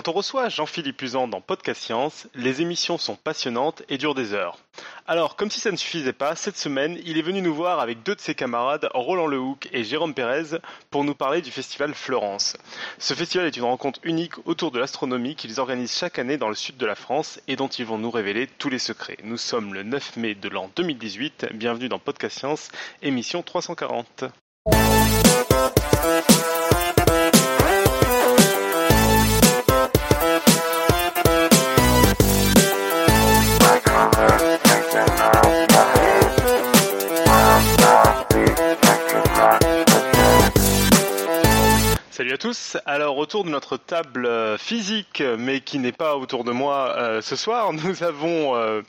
Quand on reçoit Jean-Philippe Usan dans Podcast Science, les émissions sont passionnantes et durent des heures. Alors, comme si ça ne suffisait pas, cette semaine, il est venu nous voir avec deux de ses camarades, Roland Lehoucq et Jérôme Pérez, pour nous parler du festival Florence. Ce festival est une rencontre unique autour de l'astronomie qu'ils organisent chaque année dans le sud de la France et dont ils vont nous révéler tous les secrets. Nous sommes le 9 mai de l'an 2018. Bienvenue dans Podcast Science, émission 340. Alors autour de notre table euh, physique, mais qui n'est pas autour de moi euh, ce soir, nous avons, euh,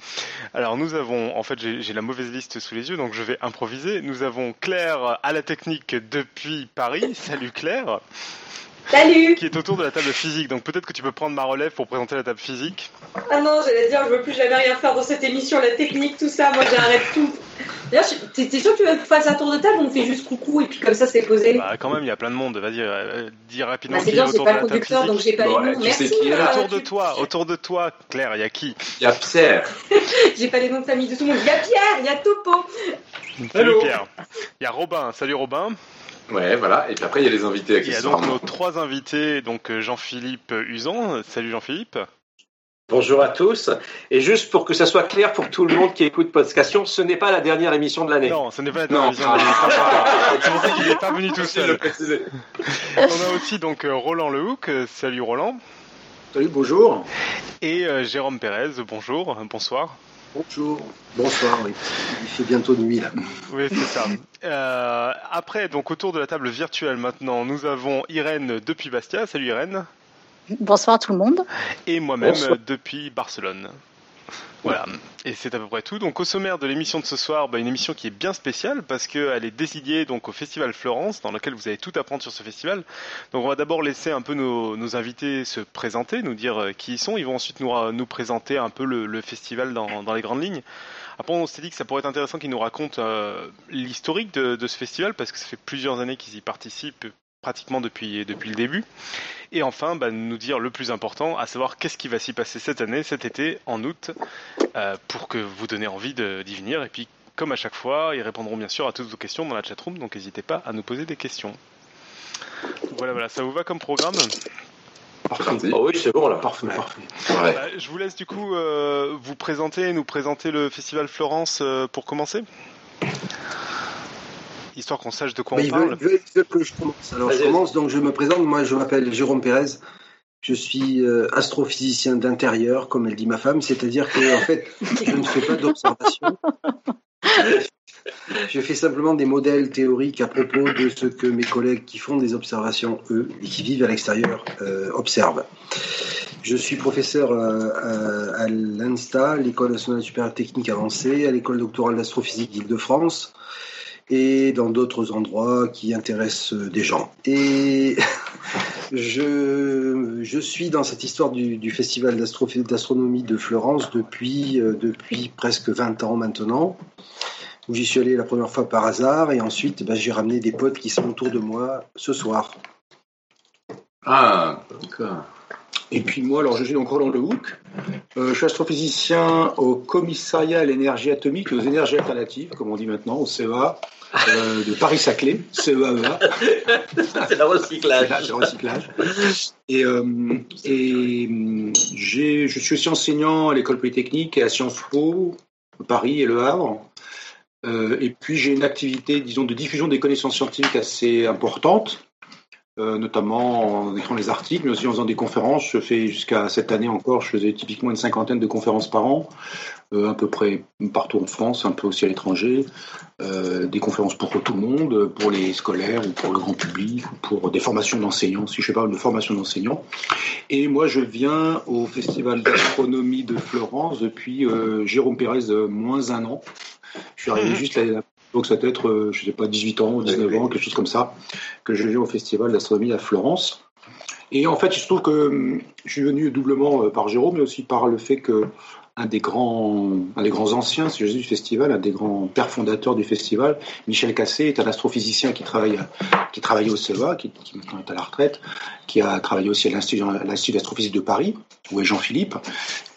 alors nous avons, en fait j'ai la mauvaise liste sous les yeux, donc je vais improviser. Nous avons Claire à la technique depuis Paris. Salut Claire. Salut Qui est autour de la table physique. Donc peut-être que tu peux prendre ma relève pour présenter la table physique. Ah non, j'allais dire, je veux plus jamais rien faire dans cette émission, la technique, tout ça, moi j'arrête tout. D'ailleurs, t'es sûr que tu veux faire un tour de table ou on fait juste coucou et puis comme ça c'est posé? Bah quand même, il y a plein de monde. Vas-y, euh, dis rapidement bah, c'est bien, c'est pas le conducteur, donc j'ai pas les noms. Merci. Qui est autour de toi, autour de toi, Claire, il y a qui? Il y a Pierre. j'ai pas les noms de famille de tout le monde. Il y a Pierre, il y a Topo. Salut Pierre. Il y a Robin. Salut Robin. Ouais, voilà. Et puis après, il y a les invités. Il y a donc nos trois invités, donc euh, Jean-Philippe Usan. Salut Jean-Philippe. Bonjour à tous. Et juste pour que ça soit clair pour tout le monde qui écoute Podcastion, ce n'est pas la dernière émission de l'année. Non, ce n'est pas la dernière émission de l'année. C'est pour ça qu'il n'est pas venu tout seul. On a aussi donc euh, Roland Lehoucq. Salut Roland. Salut, bonjour. Et euh, Jérôme Pérez. Bonjour, bonsoir. Bonjour, bonsoir, oui. Il fait bientôt nuit là. Oui, c'est ça. Euh, après, donc autour de la table virtuelle maintenant, nous avons Irène depuis Bastia. Salut Irène. Bonsoir tout le monde. Et moi-même depuis Barcelone. Voilà, et c'est à peu près tout. Donc au sommaire de l'émission de ce soir, bah, une émission qui est bien spéciale parce qu'elle est dédiée donc au Festival Florence, dans lequel vous allez tout apprendre sur ce festival. Donc on va d'abord laisser un peu nos, invités se présenter, nous dire euh, qui ils sont. Ils vont ensuite nous, nous présenter un peu le, festival dans, dans, les grandes lignes. Après, on s'est dit que ça pourrait être intéressant qu'ils nous racontent euh, l'historique de, de, ce festival parce que ça fait plusieurs années qu'ils y participent, pratiquement depuis, depuis le début. Et enfin, bah, nous dire le plus important, à savoir qu'est-ce qui va s'y passer cette année, cet été, en août, euh, pour que vous donniez envie d'y venir. Et puis, comme à chaque fois, ils répondront bien sûr à toutes vos questions dans la chatroom, donc n'hésitez pas à nous poser des questions. Voilà, voilà, ça vous va comme programme? Parfait. Oh oui, c'est bon là. Parfait, parfait. Ouais. Bah, je vous laisse du coup euh, vous présenter, nous présenter le Festival Florence euh, pour commencer histoire qu'on sache de quoi on parle. que je commence. Alors je commence, donc je me présente. Moi, je m'appelle Jérôme Pérez. Je suis euh, astrophysicien d'intérieur, comme elle dit ma femme, c'est-à-dire que en fait, je ne fais pas d'observation. Je fais simplement des modèles théoriques à propos de ce que mes collègues qui font des observations, eux, et qui vivent à l'extérieur, euh, observent. Je suis professeur euh, à, à l'INSTA, l'École nationale supérieure technique avancée, à l'École doctorale d'astrophysique d'Île-de-France et dans d'autres endroits qui intéressent des gens. Et je, je suis dans cette histoire du, festival d'astronomie de Florence depuis, euh, depuis presque 20 ans maintenant, où j'y suis allé la première fois par hasard, et ensuite ben, j'ai ramené des potes qui sont autour de moi ce soir. Ah, d'accord. Et puis moi, alors je suis donc Roland Lehoucq. Euh, je suis astrophysicien au commissariat à l'énergie atomique aux énergies alternatives, comme on dit maintenant, au CEA, euh, de Paris-Saclay, CEAEA. c'est le recyclage. C'est le recyclage. Et, euh, et je suis aussi enseignant à l'école polytechnique et à Sciences Po, Paris et Le Havre. Euh, et puis j'ai une activité, disons, de diffusion des connaissances scientifiques assez importante. Euh, notamment en écrivant les articles, mais aussi en faisant des conférences. Je fais jusqu'à cette année encore, je faisais typiquement une cinquantaine de conférences par an, euh, à peu près partout en France, un peu aussi à l'étranger. Euh, des conférences pour tout le monde, pour les scolaires ou pour le grand public, ou pour des formations d'enseignants, si je pas de formation d'enseignants. Et moi, je viens au Festival d'astronomie de Florence depuis Jérôme Pérez, moins un an. Je suis arrivé mhm. juste l'année donc ça peut être, euh, je sais pas, 18 ans, 19 ans, quelque chose comme ça, que je viens au Festival d'astronomie à Florence. Et en fait, il se trouve que hum, je suis venu doublement euh, par Jérôme, mais aussi par le fait que un des grands, un des grands anciens, si je dis, du festival, un des grands pères fondateurs du festival. Michel Cassé est un astrophysicien qui travaille, qui travaille au CEA, qui, maintenant est à la retraite, qui a travaillé aussi à l'Institut d'astrophysique de Paris, où est Jean-Philippe.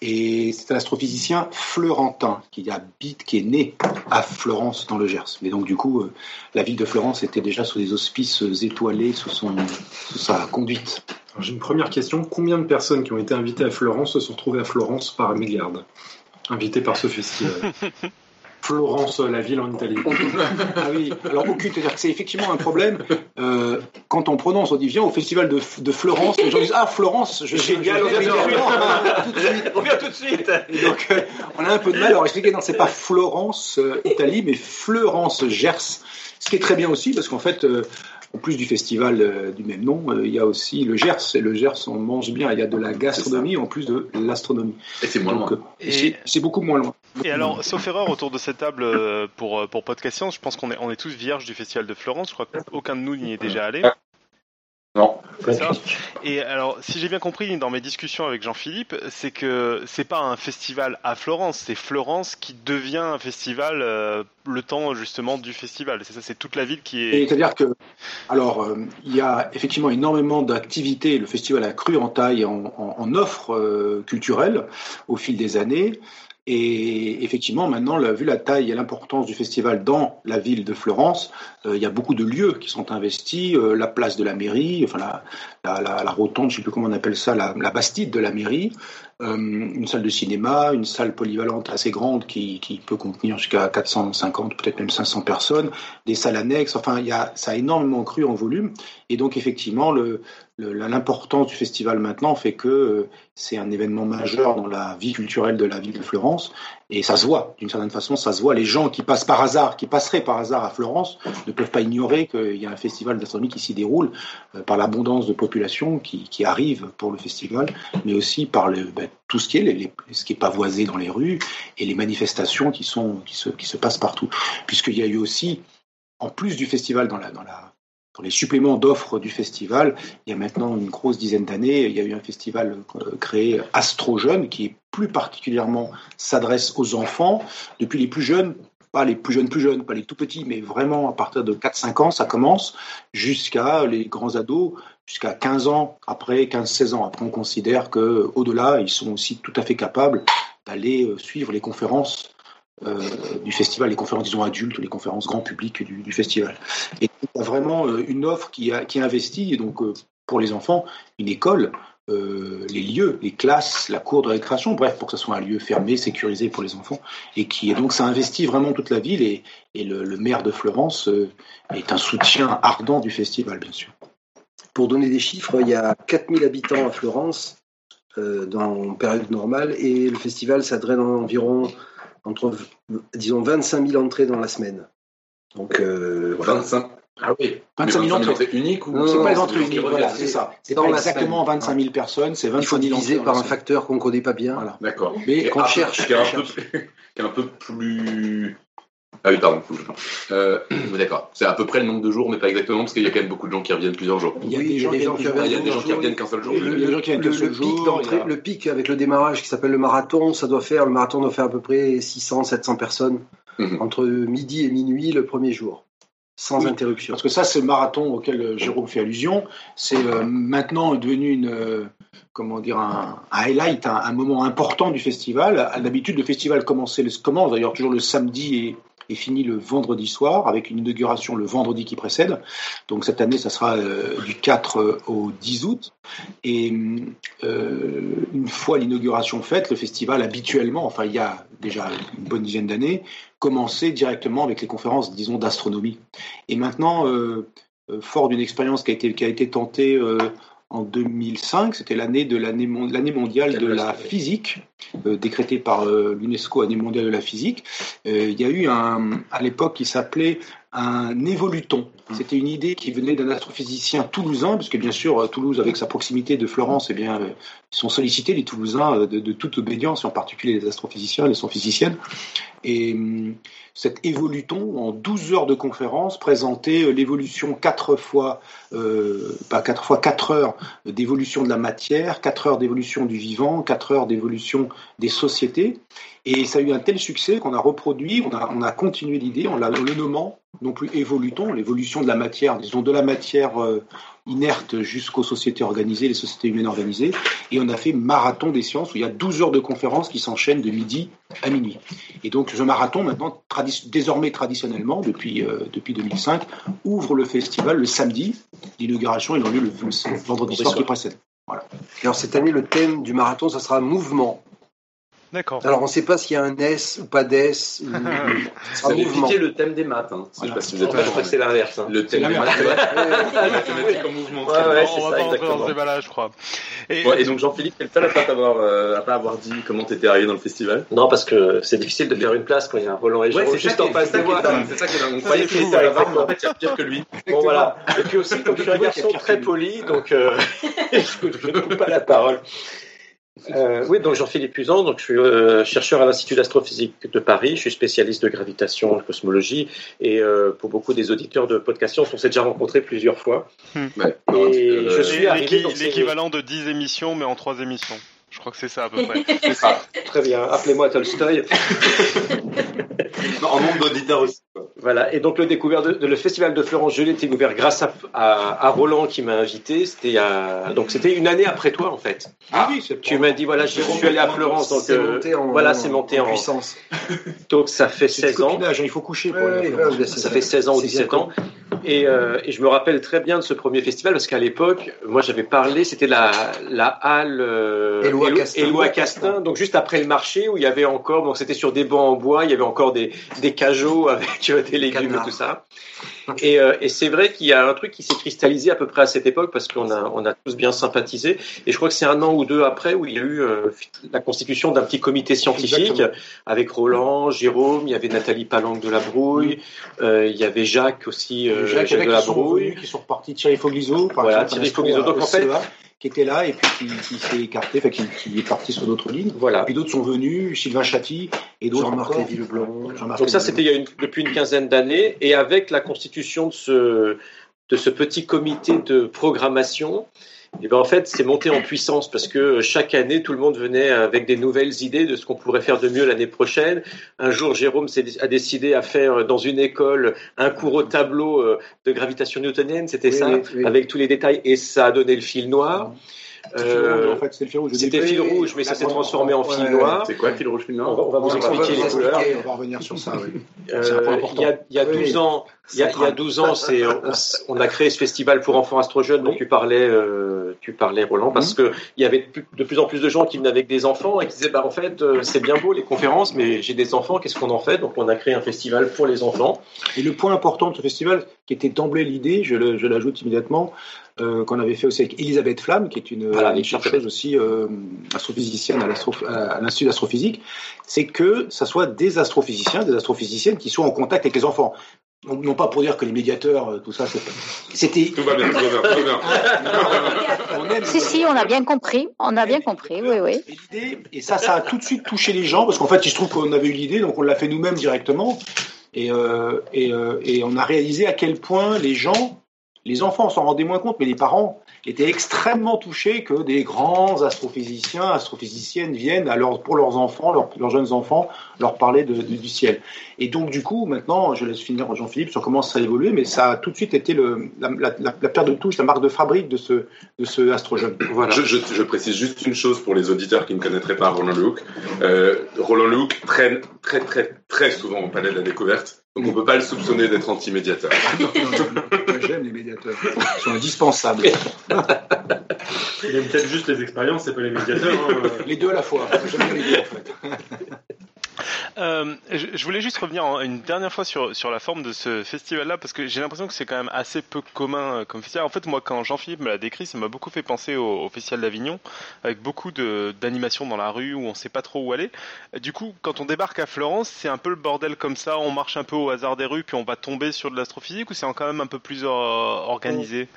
Et c'est un astrophysicien florentin qui habite, qui est né à Florence dans le Gers. Mais donc du coup, euh, la ville de Florence était déjà sous des auspices étoilés sous sa conduite. J'ai une première question. Combien de personnes qui ont été invitées à Florence se sont retrouvées à Florence par Mégarde? Invitées par ce festival. Florence, la ville en Italie. Ah oui, alors aucune, c'est-à-dire que c'est effectivement un problème. Euh, quand on prononce, on dit viens au festival de, de Florence, les gens disent ah Florence, je Génial, on vient tout de suite. On vient tout de suite. Et donc, euh, on a un peu de mal à leur expliquer, non, c'est pas Florence, euh, Italie, mais Florence, Gers. Ce qui est très bien aussi, parce qu'en fait, euh, en plus du festival euh, du même nom, euh, il y a aussi le Gers. Et le Gers, on mange bien, il y a de la gastronomie en plus de l'astronomie. Et c'est moins Donc, loin. euh, c'est- c'est beaucoup moins loin. Et alors, sauf erreur autour de cette table pour, pour Podcast Science, je pense qu'on est, on est tous vierges du festival de Florence. Je crois qu'aucun de nous n'y est déjà allé. Non. C'est ça Et alors, si j'ai bien compris dans mes discussions avec Jean-Philippe, c'est que c'est pas un festival à Florence, c'est Florence qui devient un festival euh, le temps justement du festival. C'est ça, c'est toute la ville qui Et est. C'est-à-dire que, alors, euh, il y a effectivement énormément d'activités. Le festival a cru en taille, et en, en, en offre euh, culturelle au fil des années. Et effectivement, maintenant, vu la taille et l'importance du festival dans la ville de Florence, euh, il y a beaucoup de lieux qui sont investis. euh, la place de la mairie, enfin la, rotonde, je ne sais plus comment on appelle ça, la bastide de la mairie, euh, une salle de cinéma, une salle polyvalente assez grande qui, peut contenir jusqu'à 450, peut-être même 500 personnes, des salles annexes. Enfin, y a, ça a énormément cru en volume. Et donc, effectivement, l'importance du festival maintenant fait que euh, c'est un événement majeur dans la vie culturelle de la ville de Florence. Et ça se voit, d'une certaine façon, ça se voit. Les gens qui passent par hasard, qui passeraient par hasard à Florence, ne peuvent pas ignorer qu'il y a un festival d'astronomie qui s'y déroule euh, par l'abondance de population qui, qui arrive pour le festival, mais aussi par le, ben, tout ce qui est, ce qui est pavoisé dans les rues et les manifestations qui, sont, qui, se, qui se passent partout. Puisqu'il y a eu aussi, en plus du festival dans la, dans la dans les suppléments d'offres du festival, il y a maintenant une grosse dizaine d'années, il y a eu un festival euh, créé Astro Jeune qui plus particulièrement s'adresse aux enfants, depuis les plus jeunes, pas les plus jeunes plus jeunes, pas les tout petits, mais vraiment à partir de 4-5 ans, ça commence, jusqu'à les grands ados, jusqu'à 15 ans, après 15-16 ans. Après, on considère que au delà ils sont aussi tout à fait capables d'aller euh, suivre les conférences euh, du festival, les conférences, disons, adultes, les conférences grand public du, festival. Et il y a vraiment euh, une offre qui, et donc pour les enfants, une école, les lieux, les classes, la cour de récréation, bref, pour que ce soit un lieu fermé, sécurisé pour les enfants, et qui et donc ça investit vraiment toute la ville, et, le, maire de Florence est un soutien ardent du festival, bien sûr. Pour donner des chiffres, il y a 4000 habitants à Florence euh, dans période normale et le festival, ça draine environ entre, disons, 25 000 entrées dans la semaine. Donc, euh, voilà. 25. Ah oui, Mais 25 000 entrées. uniques ou Non, C'est non, pas les entrées uniques, voilà, c'est ça. C'est dans pas la exactement semaine. 25 000 personnes, c'est Il faut 25 000 diviser entrées par dans un facteur qu'on ne connaît pas bien. Voilà. D'accord. Mais Et qu'on cherche, qui est un peu plus. Ah oui, pardon. Euh, D'accord. C'est à peu près le nombre de jours, mais pas exactement, parce qu'il y a quand même beaucoup de gens qui reviennent plusieurs jours. Il y a des gens qui qui il y a des gens qui plusieurs reviennent qu'un seul jour. Le- pic avec le démarrage qui s'appelle le marathon, ça doit faire, le marathon doit faire à peu près 600-700 personnes Mhm. entre midi et minuit le premier jour, sans Oui, interruption. Parce que ça, c'est le marathon auquel euh, Jérôme fait allusion. C'est euh, maintenant devenu une, euh, comment dire, un, un highlight, un, un moment important du festival. À l'habitude, le festival commençait, le- commence d'ailleurs toujours le samedi et, et finit le vendredi soir, avec une inauguration le vendredi qui précède. Donc cette année, ça sera euh, du 4 au 10 août. Et euh, une fois l'inauguration faite, le festival habituellement, enfin il y a déjà une bonne dizaine d'années, commençait directement avec les conférences, disons, d'astronomie. Et maintenant, euh, euh, fort d'une expérience qui a été, qui a été tentée euh, en 2005, c'était l'année de l'année mon- l'année mondiale de la physique, euh, décrétée par euh, l'UNESCO, année mondiale de la physique. Euh, il y a eu un, à l'époque qui s'appelait un évoluton. C'était une idée qui venait d'un astrophysicien toulousain, parce que bien sûr, Toulouse, avec sa proximité de Florence, eh bien, euh, ils sont sollicités, les Toulousains, euh, de, de toute obédience, et en particulier les astrophysiciens, les astrophysiciennes. Et hum, cet évoluton, en 12 heures de conférence, présentait euh, l'évolution 4 fois, euh, pas 4 fois 4 heures d'évolution de la matière, 4 heures d'évolution du vivant, 4 heures d'évolution des sociétés. Et ça a eu un tel succès qu'on a reproduit, on a, on a continué l'idée en, la- en le nommant non plus évoluton, l'évolution de la matière, disons de la matière euh, inerte jusqu'aux sociétés organisées, les sociétés humaines organisées. Et on a fait marathon des sciences où il y a 12 heures de conférences qui s'enchaînent de midi à minuit. Et donc ce marathon, maintenant, tradi- désormais traditionnellement, depuis, euh, depuis 2005, ouvre le festival le samedi. L'inauguration, il a lieu le, le vendredi soir qui précède. Alors cette année, le thème du marathon, ça sera mouvement. D'accord. Alors on ne sait pas s'il y a un S ou pas d'S. ou- Vous avez mouvement. piqué le thème des maths. Hein. Je sais pas si vous êtes je crois que c'est l'inverse. hein. Le thème C'est des la mathématiques mathématiques en mouvement. Ouais, ouais, on va ça, pas rentrer dans ce je crois. Et, Ouais, et donc Jean-Philippe, t'es le seul à pas t'avoir, euh, à pas avoir dit comment t'étais arrivé dans le festival. Non, parce que c'est difficile de faire une place quand il y a Roland et Jérôme juste en face de moi. C'est ça qui est dingue. On Ça, croyait c'est que fou, c'était à la ouais. barre, mais en fait, il y a pire que lui. Bon, voilà. Et puis aussi, comme je suis un garçon très poli, donc euh, je ne coupe pas la parole. Euh, oui, donc Jean-Philippe Puzan, donc je suis euh, chercheur à l'Institut d'astrophysique de Paris, je suis spécialiste de gravitation et cosmologie, et euh, pour beaucoup des auditeurs de podcast on s'est déjà rencontrés plusieurs fois. Ouais. Et Euh, je suis l'équivalent de 10 émissions, mais en 3 émissions. Je crois que c'est ça à peu près. C'est ça. Très bien, appelez-moi Tolstoy. En nombre d'auditeurs aussi. Voilà, et donc le découvert de, de- le festival de Florence, je l'ai découvert grâce à, à, à Roland qui m'a invité. C'était donc c'était une année après toi en fait. Ah oui, c'est Tu m'as dit voilà, je suis allé à Florence, donc C'est euh, monté en, voilà, c'est monté en, puissance. donc ça fait C'est du 16 ans. copinage, hein, il faut coucher pour Ouais, aller à Ça fait 16 ans ou C'est 17 bien ans. Et, euh, et je me rappelle très bien de ce premier festival parce qu'à l'époque, moi j'avais parlé, c'était la, la halle euh, Éloi Élo- Castin. Éloi Castin, donc juste après le marché où il y avait encore, donc c'était sur des bancs en bois, il y avait encore des, des cajots avec euh, des légumes et tout ça. Et, euh, et c'est vrai qu'il y a un truc qui s'est cristallisé à peu près à cette époque parce qu'on a, on a tous bien sympathisé. Et je crois que c'est un an ou deux après où il y a eu euh, la constitution d'un petit comité scientifique Exactement. avec Roland, Jérôme, il y avait Nathalie Palanque de la Brouille, euh, il y avait Jacques aussi, euh, Jacques, de la Brouille. qui sont repartis, Thierry Fogliso, Voilà, Thierry Fogliso. Donc, en fait- qui était là et puis qui, qui s'est écarté, enfin qui, qui est parti sur d'autres lignes. Et Voilà. puis d'autres sont venus, Sylvain Chatti et d'autres Jean-Marc encore. Lévy-Leblanc. Donc ça, c'était il y a une- depuis une quinzaine d'années. Et avec la constitution de ce, de ce petit comité de programmation, et ben en fait, c'est monté en puissance parce que chaque année, tout le monde venait avec des nouvelles idées de ce qu'on pourrait faire de mieux l'année prochaine. Un jour, Jérôme s'est- a décidé à faire dans une école un cours au tableau euh, de gravitation newtonienne, c'était Oui, ça, oui, oui. avec tous les détails, et ça a donné le fil noir. Euh, en fait, c'était le fil rouge. au C'était début. fil rouge, mais ça s'est transformé en fil noir. C'est quoi, fil rouge, fil On noir va, on va vous expliquer les couleurs. On va revenir sur ça, oui. Euh, il y a, il y a Oui, 12 oui. ans, il y a, il y a 12 ans, c'est, on, on a créé ce festival pour enfants astro-jeunes dont tu parlais, euh, tu parlais Roland, parce que il y avait de plus en plus de gens qui venaient avec des enfants et qui disaient, bah, en fait, euh, c'est bien beau les conférences, mais j'ai des enfants, qu'est-ce qu'on en fait? Donc, on a créé un festival pour les enfants. Et le point important de ce festival, qui était d'emblée l'idée, je l'ajoute immédiatement, euh, qu'on avait fait aussi avec Elisabeth Flamme, qui est une, Voilà, une avec chercheuse aussi euh, astrophysicienne à l'Institut d'astrophysique, c'est que ça soit des astrophysiciens, des astrophysiciennes qui soient en contact avec les enfants. Non, non pas pour dire que les médiateurs, euh, tout ça, c'était... Tout va bien, tout va bien, tout va bien. On aime Si, si, on a bien compris. On a bien compris, oui, oui. Et l'idée, et ça, ça a tout de suite touché les gens, parce qu'en fait, il se trouve qu'on avait eu l'idée, donc on l'a fait nous-mêmes directement, et, euh, et, euh, et on a réalisé à quel point les gens, les enfants s'en rendaient moins compte, mais les parents étaient extrêmement touchés que des grands astrophysiciens, astrophysiciennes viennent à leur- pour leurs enfants, leurs, leurs jeunes enfants, leur parler de- de- du ciel. Et donc, du coup, maintenant, je laisse finir Jean-Philippe sur comment ça a évolué, mais ça a tout de suite été le, la, la, la, la paire de touche, la marque de fabrique de ce, de ce astro-jeune. Voilà. Je, je- je précise juste une chose pour les auditeurs qui ne connaîtraient pas Roland Lehoucq. Euh, Roland Lehoucq traîne très très très souvent au palais de la découverte, donc on peut pas le soupçonner d'être anti-médiateur. J'aime les médiateurs. Ils sont indispensables. Il aime peut-être juste les expériences, c'est pas les médiateurs. hein. Les deux à la fois. J'aime bien les deux en fait. Euh, je, voulais juste revenir en- une dernière fois sur, sur la forme de ce festival-là, parce que j'ai l'impression que c'est quand même assez peu commun euh, comme festival. En fait, moi, quand Jean-Philippe me l'a décrit, ça m'a beaucoup fait penser au, au Festival d'Avignon, avec beaucoup d'animations dans la rue où on sait pas trop où aller. Du coup, quand on débarque à Florence, c'est un peu le bordel comme ça, on marche un peu au hasard des rues, puis on va tomber sur de l'astrophysique, ou c'est quand même un peu plus euh, organisé?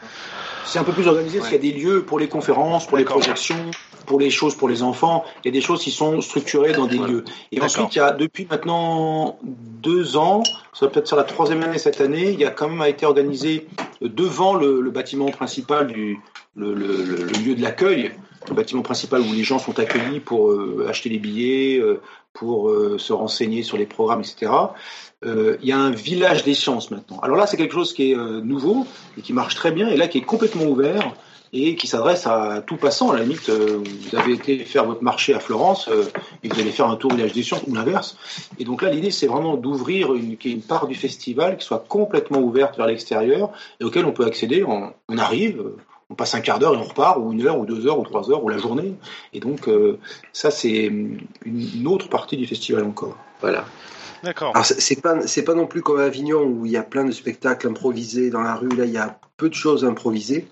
C'est un peu plus organisé parce qu'il y a des lieux pour les conférences, pour les projections, pour les choses pour les enfants. Il y a des choses qui sont structurées dans des Ouais. lieux. Et D'accord. ensuite, a depuis maintenant deux ans, ça va peut-être ser la troisième année cette année, il y a quand même été organisé euh, devant le, bâtiment principal du le, lieu de l'accueil, le bâtiment principal où les gens sont accueillis pour euh, acheter les billets, euh, pour se renseigner sur les programmes, etc. Il y a un village des sciences maintenant. Alors là, c'est quelque chose qui est nouveau et qui marche très bien, et là qui est complètement ouvert et qui s'adresse à tout passant. À la limite, euh, vous avez été faire votre marché à Florence euh, et vous allez faire un tour au village des sciences ou l'inverse. Et donc là, l'idée, c'est vraiment d'ouvrir une, une part du festival qui soit complètement ouverte vers l'extérieur et auquel on peut accéder. On, on arrive, euh, on passe un quart d'heure et on repart, ou une heure, ou deux heures, ou trois heures, ou la journée. Et donc, euh, ça, c'est une, autre partie du festival encore. Voilà. D'accord. Alors, c'est c'est pas, c'est pas non plus comme à Avignon où il y a plein de spectacles improvisés dans la rue. Là, il y a peu de choses improvisées.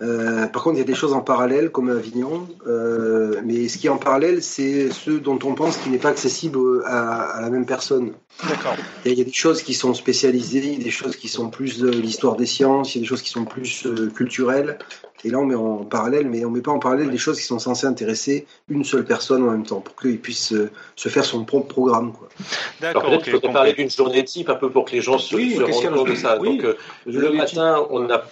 Euh, par contre, il y a des choses en parallèle, comme à Avignon. Euh, mais ce qui est en parallèle, c'est ce dont on pense qui n'est pas accessible à, à la même personne. D'accord. Il y, a, des choses qui sont spécialisées, il y a des choses qui sont plus de l'histoire des sciences, il y a des choses qui sont plus euh, culturelles. Et là, on met en parallèle, mais on met pas en parallèle des choses qui sont censées intéresser une seule personne en même temps, pour qu'il puisse euh, se faire son propre programme. Quoi. Alors D'accord, peut-être ok. qu'il faudrait parler d'une journée type un peu pour que les gens se, Oui, se qu'il rendent compte de ça. oui. Donc euh, le matin, on a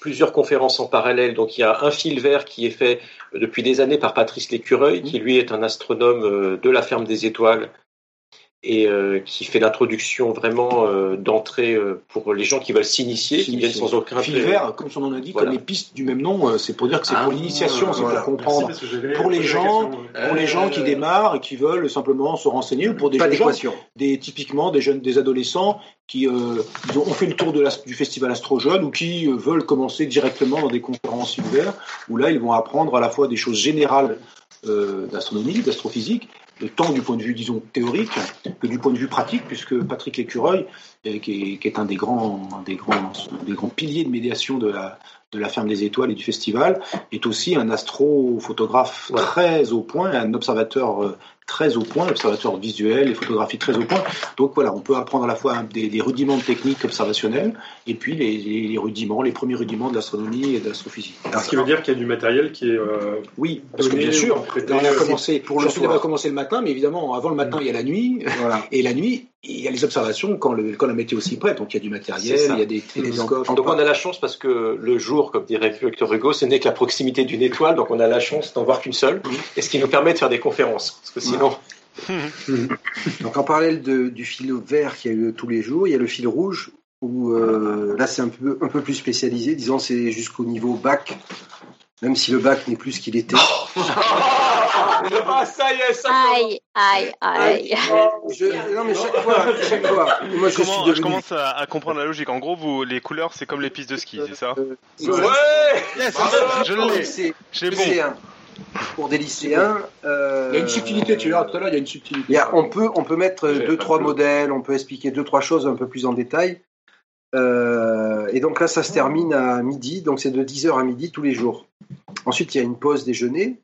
plusieurs conférences en parallèle. Donc il y a un fil vert qui est fait depuis des années par Patrice Lécureuil, qui lui est un astronome euh, de la ferme des étoiles et euh, qui fait l'introduction vraiment euh, d'entrée euh, pour les gens qui veulent s'initier, qui viennent sans aucun Fil vert, comme son nom l'indique, Voilà. comme les pistes du même nom, euh, c'est pour dire que c'est Ah, pour l'initiation, c'est voilà. pour comprendre. Merci, Pour les gens. Pour les gens qui démarrent et qui veulent simplement se renseigner, ou pour des jeunes gens, des typiquement des jeunes, des adolescents qui euh, ont, fait le tour de la- du festival Astro Jeune ou qui euh, veulent commencer directement dans des conférences ouvertes où là ils vont apprendre à la fois des choses générales euh, d'astronomie, d'astrophysique, tant du point de vue disons théorique que du point de vue pratique, puisque Patrick Lécureuil, euh, qui, est, un des grands piliers de médiation de la de la ferme des étoiles et du festival, est aussi un astrophotographe Ouais. très au point, un observateur euh, très au point, observateur visuel et photographie très au point. Donc voilà, on peut apprendre à la fois des, des rudiments de technique observationnelle et puis les, les- les rudiments, les premiers rudiments de l'astronomie et de l'astrophysique. Ce qui veut dire qu'il y a du matériel qui est. euh, Oui, parce que bien sûr, on a commencé, pour le soir. va commencer le matin, mais évidemment, avant le matin, il y a la nuit, Voilà. et la nuit, il y a les observations quand, le, quand la météo s'y prête. Donc il y a du matériel, il y a des télescopes. Donc on a la chance parce que le jour, comme dirait Victor Hugo, ce n'est que la proximité d'une étoile, donc on a la chance d'en voir qu'une seule, et ce qui nous permet de faire des conférences. Parce que sinon, Donc en parallèle de- du fil vert qu'il y a eu tous les jours, il y a le fil rouge où euh, là c'est un peu, un peu plus spécialisé, disons c'est jusqu'au niveau bac, même si le bac n'est plus ce qu'il était. ah ça y est, ça Aïe, aïe, aïe. Je- non mais chaque fois, chaque fois, moi je suis Comment, devenu... je commence à, à comprendre la logique. En gros, vous, les couleurs, c'est comme les pistes de ski, c'est ça Ouais Yes, je pour, l'ai. Je l'ai bon. lycéens. Pour des lycéens, euh, Il y a une subtilité, tu verras tout à l'heure, il y a une subtilité. il y a- on peut, on peut mettre deux trois vu. modèles, on peut expliquer deux trois choses un peu plus en détail. Euh, et donc là, ça se termine à midi, donc c'est de 10h à midi tous les jours. Ensuite, il y a une pause déjeuner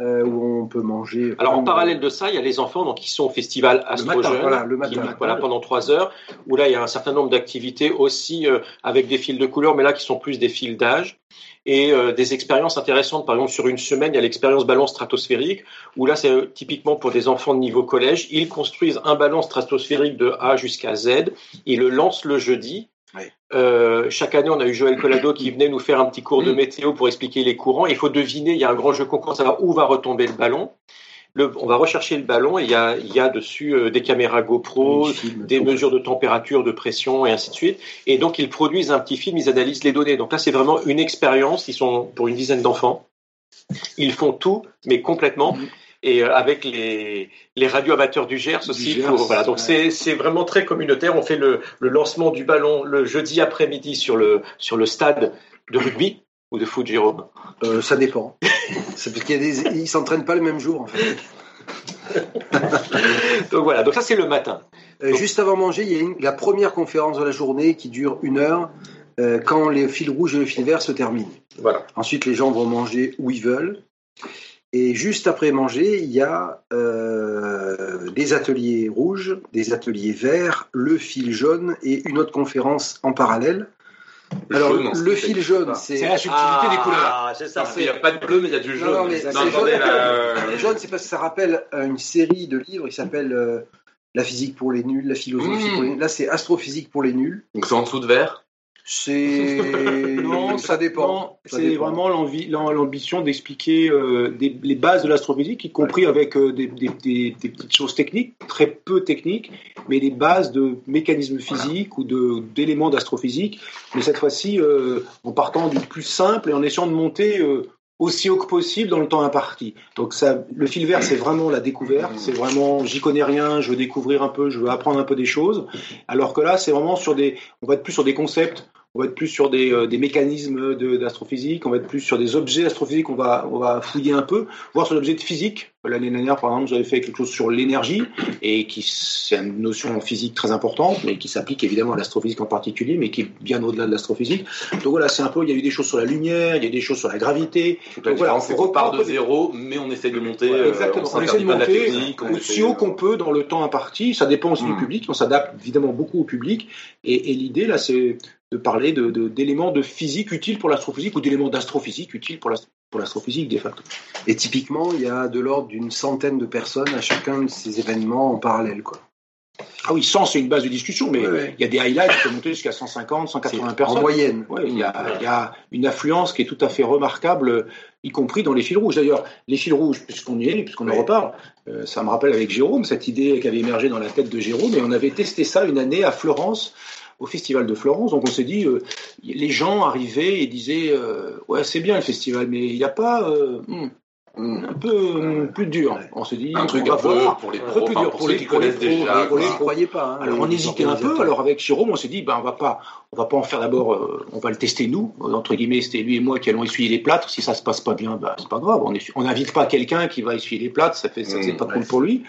euh, où on peut manger. Alors en parallèle de ça, il y a les enfants donc, qui sont au festival Astro Jeune, voilà, le qui- matin. voilà, pendant trois heures, où là il y a un certain nombre d'activités aussi euh, avec des fils de couleurs, mais là qui sont plus des fils d'âge et euh, des expériences intéressantes. Par exemple, sur une semaine, il y a l'expérience ballon stratosphérique, où là c'est euh, typiquement pour des enfants de niveau collège. Ils construisent un ballon stratosphérique de A jusqu'à Z, ils le lancent le jeudi. Ouais. Euh, chaque année, on a eu Joël Collado qui venait nous faire un petit cours de météo pour expliquer les courants. Il faut deviner, il y a un grand jeu concours, savoir où va retomber le ballon. Le- on va rechercher le ballon et il y a, il y a dessus euh, des caméras GoPro, Des mesures de température, de pression et ainsi de suite. Et donc ils produisent un petit film, ils analysent les données. Donc là c'est vraiment une expérience. Ils sont pour une dizaine d'enfants. Ils font tout, mais complètement. Et euh, avec les, les radioamateurs du Gers Du aussi. Gers, pour- voilà. Donc ouais. c'est vraiment très communautaire. On fait le, le lancement du ballon le jeudi après-midi sur le, sur le stade de rugby ou de foot, Jérôme? Euh, ça dépend. C'est parce qu'il y a des, ils s'entraînent pas le même jour en fait. donc voilà, donc ça c'est le matin. Euh, juste avant manger, il y a une- la première conférence de la journée qui dure une heure euh, quand les fils rouges et le fil vert se terminent. Voilà. Ensuite, les gens vont manger où ils veulent. Et juste après manger, il y a euh, des ateliers rouges, des ateliers verts, le fil jaune et une autre conférence en parallèle. Le Alors, jaune, le fil jaune, C'est c'est. la subtilité des couleurs. Ah, c'est ça. Qu'il n'y a pas de bleu, mais il y a du jaune. Non, non, mais Non, attendez, jaune. là, Le jaune, c'est parce que ça rappelle euh, une série de livres qui s'appelle euh, La physique pour les nuls, la philosophie Mmh. pour les nuls. Là, c'est Astrophysique pour les nuls. Donc c'est en dessous de vert? C'est. Non, ça dépend. C'est vraiment l'envie- l'ambition d'expliquer euh, les bases de l'astrophysique, y compris avec euh, des, des- des- des petites choses techniques, très peu techniques, mais des bases de mécanismes physiques ou d'éléments d'astrophysique. Mais cette fois-ci, euh, en partant du plus simple et en essayant de monter aussi haut que possible dans le temps imparti. Donc ça, le fil vert, c'est vraiment la découverte. C'est vraiment, j'y connais rien, je veux découvrir un peu, je veux apprendre un peu des choses. Alors que là, c'est vraiment sur des, on va être plus sur des concepts on va être plus sur des, euh, des mécanismes de- d'astrophysique, on va être plus sur des objets astrophysiques, on va, on va fouiller un peu, voir sur l'objet de physique. L'année dernière, par exemple, j'avais fait quelque chose sur l'énergie, et qui c'est une notion physique très importante, mais qui s'applique évidemment à l'astrophysique en particulier, mais qui est bien au-delà de l'astrophysique. Donc voilà, c'est un peu, il y a eu des choses sur la lumière, il y a des choses sur la gravité. Donc la voilà, on qu'on reprend part un de zéro, mais on essaie de monter. Voilà, euh, exactement. on On essaie de monter technique. on aussi haut qu'on peut dans le temps imparti. Ça dépend aussi du public. On s'adapte évidemment beaucoup au public. Et, et l'idée, là, c'est de parler de- de- d'éléments de, physique utiles pour l'astrophysique ou d'éléments d'astrophysique utiles pour l'ast- pour l'astrophysique, de facto. Et typiquement, il y a de l'ordre d'une centaine de personnes à chacun de ces événements en parallèle. Quoi. Ah oui, 100, c'est une base de discussion, mais Ouais, ouais. il y a des highlights qui peuvent monter jusqu'à 150, 180 En personnes. moyenne. Ouais, il, y a, il y a une affluence qui est tout à fait remarquable, y compris dans les fils rouges. D'ailleurs, les fils rouges, puisqu'on y est, puisqu'on en reparle, euh, ça me rappelle avec Jérôme, cette idée qui avait émergé dans la tête de Jérôme, et on avait testé ça une année à Florence, au Festival de Florence. Donc on s'est dit, euh, les gens arrivaient et disaient, euh, ouais, c'est bien le festival, mais il n'y a pas euh, hmm, hmm, un peu hmm, plus dur. On s'est dit, Un truc on un peu voir. pour les un pros, peu plus dur pour les qui pour les connaissent pros, déjà. n'y quoi. croyaient pas. hein, alors on hésitait un peu. Alors avec Jérôme, on s'est dit, ben on va pas, on va pas en faire d'abord. on va le tester nous. Entre guillemets, c'était lui et moi qui allons essuyer les plâtres. Si ça se passe pas bien, ben c'est pas grave. On on n'invite pas quelqu'un qui va essuyer les plâtres. Ça fait, ça Mmh, c'est pas ouais. cool pour lui.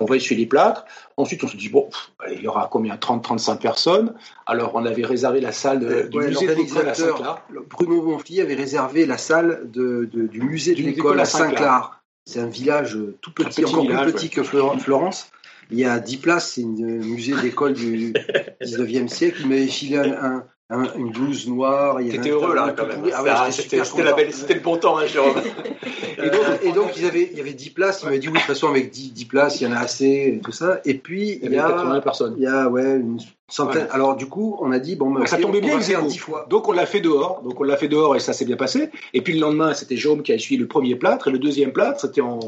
On va essuyer les plâtres. Ensuite, on se dit bon, pff, il y aura combien 30, 35 personnes? Alors on avait réservé la salle de- du Ouais, musée de l'école à Saint-Clar. Bruno Bonfils avait réservé la salle de, de- du musée de l'école à Saint-Clar. C'est un village euh, tout petit, petit encore village, plus petit que Flor- Florence. Il y a 10 places, c'est un musée d'école du 19e siècle. Il m'avait filé un- un- un- une blouse noire. T'étais heureux là quand même. Ah ouais, Ah, C'était le bon temps, hein, Jérôme. Et donc, et donc, ils avaient, il y avait 10 places. Il m'avait dit oui, de toute façon, avec 10, 10 places, il y en a assez, et tout ça. Et puis, Il y y avait 80 a, personnes. il y a ouais, une centaine. Ouais. Alors, du coup, on a dit bon, ben, Ça tombait on bien, étaient 10 fois. Donc on l'a fait dehors. Donc on l'a fait dehors et ça s'est bien passé. Et puis le lendemain, c'était Jérôme qui a essuyé le premier plâtre et le deuxième plâtre, c'était en.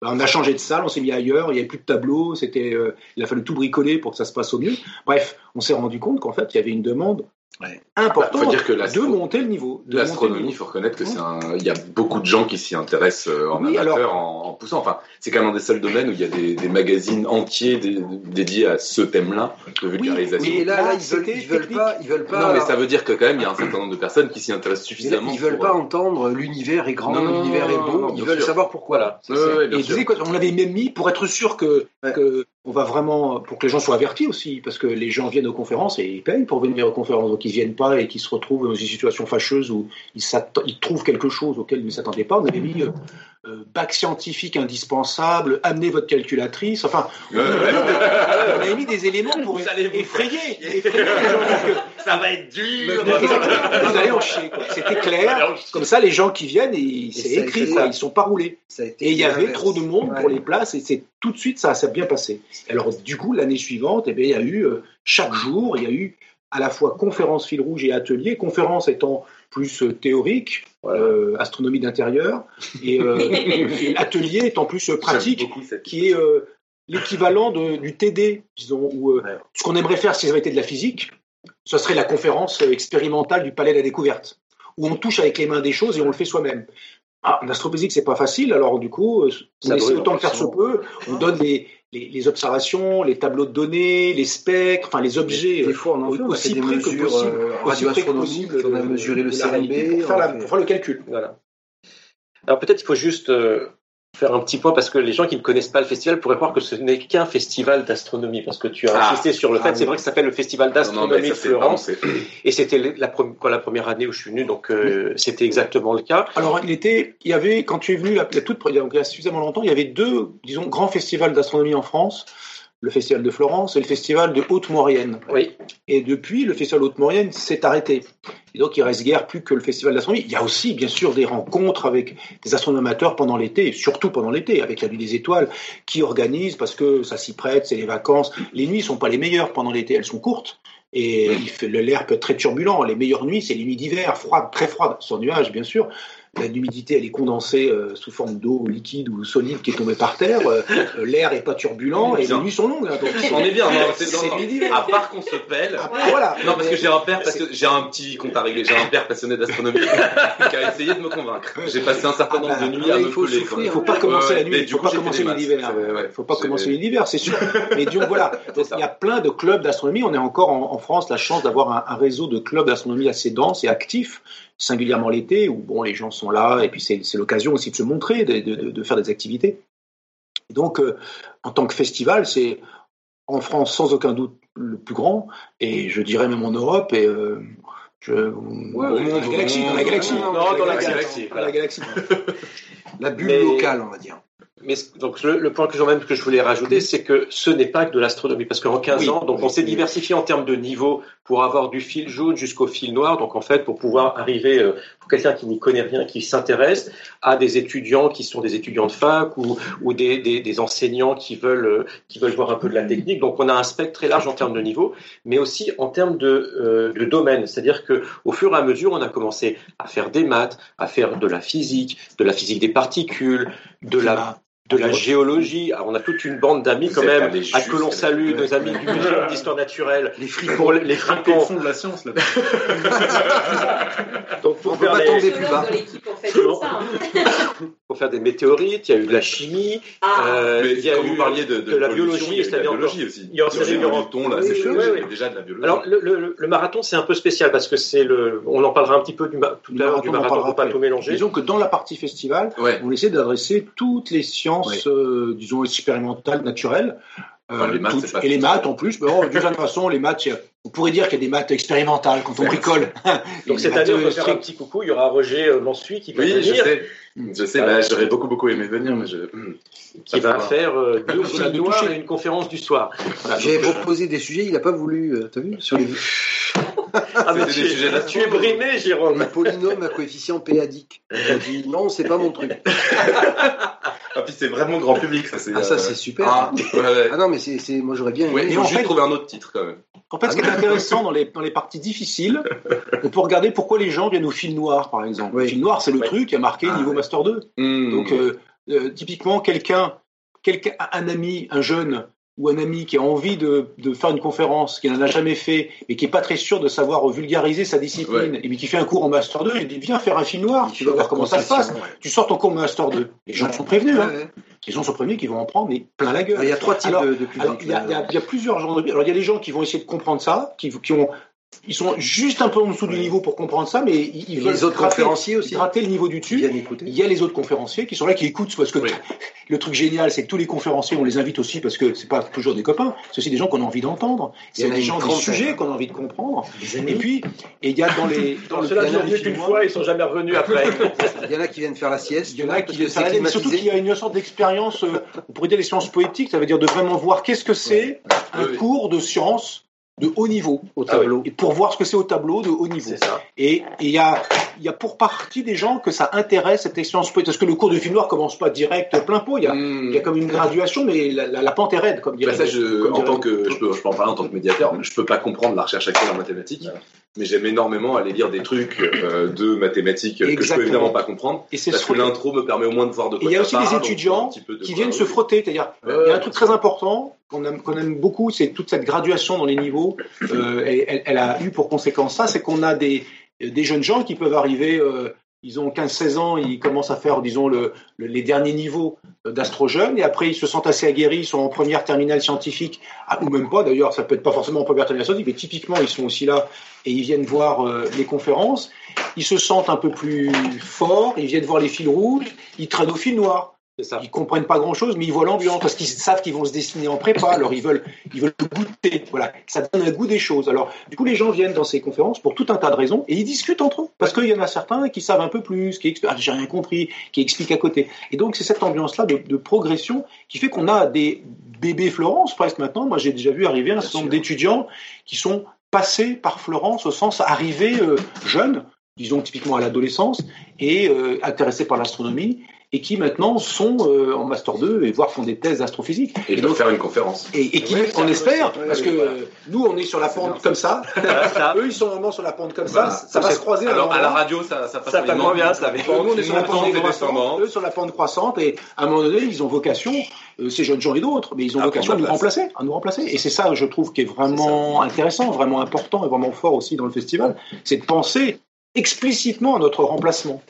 ben, On a changé de salle, on s'est mis ailleurs, il n'y avait plus de tableau, c'était, euh, il a fallu tout bricoler pour que ça se passe au mieux. Bref, on s'est rendu compte qu'en fait, il y avait une demande Ouais. importante Bah, faut dire que de monter le niveau. L'astronomie, il faut reconnaître que c'est un. Il y a beaucoup de gens qui s'y intéressent euh, en Oui, amateur, alors- en, en poussant. Enfin, c'est quand même un des seuls domaines où il y a des, des magazines entiers dé- dédiés à ce thème-là de vulgarisation. Oui, et là, Là, là, ils veulent, ils veulent pas, ils veulent pas. non, mais ça veut dire que quand même, il y a un certain nombre de personnes qui s'y intéressent Mais là, suffisamment. ils veulent pour, pas euh, entendre l'univers est grand, l'univers est beau. non, ils veulent sûr. savoir pourquoi. Voilà. Ouais, ouais, Et quoi, on l'avait même mis pour être sûr que, Ouais. que on va vraiment pour que les gens soient avertis aussi, parce que les gens viennent aux conférences et ils payent pour venir aux conférences, donc ils viennent pas et qu'ils se retrouvent dans une situation fâcheuse où ils, ils trouvent quelque chose auquel ils ne s'attendaient pas. On avait mis euh, euh, bac scientifique indispensable, amenez votre calculatrice, enfin, on avait mis des éléments pour Vous allez vous effrayer, effrayer les gens. parce que- Ça va être dur. Vous allez en chier. C'était clair. Comme ça, les gens qui viennent, ils- c'est ça a écrit, quoi. Ils sont pas roulés. Ça a été Et il y avait trop de monde pour les places et c'est tout de suite ça s'est bien passé. Alors du coup l'année suivante, eh bien, il y a eu euh, chaque jour, il y a eu à la fois conférence fil rouge et atelier. Conférence étant plus euh, théorique, euh, astronomie d'intérieur, et euh, et atelier étant plus euh, pratique, cette- qui est euh, l'équivalent de- du TD, disons, ou euh, Ouais. ce qu'on aimerait faire si ça avait été de la physique, ce serait la conférence expérimentale du Palais de la Découverte, où on touche avec les mains des choses et on le fait soi-même. Ah, en astrophysique, c'est pas facile, alors du coup, on Ça essaie brûle, autant que faire se peut, on donne les, les, les observations, les tableaux de données, les spectres, enfin les objets. Des euh, fois, on en fait, aussi près que mesures possible, euh, aussi près que possible on a mesuré le CMB. pour faire, la- pour faire le calcul. Voilà. Alors peut-être il faut juste euh, faire un petit point parce que les gens qui ne connaissent pas le festival pourraient croire que ce n'est qu'un festival d'astronomie parce que tu as Ah. insisté sur le fait, Ah, c'est oui. vrai que ça s'appelle le festival d'astronomie de c'est Florence vraiment- c'est- et c'était la, pre- quoi, la première année où je suis venu donc euh, c'était exactement le cas. Alors, il était, il y avait, quand tu es venu, la, la toute, il y a- il y a suffisamment longtemps, il y avait deux, disons, grands festivals d'astronomie en France. Le festival de Florence et le festival de Haute-Maurienne. Oui. Et depuis, le festival de Haute-Maurienne s'est arrêté. Et donc, il reste guère plus que le festival d'astronomie. Il y a aussi, bien sûr, des rencontres avec des astronomateurs pendant l'été, surtout pendant l'été, avec la Nuit des Étoiles, qui organisent, parce que ça s'y prête, c'est les vacances. Les nuits sont pas les meilleures pendant l'été, elles sont courtes. Et l'air peut être très turbulent. Les meilleures nuits, c'est les nuits d'hiver, froides, très froides, sans nuages, bien sûr. La- L'humidité, elle est condensée euh, sous forme d'eau liquide ou solide qui est tombée par terre. Euh, euh, L'air est pas turbulent et les nuits sont longues. hein, donc On est bien, c'est midi. À part qu'on se pèle. Ah, voilà. Non, parce que j'ai un père, parce que j'ai un petit compte à régler. J'ai un père passionné d'astronomie qui a essayé de me convaincre. J'ai passé un certain Ah nombre bah, de nuits à me il faut souffrir. Il faut pas commencer la nuit, il faut pas commencer l'hiver. Il faut pas commencer l'hiver, c'est sûr. Mais disons voilà, il y a plein de clubs d'astronomie. On a encore en, France la chance d'avoir un réseau de clubs d'astronomie assez dense et actif, singulièrement l'été où bon les gens sont là et puis c'est l'occasion aussi de se montrer, de, de- faire des activités. Et donc euh, en tant que festival, c'est en France sans aucun doute le plus grand et je dirais même en Europe et euh, je, dans la galaxie, dans la galaxie, Non, dans la galaxie, dans la galaxie. La bulle Mais- locale, on va dire. Mais donc le, le point que j'en même que je voulais rajouter, c'est que ce n'est pas que de l'astronomie, parce qu'en 15 Oui. ans, donc on s'est diversifié en termes de niveau pour avoir du fil jaune jusqu'au fil noir. Donc en fait, pour pouvoir arriver, euh, pour quelqu'un qui n'y connaît rien, qui s'intéresse, à des étudiants qui sont des étudiants de fac ou, ou des, des, des enseignants qui veulent euh, qui veulent voir un peu de la technique. Donc on a un spectre très large en termes de niveau, mais aussi en termes de, euh, de domaine. C'est-à-dire que au fur et à mesure, on a commencé à faire des maths, à faire de la physique, de la physique des particules, de la de la géologie. Alors, on a toute une bande d'amis quand même, à que l'on salue, Ouais. nos amis du Muséum d'histoire naturelle. Les Pour les, fripons. fond de la science, là. Donc, pour On peut faire, pas les- tomber plus bas. en fait, ça. hein. pour faire des météorites, il y a eu de la chimie, Ah, euh, Mais il y a quand eu vous parliez de, de la biologie, il y a de la biologie aussi. il y oui, il y oui. avait déjà de la biologie. Alors le, le- le marathon c'est un peu spécial parce que c'est le, on en parlera un petit peu du tout à l'heure du marathon, pour pas tout mélanger. Disons que dans la partie festival, Ouais. on essaie d'adresser toutes les sciences, euh, disons, expérimentales, naturelles. Euh, Enfin, les maths, toutes- c'est pas et les maths en plus. Bon, d'une certaine façon, les maths, on pourrait dire qu'il y a des maths expérimentales quand on bricole. Donc cette année on peut faire un petit coucou. Il y aura Roger euh, Mansuy qui va Oui, je venir, sais. Je sais, bah, j'aurais beaucoup beaucoup aimé venir, mais je. qui va faire euh, deux de et une conférence du soir. Voilà, J'ai proposé des sujets, il n'a pas voulu, euh, t'as vu sur les, Ah, mais tu, des sujets es, là-dessus. tu es brimé, Jérôme. les polynômes à coefficient péadique. J'ai dit non, c'est pas mon truc. Ah, puis c'est vraiment grand public, ça. c'est, Ah, ça, euh, c'est super. Ah, ouais, ouais. Ah non, mais c'est, c'est- moi j'aurais bien aimé. Ouais, Et en juste fait- trouver un autre titre quand même. En fait, ce qui est intéressant dans les, dans les parties difficiles, on peut regarder pourquoi les gens viennent au fil noir, par exemple. Oui. Le fil noir, c'est le Ouais. truc qui a marqué Ah, niveau ouais. Master 2. Hmm. Donc, euh, euh, typiquement, quelqu'un, quelqu'un, un ami, un jeune ou un ami qui a envie de, de faire une conférence, qui n'en a jamais fait et qui est pas très sûr de savoir vulgariser sa discipline, Ouais. et puis qui fait un cours en Master 2, il dit viens faire un film noir, Il tu vas voir comment ça se passe. ouais. Tu sors ton cours Master 2. Les gens sont prévenus, hein. Les gens sont prévenus qu'ils vont en prendre mais plein la gueule. Il y a trois types Alors- de, de il y, a, là. il y a- il y a plusieurs genres de. Alors, il y a des gens qui vont essayer de comprendre ça, qui, qui ont. Ils sont juste un peu en dessous du niveau pour comprendre ça, mais ils, ils veulent les autres gratter- conférenciers aussi. gratter le niveau du dessus. viennent. Il y a les autres conférenciers qui sont là, qui écoutent, parce que Oui. le truc génial, c'est que tous les conférenciers, on les invite aussi parce que c'est pas toujours des copains, c'est aussi des gens qu'on a envie d'entendre. A des une gens, des sujets qu'on a envie de comprendre. Et puis, et il y a dans les, dans le Ceux-là qui film, fois, ils sont jamais revenus après. Il y en a qui viennent faire la sieste. il y en a qui c'est mais surtout qu'il y a une sorte d'expérience, euh, on pourrait dire des sciences poétiques, ça veut dire de vraiment voir qu'est-ce que c'est un cours de sciences de haut niveau. au tableau. Et pour voir ce que c'est au tableau de haut niveau. Ça. Et et il y a, il y a pour partie des gens que ça intéresse cette expérience poétique. Parce que le cours de film noir commence pas direct plein pot. Il y a, il y a comme une graduation, mais la, la, la pente est raide, comme dirait. Bah, ça, je, comme en tant que, je peux, je peux en parler en tant que médiateur, mais je peux pas comprendre la recherche actuelle en mathématiques, mais j'aime énormément aller lire des trucs euh, de mathématiques que je peux évidemment pas comprendre, Et c'est parce ce que l'intro me permet au moins de voir de quoi il y a aussi des étudiants de qui viennent se frotter. C'est-à-dire, il y a un truc très important qu'on aime, aime beaucoup, c'est toute cette graduation dans les niveaux. Euh, elle, elle- elle a eu pour conséquence ça, c'est qu'on a des, des jeunes gens qui peuvent arriver, euh, ils ont 15-16 ans, ils commencent à faire, disons, le, le- les derniers niveaux euh, d'astro-jeunes, et après ils se sentent assez aguerris, ils sont en première terminale scientifique, ah, ou même pas d'ailleurs, ça peut être pas forcément en première terminale scientifique, mais typiquement ils sont aussi là et ils viennent voir euh, les conférences, ils se sentent un peu plus forts, ils viennent voir les fils rouges, ils traînent au fil noir. Ça. Ils comprennent pas grand chose, mais ils voient l'ambiance parce qu'ils savent qu'ils vont se dessiner en prépa. Alors ils veulent, ils veulent goûter. Voilà, ça donne un goût des choses. Alors du coup, les gens viennent dans ces conférences pour tout un tas de raisons et ils discutent entre eux parce qu'il y en a certains qui savent un peu plus, qui expliquent, ah, j'ai rien compris, qui expliquent à côté. Et donc c'est cette ambiance-là de, de progression qui fait qu'on a des bébés Florence presque maintenant. Moi, j'ai déjà vu arriver un certain nombre d'étudiants qui sont passés par Florence au sens arrivés euh, jeunes disons typiquement à l'adolescence, et euh, intéressés par l'astronomie, et qui maintenant sont euh, en master 2 et voire font des thèses d'astrophysique. Et doivent faire une conférence. Et, et qui, Ouais, on espère, parce que Ouais, euh, nous on est sur la pente comme ça, Ça, eux ils sont vraiment sur la pente comme Voilà. ça, ça va se croiser. un Alors à la radio, ça, ça passe Ça passe moins bien, ça, mais- Bon, nous, on est sur la pente et croissante, descendante. eux sur la pente croissante, et à un moment donné, ils ont vocation, euh, ces jeunes gens et d'autres, mais ils ont À vocation à nous la place. remplacer, à nous remplacer. Et c'est ça, je trouve, qui est vraiment intéressant, vraiment important et vraiment fort aussi dans le festival, c'est de penser explicitement à notre remplacement.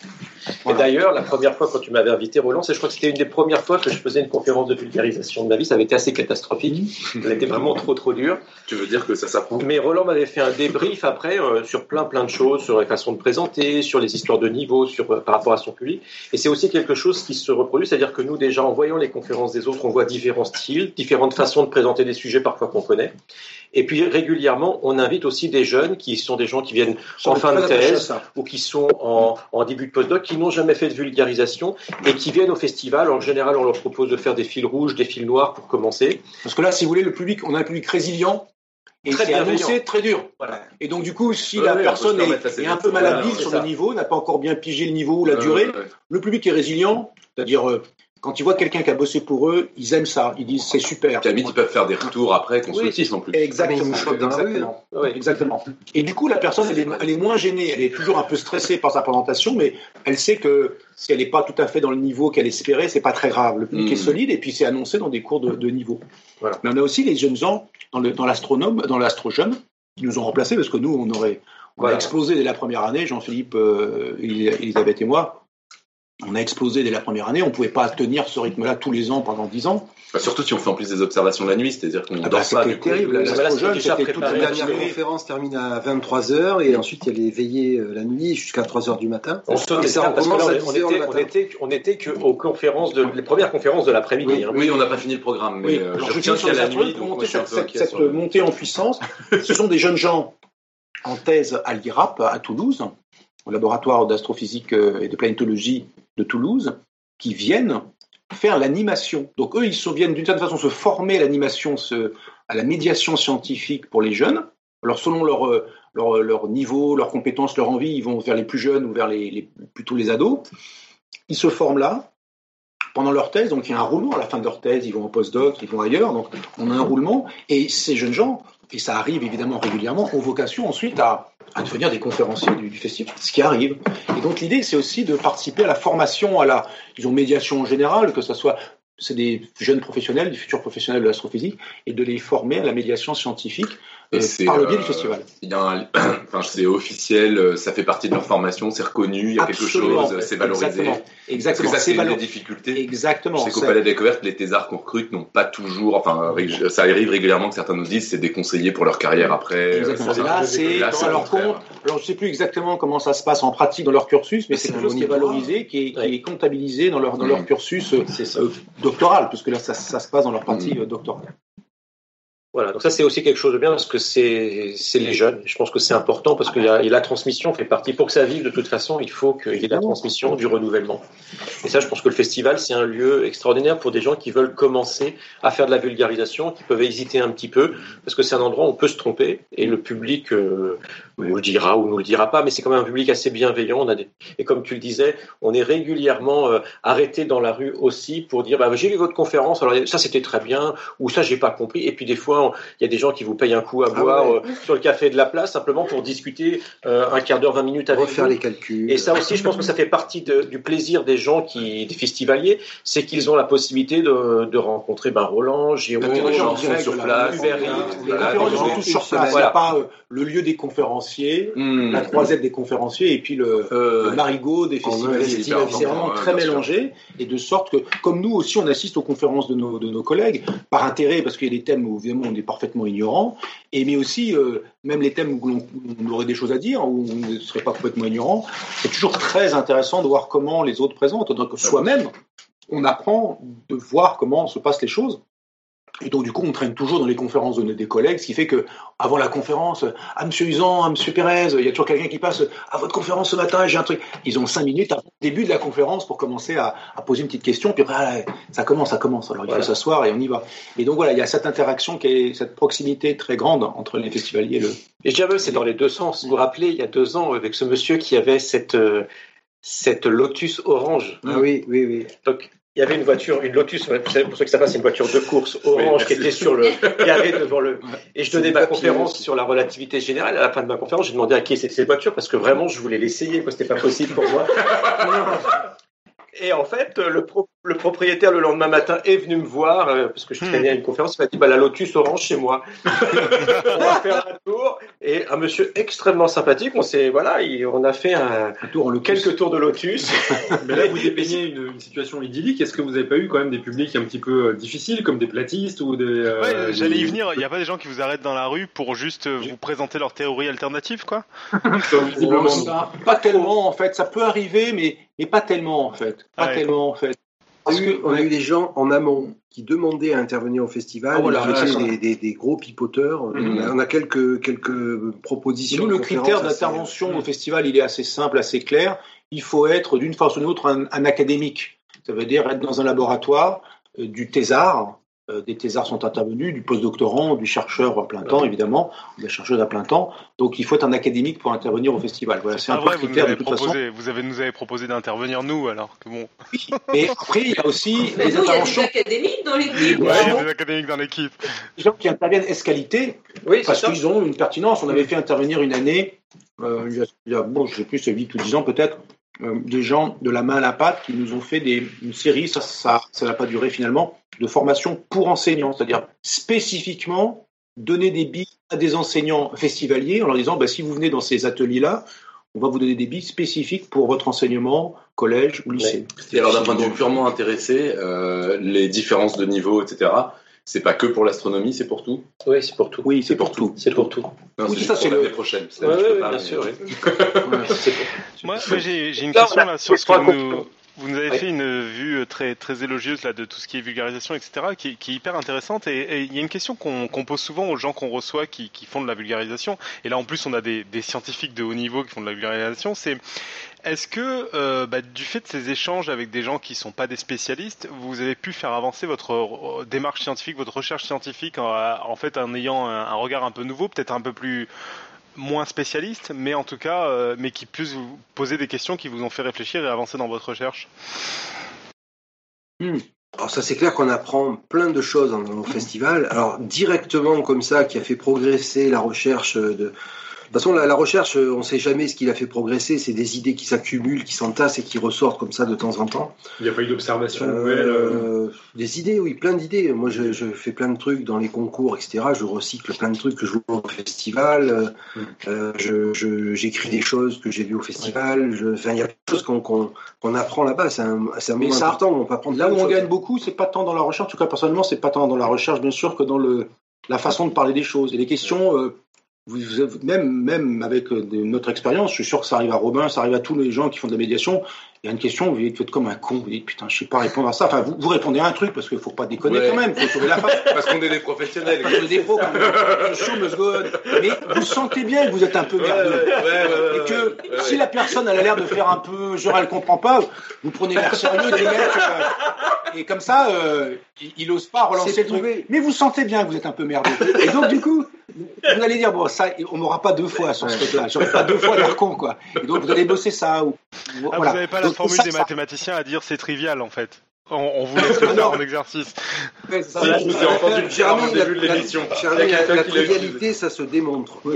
Et Voilà. d'ailleurs, la première fois quand tu m'avais invité, Roland, c'est je crois que c'était une des premières fois que je faisais une conférence de vulgarisation de ma vie. Ça avait été assez catastrophique. Elle était vraiment trop trop dure. Tu veux dire que ça s'apprend Mais Roland m'avait fait un débrief après euh, sur plein plein de choses, sur les façons de présenter, sur les histoires de niveau, sur euh, par rapport à son public. Et c'est aussi quelque chose qui se reproduit, c'est-à-dire que nous déjà en voyant les conférences des autres, on voit différents styles, différentes façons de présenter des sujets parfois qu'on connaît. Et puis régulièrement, on invite aussi des jeunes qui sont des gens qui viennent en fin de thèse ça. ou qui sont en, en début de postdoc, qui n'ont jamais fait de vulgarisation et qui viennent au festival. En général, on leur propose de faire des fils rouges, des fils noirs pour commencer. Parce que là, si vous voulez, le public, on a un public résilient. Et Très annoncé très dur. Voilà. Et donc, du coup, si Ouais, la ouais, personne est, un peu malhabile sur le niveau, n'a pas encore bien pigé le niveau ou la durée, ouais. le public est résilient. C'est-à-dire, euh, quand ils voient quelqu'un qui a bossé pour eux, ils aiment ça. Ils disent c'est super. Puis à ils peuvent faire des retours après, constructifs en plus. Exactement. La rue, Exactement. Et du coup, la personne, elle est, elle est moins gênée. Elle est toujours un peu stressée par sa présentation, mais elle sait que si elle n'est pas tout à fait dans le niveau qu'elle espérait, c'est pas très grave. Le public Mm. est solide et puis c'est annoncé dans des cours de, de niveau. Voilà. Mais on a aussi les jeunes gens dans l'astronome, dans l'astro-jeune, qui nous ont remplacés parce que nous, on aurait on Voilà. a explosé dès la première année, Jean-Philippe, euh, Elis- Elisabeth et moi. On a explosé dès la première année. On pouvait pas tenir ce rythme-là tous les ans pendant dix ans. Bah, surtout si on fait en plus des observations la nuit, c'est-à-dire qu'on Ah bah, dort pas. c'était Du coup, terrible. toute. La la dernière conférence termine à 23h et ensuite il y a les veillées euh, la nuit jusqu'à 3h du matin. On les ça, parce que là, on 10h le était, on était, on était que aux conférences de, les premières conférences de l'après-midi. Oui. hein. Oui, on n'a pas fini le programme, mais Oui, euh, alors je tiens sur la nuit, cette, montée en puissance. Ce sont des jeunes gens en thèse à l'IRAP à Toulouse, au laboratoire d'astrophysique euh, et de planétologie de Toulouse, qui viennent faire l'animation. Donc eux, ils viennent d'une certaine façon se former à l'animation, à la médiation scientifique pour les jeunes. Alors selon leur, euh, leur, leur niveau, leurs compétences, leur envie, ils vont vers les plus jeunes ou vers les- plutôt les ados. Ils se forment là pendant leur thèse, donc il y a un roulement à la fin de leur thèse, ils vont en postdoc, ils vont ailleurs, donc on a un roulement, et ces jeunes gens, et ça arrive évidemment régulièrement, ont vocation ensuite à, à devenir des conférenciers du, festival, ce qui arrive. Et donc l'idée, c'est aussi de participer à la formation, à la, disons, médiation en général, que ce soit, c'est des jeunes professionnels, des futurs professionnels de l'astrophysique, et de les former à la médiation scientifique Et euh, c'est, par le biais euh, du festival. Il y a un, enfin, c'est officiel, euh, ça fait partie de leur formation, c'est reconnu, il y a Absolument. quelque chose, c'est valorisé. Exactement. Parce Exactement. que ça, c'est une des valor- difficultés. Exactement. Je sais qu'au C'est- Palais de la Découverte, les thésards qu'on recrute n'ont pas toujours, enfin, ça arrive régulièrement que certains nous disent c'est déconseillé pour leur carrière après. Exactement. euh, c'est Là, ça. c'est c'est le leur contraire. compte. Alors, je sais plus exactement comment ça se passe en pratique dans leur cursus, mais c'est C'est quelque un chose qui est valorisé, qui est, qui est comptabilisé dans leur, dans leur Mm. cursus euh, C'est euh, doctoral, puisque là, ça, ça se passe dans leur partie euh, doctorale. Voilà, donc ça c'est aussi quelque chose de bien parce que c'est c'est les jeunes. Je pense que c'est important parce que la transmission fait partie. Pour que ça vive de toute façon, il faut qu'il y ait de la transmission, du renouvellement. Et ça, je pense que le festival c'est un lieu extraordinaire pour des gens qui veulent commencer à faire de la vulgarisation, qui peuvent hésiter un petit peu parce que c'est un endroit où on peut se tromper et le public euh, nous le dira ou nous le dira pas, mais c'est quand même un public assez bienveillant. On a des... et comme tu le disais, on est régulièrement euh, arrêté dans la rue aussi pour dire bah, j'ai vu votre conférence, alors ça c'était très bien ou ça j'ai pas compris. Et puis des fois il y a des gens qui vous payent un coup à Ah boire ouais. euh, sur le café de la place simplement pour discuter euh, un quart d'heure, 20 minutes avec Refaire vous. les calculs. Et ça aussi, je pense que ça fait partie de- du plaisir des gens qui, des festivaliers, c'est qu'ils ont la possibilité de, de rencontrer ben, Roland, Jérôme, gens sur place, Les voilà, conférences sont une sur place. Il n'y a Voilà. pas euh, le lieu des conférenciers, Hmm. la croisette des conférenciers et puis le, Euh, le marigot des investi, C'est vraiment très mélangé et de sorte que, comme nous aussi, on assiste aux conférences de nos, de nos collègues par intérêt parce qu'il y a des thèmes où évidemment on est parfaitement ignorant, et mais aussi euh, même les thèmes où on aurait des choses à dire où on ne serait pas complètement ignorant. C'est toujours très intéressant de voir comment les autres présentent, donc soi-même. on apprend de voir comment se passent les choses. Et donc, du coup, on traîne toujours dans les conférences de, des collègues, ce qui fait que, avant la conférence, à Monsieur Usan, à Monsieur Pérez, il y a toujours quelqu'un qui passe à votre conférence ce matin, j'ai un truc. Ils ont cinq minutes avant le début de la conférence pour commencer à, à poser une petite question, puis après, ah, ça commence, ça commence. Alors, il Voilà. faut s'asseoir et on y va. Et donc, voilà, il y a cette interaction, qui est, cette proximité très grande entre les festivaliers et le. Et même, c'est dans les deux sens. Vous vous rappelez, il y a deux ans, avec ce monsieur qui avait cette, euh, cette Lotus orange. Ah oui, oui, oui. Donc, il y avait une voiture, une Lotus, pour ceux qui savent c'est une voiture de course orange qui était sur le, garée devant le. Et je donnais ma conférence aussi. sur la relativité générale. À la fin de ma conférence, j'ai demandé à qui c'était cette voiture parce que vraiment, je voulais l'essayer, quoi. C'était pas possible pour moi. Et en fait, le, pro- le propriétaire le lendemain matin est venu me voir euh, parce que je traînais à une conférence. Il m'a dit bah, la Lotus orange chez moi. on va faire un tour et un monsieur extrêmement sympathique. On s'est voilà, il- on a fait un, Un tour en le quelques tours de Lotus. Mais là, vous dépeignez une, une situation idyllique. Est-ce que vous n'avez pas eu quand même des publics un petit peu euh, difficiles, comme des platistes ou des. euh, Ouais, j'allais y venir. Il n'y a pas des gens qui vous arrêtent dans la rue pour juste vous présenter leur théorie alternative, quoi? Visiblement. Ça, pas tellement, en fait. Ça peut arriver, mais, mais pas tellement, en fait. Pas Ah ouais. tellement, en fait. On a, Parce eu, que- on a eu des gens en amont qui demandaient à intervenir au festival, Ah, voilà, d'accord. des, des- des gros pipoteurs. Mhm. On, a, on a quelques, quelques propositions. Nous, le critère d'intervention au festival, il est assez simple, assez clair. Il faut être, d'une façon ou d'une autre, un, un académique. Ça veut dire être dans un laboratoire, euh, du thésard. Euh, des thésards sont intervenus, du postdoctorant, du chercheur à plein temps, évidemment, de la chercheuse à plein temps. Donc, il faut être un académique pour intervenir au festival. Voilà, c'est un peu vous nous critère de avez toute façon. vous avez, nous avez proposé d'intervenir nous, alors que bon. Mais après, il y a aussi Mais des nous, il y a des interventions, académiques dans l'équipe. Ouais. il y a des académiques dans l'équipe. des gens qui interviennent escalité, Oui, parce qu'ils ont une pertinence. On avait fait intervenir une année, euh, il y a, bon, je sais plus, c'est 8 ou 10 ans peut-être, euh, des gens de la main à la pâte qui nous ont fait des, une série, ça n'a pas duré finalement, de formation pour enseignants, c'est-à-dire spécifiquement donner des billes à des enseignants festivaliers en leur disant, bah, si vous venez dans ces ateliers-là, on va vous donner des billes spécifiques pour votre enseignement, collège ou lycée. Et alors d'un point de vue purement intéressé, euh, les différences de niveau, etc. C'est pas que pour l'astronomie, c'est pour tout. Oui, c'est pour tout. Oui, c'est pour tout. C'est pour tout. Non, Oui, c'est ça, c'est l'année prochaine. C'est Ouais, bien mais- sûr. oui. Ouais. C'est pour- Moi, moi, j'ai une question là sur ce que nous, vous nous avez Oui. fait une vue euh, très très élogieuse là de tout ce qui est vulgarisation, etc. qui, qui est hyper intéressante. Et il y a une question qu'on pose souvent aux gens qu'on reçoit qui, qui font de la vulgarisation. Et là, en plus, on a des, des scientifiques de haut niveau qui font de la vulgarisation. C'est est-ce que euh, bah, du fait de ces échanges avec des gens qui sont pas des spécialistes, vous avez pu faire avancer votre euh, démarche scientifique, votre recherche scientifique en, en fait en ayant un, regard un peu nouveau, peut-être un peu plus moins spécialiste, mais en tout cas, euh, mais qui puisse vous poser des questions qui vous ont fait réfléchir et avancer dans votre recherche? Alors ça c'est clair qu'on apprend plein de choses en- au festival. Alors directement comme ça, qui a fait progresser la recherche de... De toute façon, la, la recherche, on ne sait jamais ce qui l'a fait progresser. C'est des idées qui s'accumulent, qui s'entassent et qui ressortent comme ça de temps en temps. Il n'y a pas eu d'observation Euh, nouvelle. euh, des idées, oui, plein d'idées. Moi, je, je fais plein de trucs dans les concours, etc. Je recycle plein de trucs que je vois au festival. Euh, Mm. euh, je- je- J'écris des choses que j'ai vues au festival. Je- Enfin, il y a plein de choses qu'on qu'on- qu'on apprend là-bas. C'est un, c'est un Mais moment ça- important où on peut apprendre Là où on choses. gagne beaucoup, c'est pas tant dans la recherche, en tout cas personnellement, c'est pas tant dans la recherche, bien sûr, que dans le, la façon de parler des choses. Et les questions, euh, vous, vous avez- même, même avec euh, de notre expérience, je suis sûr que ça arrive à Robin, ça arrive à tous les gens qui font de la médiation. Il y a une question, vous faites comme un con, vous dites putain, je sais pas répondre à ça. Enfin, vous, vous répondez à un truc parce qu'il faut pas déconner Ouais. quand même, faut sauver la face. Parce qu'on est des professionnels. Parce que des pros. Mais vous sentez bien que vous êtes un peu Ouais, merdeux. ouais, ouais, Et que ouais, si la personne elle a l'air de faire un peu, genre elle comprend pas, vous prenez l'air sérieux du mec, euh, et comme ça, euh, il, il ose pas relancer le truc. prouvé. Mais vous sentez bien que vous êtes un peu merdeux. Et donc du coup, vous allez dire bon ça, on n'aura pas deux fois sur ce truc-là, j'aurai pas deux fois l'air con quoi. Et donc vous allez bosser ça. Ou, Ah, voilà. vous n'avez pas la Donc, formule ça, des ça- mathématiciens à dire c'est trivial en fait. On, on vous laisse le faire en exercice. Ouais, ça, Si, ça, je vous ai entendu le dire début de l'émission. La, trivialité, ça se démontre. Ouais.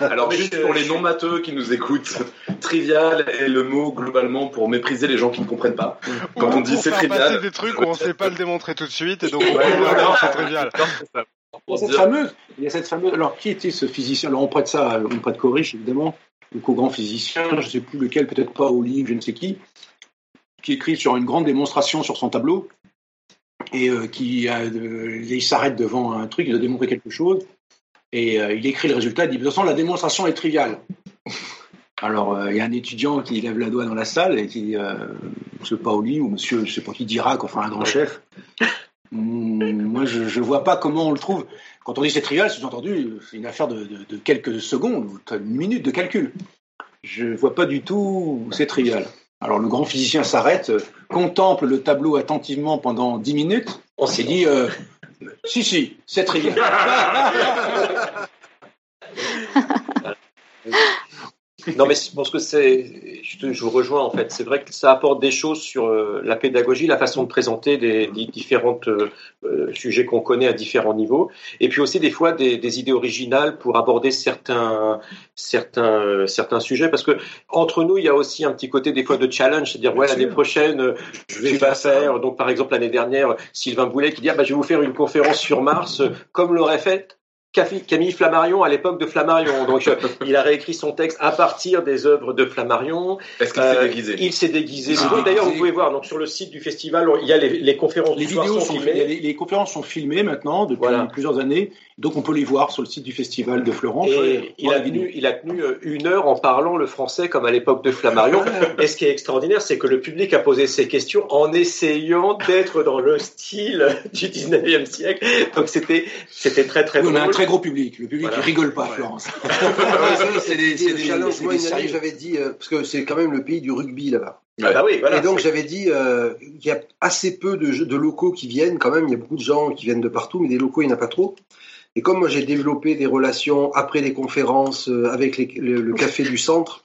Alors Mais juste pour les non-matheux qui nous écoutent, trivial est le mot globalement pour mépriser les gens qui ne comprennent pas. Quand Ou on dit c'est trivial, des trucs où on sait pas le démontrer tout de suite et donc on Ouais, non, c'est trivial. Il y a cette fameuse, il y a cette fameuse. Alors, qui était ce physicien? Alors, on prête ça, on prête Coriche, évidemment, le co-grand physicien, je ne sais plus lequel, peut-être pas Olive, je ne sais qui, qui écrit sur une grande démonstration sur son tableau, et euh, qui a, euh, il s'arrête devant un truc, il doit démontrer quelque chose, et euh, il écrit le résultat, il dit, de toute façon, la démonstration est triviale. Alors, euh, il y a un étudiant qui lève la doigt dans la salle et qui dit euh, Monsieur Paoli ou Monsieur, je sais pas qui dira, qu'on fera un grand chef. Hmm, moi, je ne vois pas comment on le trouve. Quand on dit c'est trivial, sous-entendu, c'est une affaire de, de- de quelques secondes, ou une minute de calcul. Je vois pas du tout où c'est trivial. Alors, le grand physicien s'arrête, contemple le tableau attentivement pendant 10 minutes. On s'est dit euh, Si, si, c'est trivial. Non, mais je pense que c'est. Je, je vous rejoins en fait. C'est vrai que ça apporte des choses sur euh, la pédagogie, la façon de présenter des, des différents sujets qu'on connaît à différents niveaux, et puis aussi des fois des, des idées originales pour aborder certains certains euh, certains sujets. Parce que entre nous, il y a aussi un petit côté des fois de challenge, c'est-à-dire ouais l'année prochaine, euh, tu vas faire. Donc par exemple l'année dernière, Sylvain Boulet qui dit ah, bah, je vais vous faire une conférence sur Mars, euh, comme l'aurait fait Cafi- Camille Flammarion à l'époque de Flammarion. Donc, euh, il a réécrit son texte à partir des œuvres de Flammarion. Est-ce qu'il Euh, s'est déguisé Il s'est déguisé. Ah, D'ailleurs, vous pouvez voir donc sur le site du festival, il y a les, les conférences Les du soir vidéos sont sont filmées. les, les conférences sont filmées maintenant depuis Voilà. plusieurs années, donc on peut les voir sur le site du festival de Florence. Et il a, tenu, il a tenu euh, une heure en parlant le français comme à l'époque de Flammarion. Et ce qui est extraordinaire, c'est que le public a posé ses questions en essayant d'être dans le style du 19e siècle. Donc c'était c'était très très Oui, on a un très gros public. Le public Voilà. il rigole pas à Florence. c'est des- c'est des- challenge. c'est Moi, une année, j'avais dit, euh, parce que c'est quand même le pays du rugby là-bas. Ah bah oui, voilà. et donc, j'avais dit euh, qu'il y a assez peu de, de locaux qui viennent quand même. Il y a beaucoup de gens qui viennent de partout, mais des locaux, il n'y en a pas trop. Et comme moi, j'ai développé des relations après les conférences euh, avec les- le, le café du centre,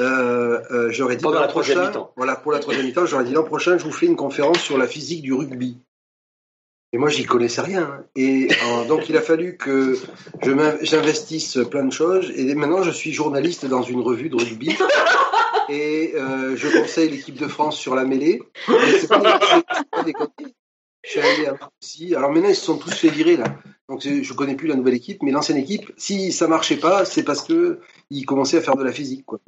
euh, euh, j'aurais dit Pendant l'an la troisième mi-temps. Voilà, pour la troisième mi-temps, j'aurais dit l'an prochain, je vous fais une conférence sur la physique du rugby. Et moi, j'y connaissais rien. hein. Et euh, donc, il a fallu que je j'investisse plein de choses. Et maintenant, je suis journaliste dans une revue de rugby. Et euh, je conseille l'équipe de France sur la mêlée. Mais c'est pas des- c'est pas des conneries. Je suis allé aussi. Alors maintenant, ils se sont tous fait virer là. Donc je connais plus la nouvelle équipe, mais l'ancienne équipe, si ça marchait pas, c'est parce que ils commençaient à faire de la physique. Quoi.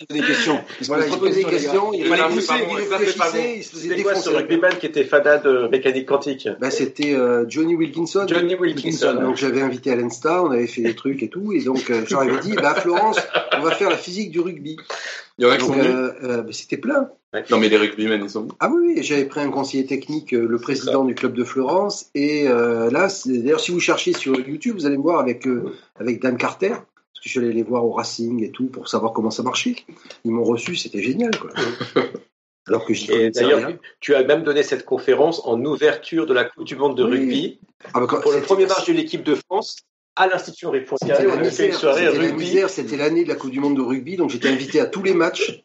Il se des questions. Il se Voilà, pose ils se de posaient des questions, ils Il fallait Ça, pousser, c'est pas bon, il ça, c'est pas réfléchissaient, ils se faisaient C'était quoi ce défoncer. rugbyman qui était fada de mécanique quantique Ben, c'était euh, Johnny Wilkinson. Johnny Wilkinson. Donc j'avais invité Alan Starr, on avait fait des trucs et tout, et donc euh, je leur avais dit, bah Florence, on va faire la physique du rugby. Il y en a qui sont Donc, venus euh, euh, ben, c'était plein. Non, mais les rugbymen, ils sont. Ah oui, oui, j'avais pris un conseiller technique, euh, le président du club de Florence, et euh, là, d'ailleurs, si vous cherchez sur YouTube, vous allez me voir avec euh, avec Dan Carter, parce que je suis allé les voir au Racing et tout pour savoir comment ça marchait. Ils m'ont reçu, c'était génial, quoi. Alors que j'y Et connaissais d'ailleurs, tu as même donné cette conférence en ouverture de la Coupe du Monde de Oui. rugby Ah, bah, quand- pour le premier match de l'équipe de France à l'Institut Henri Poincaré. On a fait une soirée rugby. c'était l'année de la Coupe du Monde de rugby, donc j'étais invité à tous les matchs.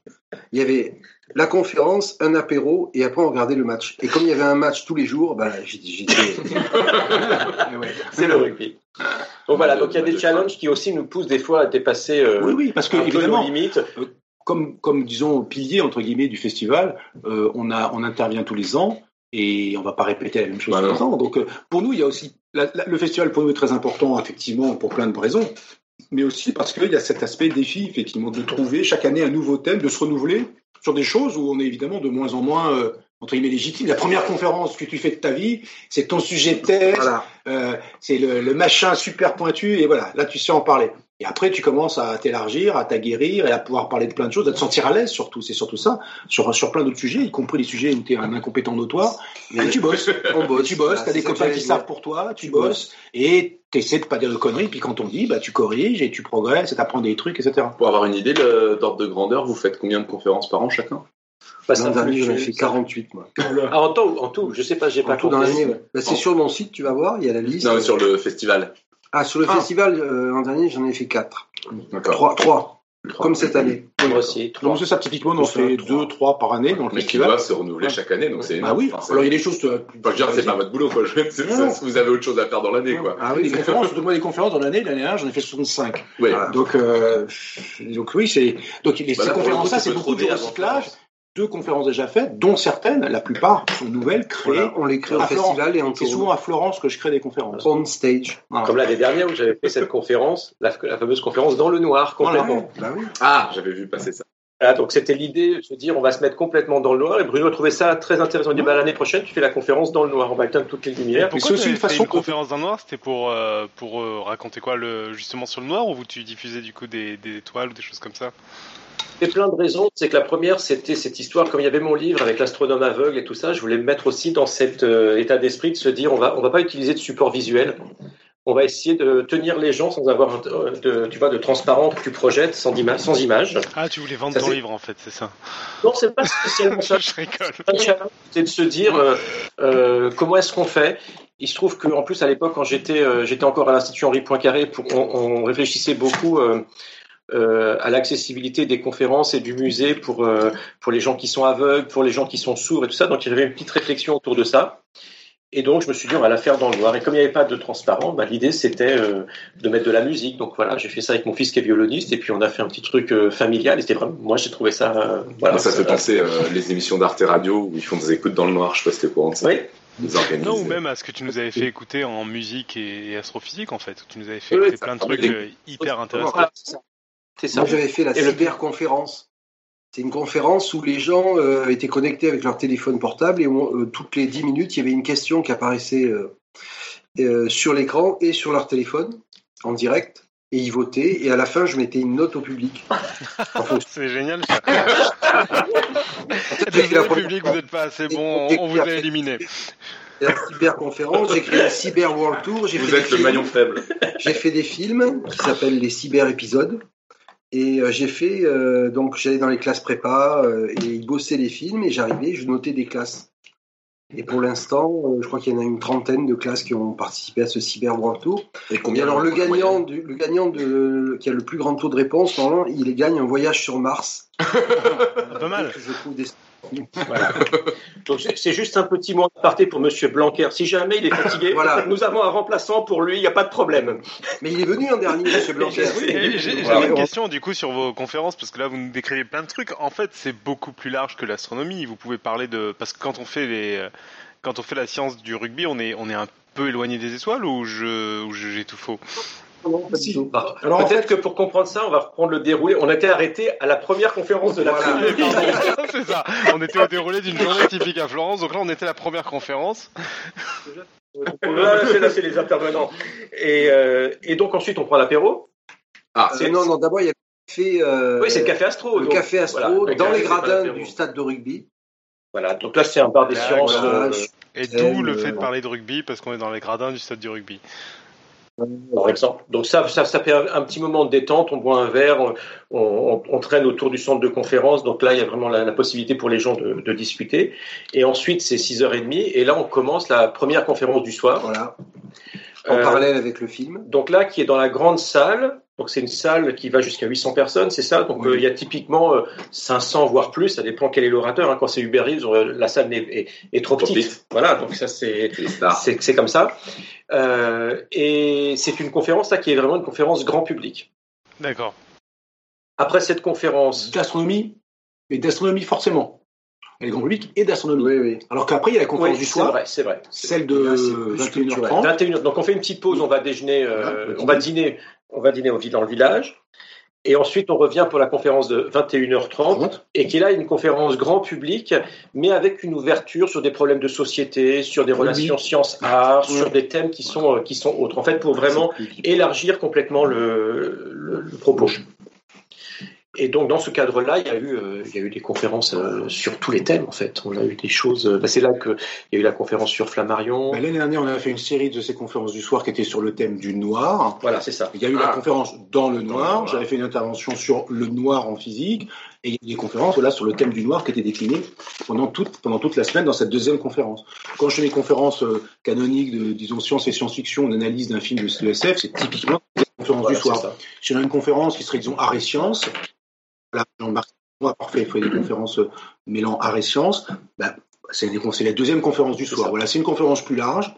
Il y avait la conférence, un apéro, et après on regardait le match. Et comme il y avait un match tous les jours, bah, j'étais-. C'est le rugby. Donc voilà, donc il y a des challenges qui aussi nous poussent des fois à dépasser euh, Oui, oui, parce que un peu évidemment, nos limites. comme, comme disons pilier entre guillemets du festival, euh, on a on intervient tous les ans et on va pas répéter la même chose Bah tous les ans. Donc euh, pour nous, il y a aussi la- la- le festival pour nous est très important effectivement pour plein de raisons, mais aussi parce qu'il y a cet aspect défi effectivement de trouver chaque année un nouveau thème, de se renouveler sur des choses où on est évidemment de moins en moins euh, entre guillemets légitime. La première conférence que tu fais de ta vie, c'est ton sujet de thèse, Voilà. euh, c'est le, le machin super pointu, et voilà, là tu sais en parler. Et après, tu commences à t'élargir, à t'aguerrir et à pouvoir parler de plein de choses, à te sentir à l'aise surtout. C'est surtout ça, sur, sur plein d'autres sujets, y compris les sujets où tu es un incompétent notoire. Et tu bosses. On bosse. tu bosses, Voilà, tu as des copains qui savent pour toi, tu Tu bosses, et tu essaies de pas dire de conneries, puis quand on dit, bah, tu corriges et tu progresses et tu apprends des trucs, etc. Pour avoir une idée d'ordre de grandeur, vous faites combien de conférences par an chacun? Bah, L'an dernier, j'en ai fait ça- 48, moi. Ah, en tout, en tout, je sais pas, j'ai pas En tout dans l'année, ouais. Bah, c'est sur mon site, tu vas voir, il y a la liste. Non, mais sur le festival. Ah, sur le Ah. festival, euh, l'an dernier, j'en ai fait 4. D'accord. 3, 3. Comme cette année. Trois. Donc c'est ça, typiquement, on en fait trois. deux, trois par année dans le Mais qui doivent se renouveler Ouais. chaque année, donc c'est Bah énorme. oui, Enfin, c'est- alors il y a des choses. euh, Enfin, je veux dire, c'est pas votre boulot, quoi. Vous avez autre chose à faire dans l'année, quoi. Ah les oui, conférences, surtout moi, les conférences dans l'année, l'année dernière, j'en ai fait 65. Ouais. Voilà. Donc, euh, donc oui, c'est donc les, Bah ces là, conférences-là, c'est beaucoup de recyclage. Deux conférences déjà faites, dont certaines, la plupart sont nouvelles, créées. Voilà, on les crée au festival et on C'est souvent à Florence que je crée des conférences. on stage. Voilà. Comme l'année dernière où j'avais fait cette conférence, la, la fameuse conférence dans le noir complètement. Bah oui. Ah, j'avais vu passer ça. Voilà, donc c'était l'idée de se dire on va se mettre complètement dans le noir. Et Bruno a trouvé ça très intéressant. Il dit bah, l'année prochaine tu fais la conférence dans le noir, on va éteindre toutes les lumières. Pourquoi c'est aussi une façon une conférence dans le noir C'était pour euh, pour euh, raconter quoi le justement sur le noir ou tu diffusais du coup des, des étoiles ou des choses comme ça? Il y a plein de raisons. C'est que la première, c'était cette histoire, comme il y avait mon livre avec l'astronome aveugle et tout ça, je voulais me mettre aussi dans cet euh, état d'esprit de se dire, on va, on va pas utiliser de support visuel. On va essayer de tenir les gens sans avoir un- de, tu vois, de transparent que tu projettes sans, ima- sans image. Ah, tu voulais vendre Ça, ton livre en fait, c'est ça. Non, c'est pas spécialement ça. Je rigole. C'est de se dire euh, euh, comment est-ce qu'on fait? Il se trouve qu'en plus à l'époque, quand j'étais euh, j'étais encore à l'institut Henri Poincaré, on, on réfléchissait beaucoup euh, euh, à l'accessibilité des conférences et du musée pour euh, pour les gens qui sont aveugles, pour les gens qui sont sourds et tout ça. Donc il y avait une petite réflexion autour de ça. Et donc je me suis dit on va la faire dans le noir. Et comme il n'y avait pas de transparent, bah, l'idée c'était euh, de mettre de la musique. Donc voilà, j'ai fait ça avec mon fils qui est violoniste et puis on a fait un petit truc euh, familial. Et c'était vraiment, moi j'ai trouvé ça. euh, voilà. ça fait penser euh, les émissions d'Arte Radio où ils font des écoutes dans le noir. Je sais pas si t'es au courant de ça. Oui. Ils organisent. Non, ou même à ce que tu nous avais fait écouter en musique et, astrophysique en fait. Tu nous avais fait Oui, écouter plein de trucs hyper intéressants. Voilà, c'est ça. Moi, j'avais fait la Et le- cyberconférence. C'est une conférence où les gens euh, étaient connectés avec leur téléphone portable et on- euh, toutes les 10 minutes, il y avait une question qui apparaissait euh, euh, sur l'écran et sur leur téléphone en direct. Et ils votaient. Et à la fin, je mettais une note au public. En C'est génial ça. fait la première public, fois. vous n'êtes pas assez bon, on, on vous a éliminé. la cyberconférence, j'ai créé la Cyber World Tour. Vous fait des êtes le films. maillon faible. J'ai fait des films qui s'appellent les cyber épisodes. Et euh, j'ai fait, euh, donc j'allais dans les classes prépa euh, et ils bossaient les films et j'arrivais, je notais des classes. Et pour l'instant, euh, je crois qu'il y en a une trentaine de classes qui ont participé à ce Cyber World Tour. Et Et combien alors le gagnant, du, le gagnant de, qui a le plus grand taux de réponse, normalement, il gagne un voyage sur Mars. Pas mal. Que je trouve des... Voilà. Donc c'est juste un petit mot aparté pour Monsieur Blanquer. Si jamais il est fatigué, Voilà. nous avons un remplaçant pour lui, il n'y a pas de problème. Mais il est venu en dernier, Monsieur Blanquer. J'ai Voilà. une question du coup sur vos conférences parce que là vous nous décrivez plein de trucs. En fait, c'est beaucoup plus large que l'astronomie. Vous pouvez parler de parce que quand on fait les quand on fait la science du rugby, on est on est un peu éloigné des étoiles ou je ou je- j'ai tout faux? Si. Bah, Alors, en Peut-être que pour comprendre ça, on va reprendre le déroulé. On était arrêté à la première conférence de la Voilà. C'est ça. On était au déroulé d'une journée typique à Florence. Donc là, on était à la première conférence. Là, c'est là, c'est les intervenants. Et, euh, et donc ensuite, on prend l'apéro. Ah, Euh, non, non, d'abord, il y a le café, euh, Oui, c'est le café Astro. le donc, café Astro voilà, le dans café, les gradins du stade de rugby. Voilà, donc là, c'est un bar des Là, sciences. voilà, euh, Et Euh, d'où le fait de parler de rugby parce qu'on est dans les gradins du stade du rugby. Par exemple. Donc ça, ça, ça fait un, petit moment de détente, on boit un verre, on, on- on traîne autour du centre de conférence, donc là il y a vraiment la, la possibilité pour les gens de, de discuter. Et ensuite c'est 6h30, et là on commence la première conférence du soir. Voilà. En Euh, parallèle avec le film. Donc là qui est dans la grande salle, donc c'est une salle qui va jusqu'à 800 personnes, c'est ça? Donc Oui. euh, il y a typiquement euh, 500 voire plus, ça dépend quel est l'orateur. hein. Quand c'est Uber Eats, euh, la salle est, est- est trop Trop petite. petite. Voilà, donc ça c'est c'est c'est comme ça. Euh, et c'est une conférence là qui est vraiment une conférence grand public. D'accord. Après cette conférence, d'astronomie, mais d'astronomie forcément. Elle est grand public et d'astronomie. Oui, oui. Alors qu'après, il y a la conférence oui, du c'est soir, vrai, c'est vrai. celle c'est de plus 21h30. 21 Donc on fait une petite pause, on va déjeuner, euh, on va dîner, on va dîner au, dans le village. Et ensuite, on revient pour la conférence de 21h30, et qui est là une conférence grand public, mais avec une ouverture sur des problèmes de société, sur des relations sciences-art, sur des thèmes qui sont, euh, qui sont autres. En fait, pour vraiment élargir complètement le, le- le propos. Et donc, dans ce cadre-là, il y a eu, euh, il y a eu des conférences euh, sur tous les thèmes, en fait. On a eu des choses. euh, bah, c'est là qu'il y a eu la conférence sur Flammarion. Ben, L'année dernière, on a fait une série de ces conférences du soir qui étaient sur le thème du noir. Voilà, c'est ça. Il y a eu la Ah. conférence dans le noir. J'avais fait une intervention sur le noir en physique. Et il y a eu des conférences voilà, sur le thème du noir qui étaient déclinées pendant toute, pendant toute la semaine dans cette deuxième conférence. Quand je fais mes conférences canoniques de, disons, science et science-fiction, d'analyse d'un film de, de SF, c'est typiquement conférence Voilà, du soir. a une conférence qui serait, disons, art et sciences, voilà, Jean-Marc a parfait fait des conférences euh, mêlant art et sciences, ben, c'est la deuxième conférence du soir. Voilà, c'est une conférence plus large,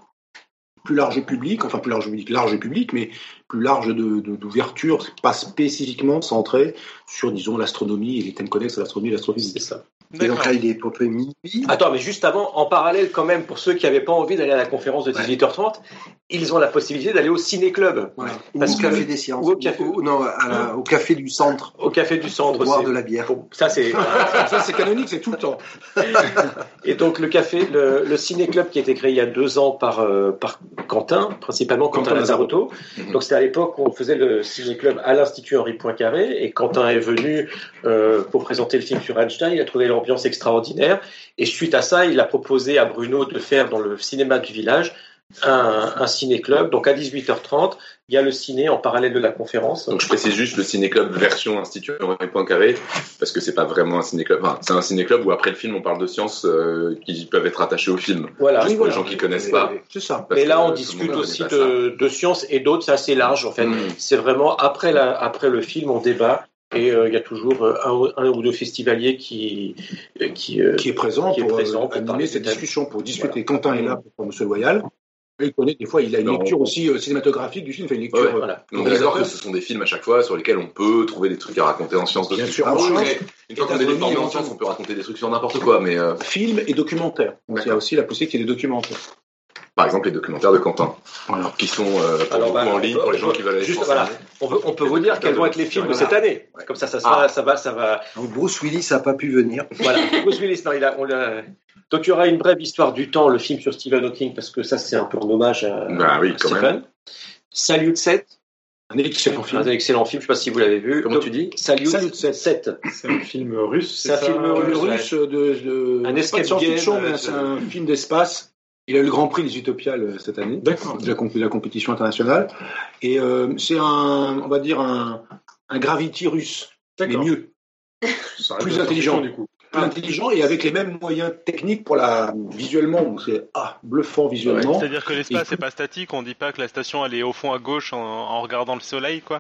plus large public, enfin plus large public, large public, mais plus large de- de- d'ouverture, c'est pas spécifiquement centré sur, disons, l'astronomie et les thèmes connexes à l'astronomie et C'est l'astrophysique. ça. Et donc là, il est pour peu minuit. Attends, mais juste avant, en parallèle quand même, pour ceux qui n'avaient pas envie d'aller à la conférence de 18h30, ils ont la possibilité d'aller au ciné-club, Ouais. Parce Ou au que- café des sciences. ou au café- Ou- non, à la- au café du centre. au café du centre. Pour boire c'est- de la bière. Ça, c'est. Ça, c'est canonique, c'est tout le temps. Et donc le café, le, le ciné-club qui a été créé il y a deux ans par, euh, par Quentin, principalement Quentin, Quentin Lazarotto. Mhm. Donc c'était à l'époque on faisait le ciné-club à l'Institut Henri Poincaré et Quentin est venu euh, pour présenter le film sur Einstein. Il a trouvé l'ambiance extraordinaire et suite à ça, il a proposé à Bruno de faire dans le cinéma du village un, un ciné-club. Donc à 18h30, il y a le ciné en parallèle de la conférence. Donc je précise juste le ciné-club version Institut Henri Poincaré, parce que c'est pas vraiment un ciné-club. Enfin, c'est un ciné-club où après le film on parle de sciences euh, qui peuvent être attachées au film. Voilà. Juste pour les gens qui connaissent pas. C'est ça. parce Mais là, que on le discute aussi de, de sciences et d'autres, c'est assez large en fait. Mm. C'est vraiment après, la, après le film, on débat et euh, il y a toujours euh, un, un ou deux festivaliers qui, euh, qui, euh, Qui est présent Qui est pour euh, présent pour parler animer cette discussion, pour discuter. Quentin est là pour Monsieur Loyal. Il connaît, des fois, il a une Non. lecture aussi euh, cinématographique du film, il fait une lecture. Ouais, euh, voilà. On est d'accord que ce sont des films à chaque fois sur lesquels on peut trouver des trucs à raconter en sciences Bien sûr, Ah, en ouais, une fois qu'on est formés en sciences, on peut raconter des trucs sur n'importe quoi. Mais euh, film et documentaire. Donc, il y a aussi la possibilité des documentaires. par exemple les documentaires de Quentin, Voilà. qui sont euh, pour Alors, beaucoup bah, en on ligne pour les on gens qui veulent aller juste, voilà. on, veut, on peut vous dire quels vont être les films de cette année. Comme ça, ça, sera, ça va, ça va. Donc Bruce Willis n'a pas pu venir. Voilà. Bruce Willis, non, il a, on l'a. Donc il y aura une brève histoire du temps, le film sur Stephen Hawking, parce que ça c'est un peu en hommage à, Bah oui, à quand Stephen. même. Salut 7, Un excellent film. un excellent film, je sais pas si vous l'avez vu. Comment Donc, tu dis Salut Salut 7. 7. C'est un film russe. C'est un film russe, russe de, de, Un c'est escape pas de science-fiction, mais euh, c'est un film d'espace. Il a eu le Grand Prix des Utopiales euh, cette année, D'accord. de la, comp- la compétition internationale. Et euh, c'est un, on va dire un, un Gravity russe, mais mieux, plus intelligent. du coup. Plus intelligent et avec les mêmes moyens techniques pour la visuellement. C'est ah, bluffant visuellement. C'est-à-dire que l'espace n'est pas statique, on dit pas que la station elle est au fond à gauche en, en regardant le soleil, quoi.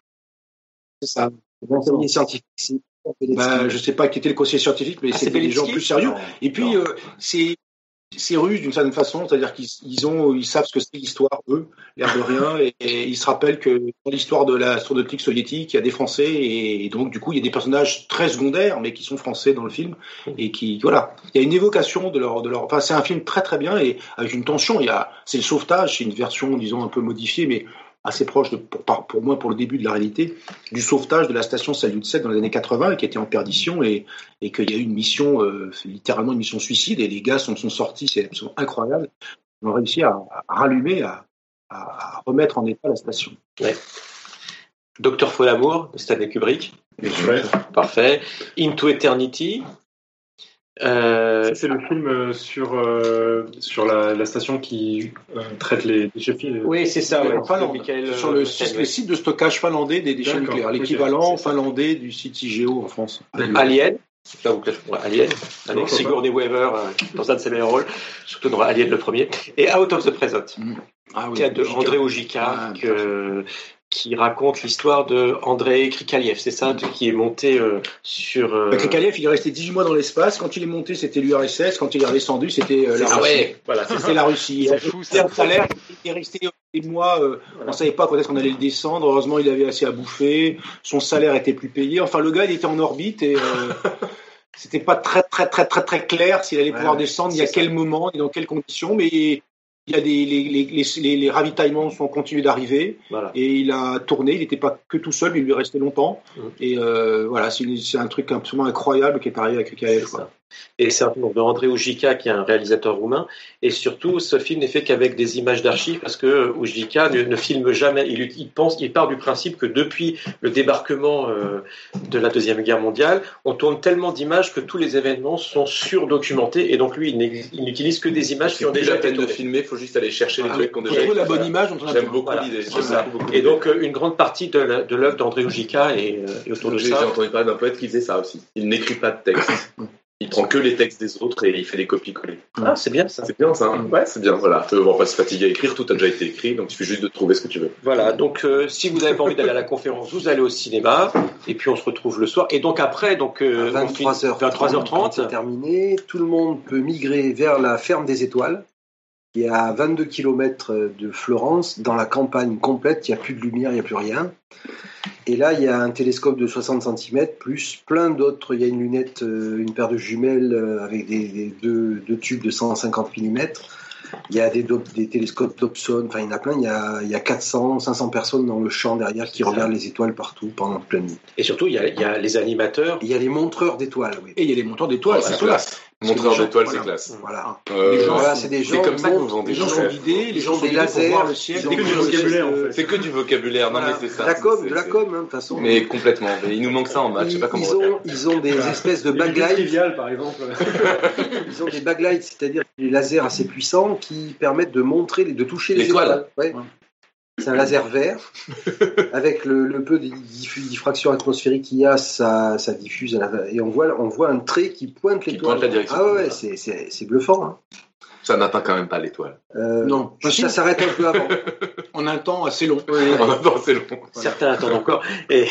C'est ça. Conseiller scientifique, Bah, je sais pas qui était le conseiller scientifique, mais Ah, c'est c'était des gens plus sérieux. Non. Et puis, euh, c'est c'est russe d'une certaine façon, c'est-à-dire qu'ils ils ont, ils savent ce que c'est l'histoire, eux, l'air de rien, et, et ils se rappellent que dans l'histoire de l'astronautique soviétique, il y a des Français, et, donc du coup, il y a des personnages très secondaires, mais qui sont français dans le film, et qui, voilà, il y a une évocation de leur, de leur, enfin, c'est un film très très bien, et avec une tension. Il y a, c'est le sauvetage, c'est une version, disons, un peu modifiée, mais assez proche de, pour, pour moi, pour le début de la réalité, du sauvetage de la station Salyut 7 dans les années 80, qui était en perdition, et et qu'il y a eu une mission, euh, littéralement une mission suicide, et les gars sont, sont sortis, c'est absolument incroyable. Ils ont réussi à, à rallumer, à, à- remettre en état la station. Docteur Folamour de Stanley Kubrick. Ouais. Parfait. Into Eternity. Euh, c'est le film euh, sur, euh, sur la, la station qui euh, traite les déchets oui, c'est ça. ouais. en Finlande, Michael, sur le, site- Michael, le site de stockage finlandais des déchets nucléaires, l'équivalent finlandais du site IGO en France. Alien. Là, vous- Alien, avec Sigourney Weaver dans un de ses meilleurs rôles, surtout dans Alien le premier, et Out of the Present, Ah oui, qui a de Ojika. André Ojika, Ah, que- qui raconte l'histoire de Andrei Krikaliev, c'est ça, de- qui est monté euh, sur. euh, Bah, Krikalev, il est resté 18 mois dans l'espace. Quand il est monté, c'était l'URSS. Quand il est redescendu, c'était euh, la ah Russie. ouais, voilà, ça. C'était la Russie. Fou, c'était ça. un salaire. Il est resté des mois. euh, On savait pas quand est-ce qu'on allait le descendre. Heureusement, il avait assez à bouffer. Son salaire était plus payé. Enfin, le gars, il était en orbite et euh, c'était pas très, très, très, très, très clair s'il allait Ouais, pouvoir descendre, il y a quel moment et dans quelles conditions. Mais il y a des, les, les, les, les- ravitaillements sont continués d'arriver Voilà. et il a tourné. Il n'était pas que tout seul, mais il lui restait longtemps. Mhm. Et euh, voilà, c'est un truc absolument incroyable qui est arrivé avec Krikalev. Et c'est un film de André Ojika, qui est un réalisateur roumain. Et surtout, ce film n'est fait qu'avec des images d'archives, parce que Ojika ne, ne filme jamais. Il, il pense, il part du principe que depuis le débarquement euh, de la Deuxième Guerre mondiale, on tourne tellement d'images que tous les événements sont surdocumentés. Et donc, lui, il n'utilise que des images qui ont déjà la été de filmer, il faut juste aller chercher les Ah, trucs qu'on faut déjà la bonne image on a J'aime beaucoup Voilà, l'idée. Et donc, euh, une grande partie de l'œuvre d'André est, euh, est autour de ça. j'ai entendu parler d'un poète qui faisait ça aussi. Il n'écrit pas de texte. Il prend que les textes des autres et il fait des copies-coller. Ah, c'est bien ça. C'est bien ça. hein Ouais, c'est bien. Voilà. On va pas se fatiguer à écrire. Tout a déjà été écrit. Donc il suffit juste de trouver ce que tu veux. Voilà, donc euh, si vous n'avez pas envie d'aller à la conférence, vous allez au cinéma, et puis on se retrouve le soir. Et donc après, donc euh, À on finit- 23h30, 23h30. c'est terminé. Tout le monde peut migrer vers la ferme des étoiles. Qui est à 22 km de Florence, dans la campagne complète, il n'y a plus de lumière, il n'y a plus rien. Et là, il y a un télescope de 60 cm, plus plein d'autres. Il y a une lunette, euh, une paire de jumelles euh, avec des, des deux, deux tubes de 150 mm. Il y a des, télescopes Dobson, enfin il y en a plein. Il y a, il y a 400, 500 personnes dans le champ derrière qui regardent les étoiles partout pendant toute la nuit. Et surtout, il y a, il y a les animateurs. Il y a les montreurs d'étoiles, oui. Et il y a les montants d'étoiles, c'est c'est. Montreur C'est des d'étoiles, gens- c'est voilà. classe. Voilà. Euh, Les gens- c'est des c'est gens comme ça qui que vous montent- vendez Les gens des sont chefs. guidés, les gens ont des lasers, voir le ciel. ils ont Dès que des je- vocabulaire, en fait. C'est que du vocabulaire, non mais c'est ça. de la c'est- com, c'est- de la c'est- com, hein, de toute façon. Mais complètement. Mais il nous manque ça en maths, je sais pas comment ils, ont, ils ont des espèces de triviales, par exemple. Ils ont des backlights, c'est-à-dire des lasers assez puissants qui permettent de montrer, de toucher les étoiles. C'est un laser vert. Avec le, le peu de diffraction atmosphérique qu'il y a, ça, ça diffuse à la- et on voit, on voit un trait qui pointe Qui l'étoile. pointe la direction. Ah ouais, c'est, c'est, c'est bluffant. Hein. Ça n'atteint quand même pas l'étoile. Euh, Non, ça s'arrête un peu avant. en un temps assez long. Temps, c'est long. Certains attendent encore. Et...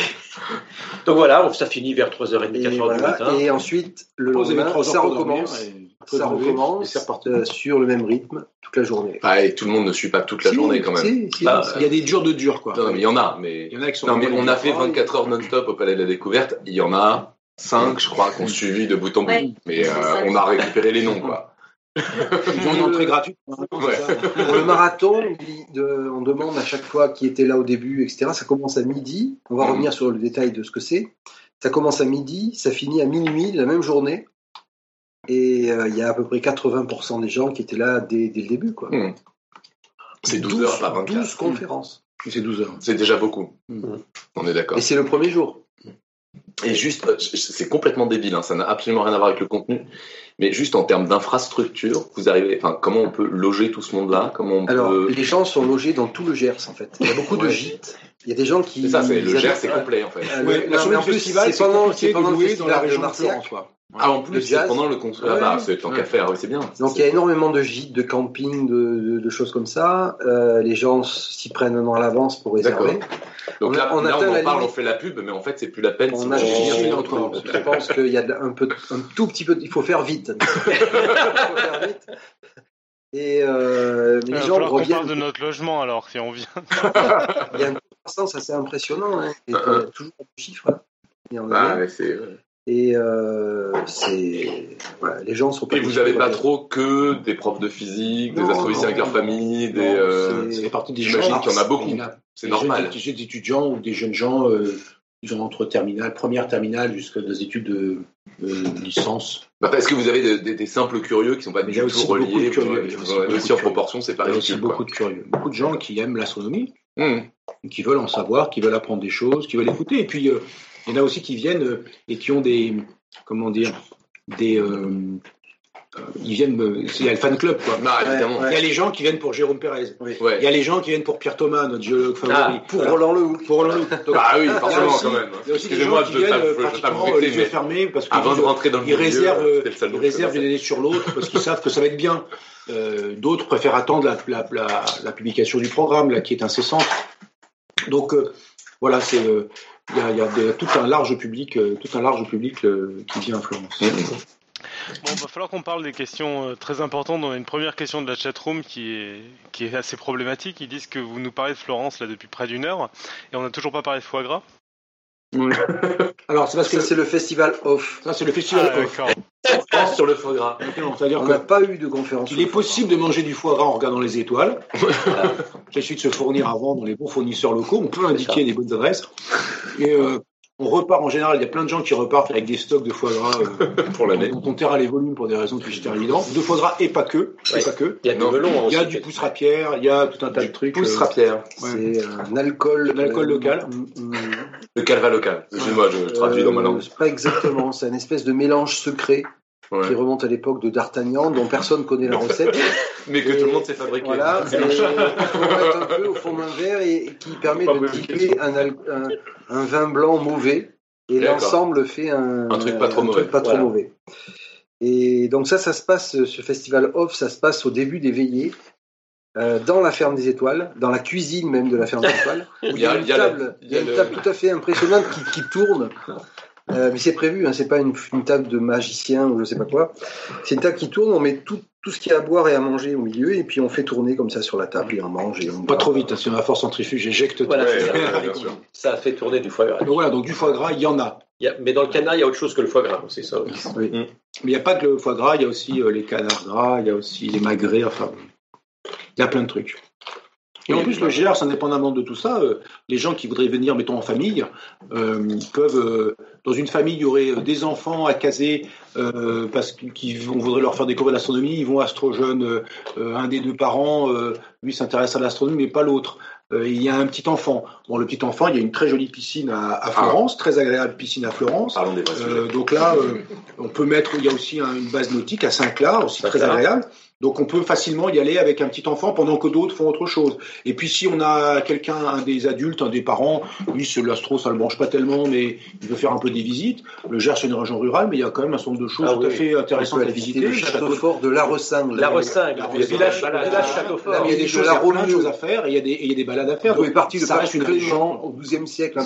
Donc voilà, ça finit vers 3h30, Et, 4h du matin. Et ensuite, le lendemain, ça recommence. et Ça recommence euh, sur le même rythme toute la journée. Ah, et tout le monde ne suit pas toute la Si, journée quand même. si, si, Ah, si. Il y a des durs de durs, quoi. Non, non, mais il y en a. Mais Il y en a qui sont non, mais on a fait 24 heures non-stop au Palais de la Découverte. Il y en a 5, je crois, qu'on suivi de bout en bout. Ouais. Mais euh, on a récupéré les noms, quoi. Ils ont une entrée gratuite. Ouais. Pour le marathon, on demande à chaque fois qui était là au début, etc. Ça commence à midi. On va Mhm. revenir sur le détail de ce que c'est. Ça commence à midi, ça finit à minuit la même journée. Et euh, il y a à peu près 80% des gens qui étaient là dès, dès le début. Quoi. Hmm. C'est 12 heures par 24. 12 conférences. C'est 12 heures. C'est déjà beaucoup. Mhm. On est d'accord. Et c'est le premier jour. Et juste, euh, c'est complètement débile, hein, ça n'a absolument rien à voir avec le contenu, mais juste en termes d'infrastructure, vous arrivez, enfin, comment on peut loger tout ce monde-là? Comment on Alors, peut. les gens sont logés dans tout le Gers, en fait. Il y a beaucoup de gîtes. Il y a des gens qui. C'est ça, le Gers, c'est complet en fait. Euh, Ouais, le- la non, semaine mais en du plus, festival, c'est pendant, pendant le louer dans festival la région de Marciac. Florence, quoi. Ah, en plus, jazz. pendant le concert. Ouais. Ah, bah, c'est tant Ouais. qu'à faire, oui, c'est bien. Donc il y a énormément de gîtes, de camping, de, de- de choses comme ça. Euh, les gens s'y prennent un an à l'avance pour réserver. Donc On a- là, on là, on en parle, limite. on fait la pub, mais en fait, c'est plus la peine. On a on- on- on- Je pense qu'il y a un, peu, un tout petit peu. Il faut faire vite. il faut faire vite. Et euh, les gens reviennent. parle de notre logement alors, si on vient. Il y a une croissance assez impressionnant. Hein. Et, euh, toujours de chiffres. hein. On Ah, ouais, c'est- Et, euh, c'est voilà, les gens sont. Et vous avez pas trop que des profs de physique, des astrophysiciens avec leur famille, des. euh, C'est partie des J'imagine gens. qu'il y en a beaucoup. Il C'est normal. jeunes- Des jeunes étudiants ou des jeunes gens, euh, ils ont entre terminale, première terminale jusqu'à des études de, de licence. Bah, Est-ce que vous avez des, des- des simples curieux qui sont pas il du y a tout aussi beaucoup de reliés curieux, vous- il y a vous aussi aussi en curieux. proportion, c'est Il pas y a aussi beaucoup de curieux. Beaucoup de gens qui aiment l'astronomie. Mmh. qui veulent en savoir, qui veulent apprendre des choses, qui veulent écouter. Et puis, euh, il y en a aussi qui viennent euh, et qui ont des. Comment dire Des. euh, euh, ils viennent. Il y a le fan club, quoi. Non, évidemment. Il y a les gens qui viennent pour Jérôme Pérez. Il y a les gens qui viennent pour Pierre Thomas, notre géologue favori. Ah, Pour Voilà. Roland Lehoux. Pour Roland Lehoux. Donc, Ah oui, il forcément, aussi- quand même. Il y a aussi des Excusez-moi gens qui viennent pratiquement les yeux fermés parce qu'ils avant de disent, rentrer dans le ils milieu, réservent, ils réservent d'une année sur l'autre parce qu'ils savent que ça va être bien. Euh, D'autres préfèrent attendre la, la, la, la publication du programme là, qui est incessante. Donc euh, voilà, c'est euh, il y a, il y a des- tout un large public, euh, tout un large public euh, qui vient à Florence. Mmh. Bon, va falloir qu'on parle des questions euh, très importantes. On a une première question de la chatroom qui est, qui est assez problématique. Ils disent que vous nous parlez de Florence là depuis près d'une heure et on n'a toujours pas parlé de foie gras. Alors c'est parce que c'est le festival off. ça c'est le festival Ah, off. sur le foie gras. C'est-à-dire On n'a pas eu de conférence. Il est possible de manger du foie gras en regardant les étoiles. Il suffit de se fournir avant dans les bons fournisseurs locaux. On peut indiquer des bonnes adresses. Et euh, on repart en général. Il y a plein de gens qui repartent avec des stocks de foie gras euh, Pour l'année. dont on terra les volumes pour des raisons de évidentes. De foie gras et pas que. et Ouais. pas que. Il y a du Non. melon Il y a aussi. du pousse rapière, il y a tout un tas de trucs. euh, Pousse-rapière. C'est un alcool. Un alcool euh, local. mm, mm, Le calva local. Excusez-moi, je traduis dans ma euh, langue. c'est Pas exactement. C'est un espèce de mélange secret Ouais. qui remonte à l'époque de D'Artagnan, dont personne connaît la recette. Mais que Et- tout le monde sait fabriquer. Voilà, et un peu au fond d'un verre et, et qui permet de typer un, al- un, un vin blanc mauvais. Et l'ensemble fait un, Un truc pas trop mauvais. pas trop Voilà. mauvais. Et donc ça, ça se passe, ce festival off, ça se passe au début des veillées, euh, dans la ferme des étoiles, dans la cuisine même de la ferme des étoiles. où il y a une table, tout à fait impressionnante qui, qui tourne. Euh, mais c'est prévu, hein, c'est pas une, une table de magicien ou je sais pas quoi. C'est une table qui tourne, on met tout- tout ce qu'il y a à boire et à manger au milieu, et puis on fait tourner comme ça sur la table, et on mange. Et on Pas trop vite, hein, si on a force centrifuge, éjecte Voilà, Ouais, c'est ça. fait tourner du foie gras. Donc voilà, donc du foie gras, il y en a. Il y a- mais dans le canard, il y a autre chose que le foie gras, c'est ça. aussi. Oui. Mais il n'y a pas que le foie gras, il y a aussi euh, les canards gras, il y a aussi les magrets, enfin, il y a plein de trucs. Et en plus, le GR, indépendamment de tout ça, euh, les gens qui voudraient venir, mettons en famille, euh, peuvent, euh, dans une famille, il y aurait des enfants à caser parce qu'on voudrait leur faire découvrir l'astronomie, ils vont astro jeune, euh, un des deux parents, lui s'intéresse à l'astronomie, mais pas l'autre. Il y a un petit enfant. Bon, le petit enfant, il y a une très jolie piscine à, à Florence, très agréable piscine à Florence. Parlons des donc là, on peut mettre, il y a aussi un- une base nautique à Saint-Clar, aussi très agréable. Donc on peut facilement y aller avec un petit enfant pendant que d'autres font autre chose. Et puis si on a quelqu'un, un des adultes, un des parents, lui, c'est l'astro, ça le branche pas tellement, mais il veut faire un peu des visites. Le Gers, c'est une région rurale, mais il y a quand même un certain nombre de choses Ah tout à fait intéressantes à visiter. le château fort de La Ressingue. La Ressingue, La le village, château fort. Là, il y a des de choses, la il y a plein de choses à faire, et il y a des, et il y a des balades à faire. D'où est parti le ça reste une région. Au XIIe siècle.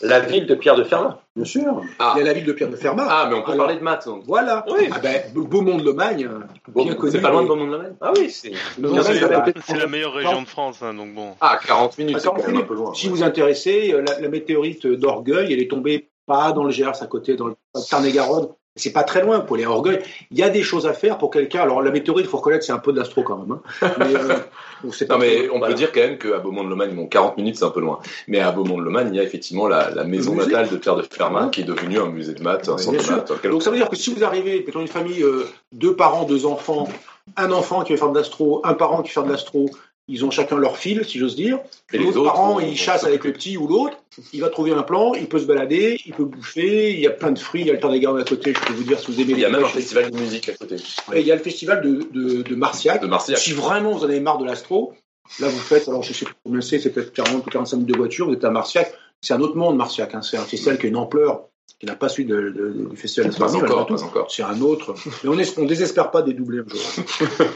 La ville de Pierre de Fermat. Bien sûr. Ah. Il y a la ville de Pierre de Fermat. Ah, mais on peut Alors, parler de maths. donc. Voilà. Oui. Ah ben, Beaumont-de-Lomagne, bien connu. C'est pas loin de Beaumont-de-la-Maine Ah oui, c'est. La- meilleure région de France, hein, donc bon. Ah, 40 minutes, Ah, c'est quand 40 même un minutes. peu loin. Si vous vous intéressez, euh, la, la météorite d'Orgueil, elle est tombée pas dans le Gers, à côté, dans le Tarn-et-Garonne. C'est pas très loin pour à Orgueil. Il y a des choses à faire pour quelqu'un. Alors, la météorite, il faut reconnaître, c'est un peu de l'astro quand même. hein. Mais, euh, Non, mais on voilà. peut dire quand même qu'à Beaumont-de-Lomagne, bon, 40 minutes, c'est un peu loin. Mais à Beaumont-de-Lomagne, il y a effectivement la, la maison natale de Pierre de Fermat, qui est devenue un musée de maths, un Oui, centre de maths. Donc, ça veut dire que si vous arrivez, mettons une famille, euh, deux parents, deux enfants, un enfant qui veut faire de l'astro, un parent qui veut faire de l'astro, ils ont chacun leur fil, si j'ose dire. Et les autres parent, vont- il vont chasse avec le petit ou l'autre. Il va trouver un plan, il peut se balader, il peut bouffer. Il y a plein de fruits. Il y a le temps des gardes à côté. Je peux vous dire si vous aimez Il y a même un festival de musique à côté, Et il y a le festival de, de, de de Marciac. Si vraiment vous en avez marre de l'astro, là vous faites, alors je sais pas combien c'est, c'est peut-être 40 ou 45 minutes de voiture, vous êtes à Marciac. C'est un autre monde, Marciac. hein. C'est un festival qui a une ampleur qui n'a pas de- de- du festival Pas d'astronomie. encore, pas encore. C'est un autre. Mais on ne désespère pas de dédoubler un jour.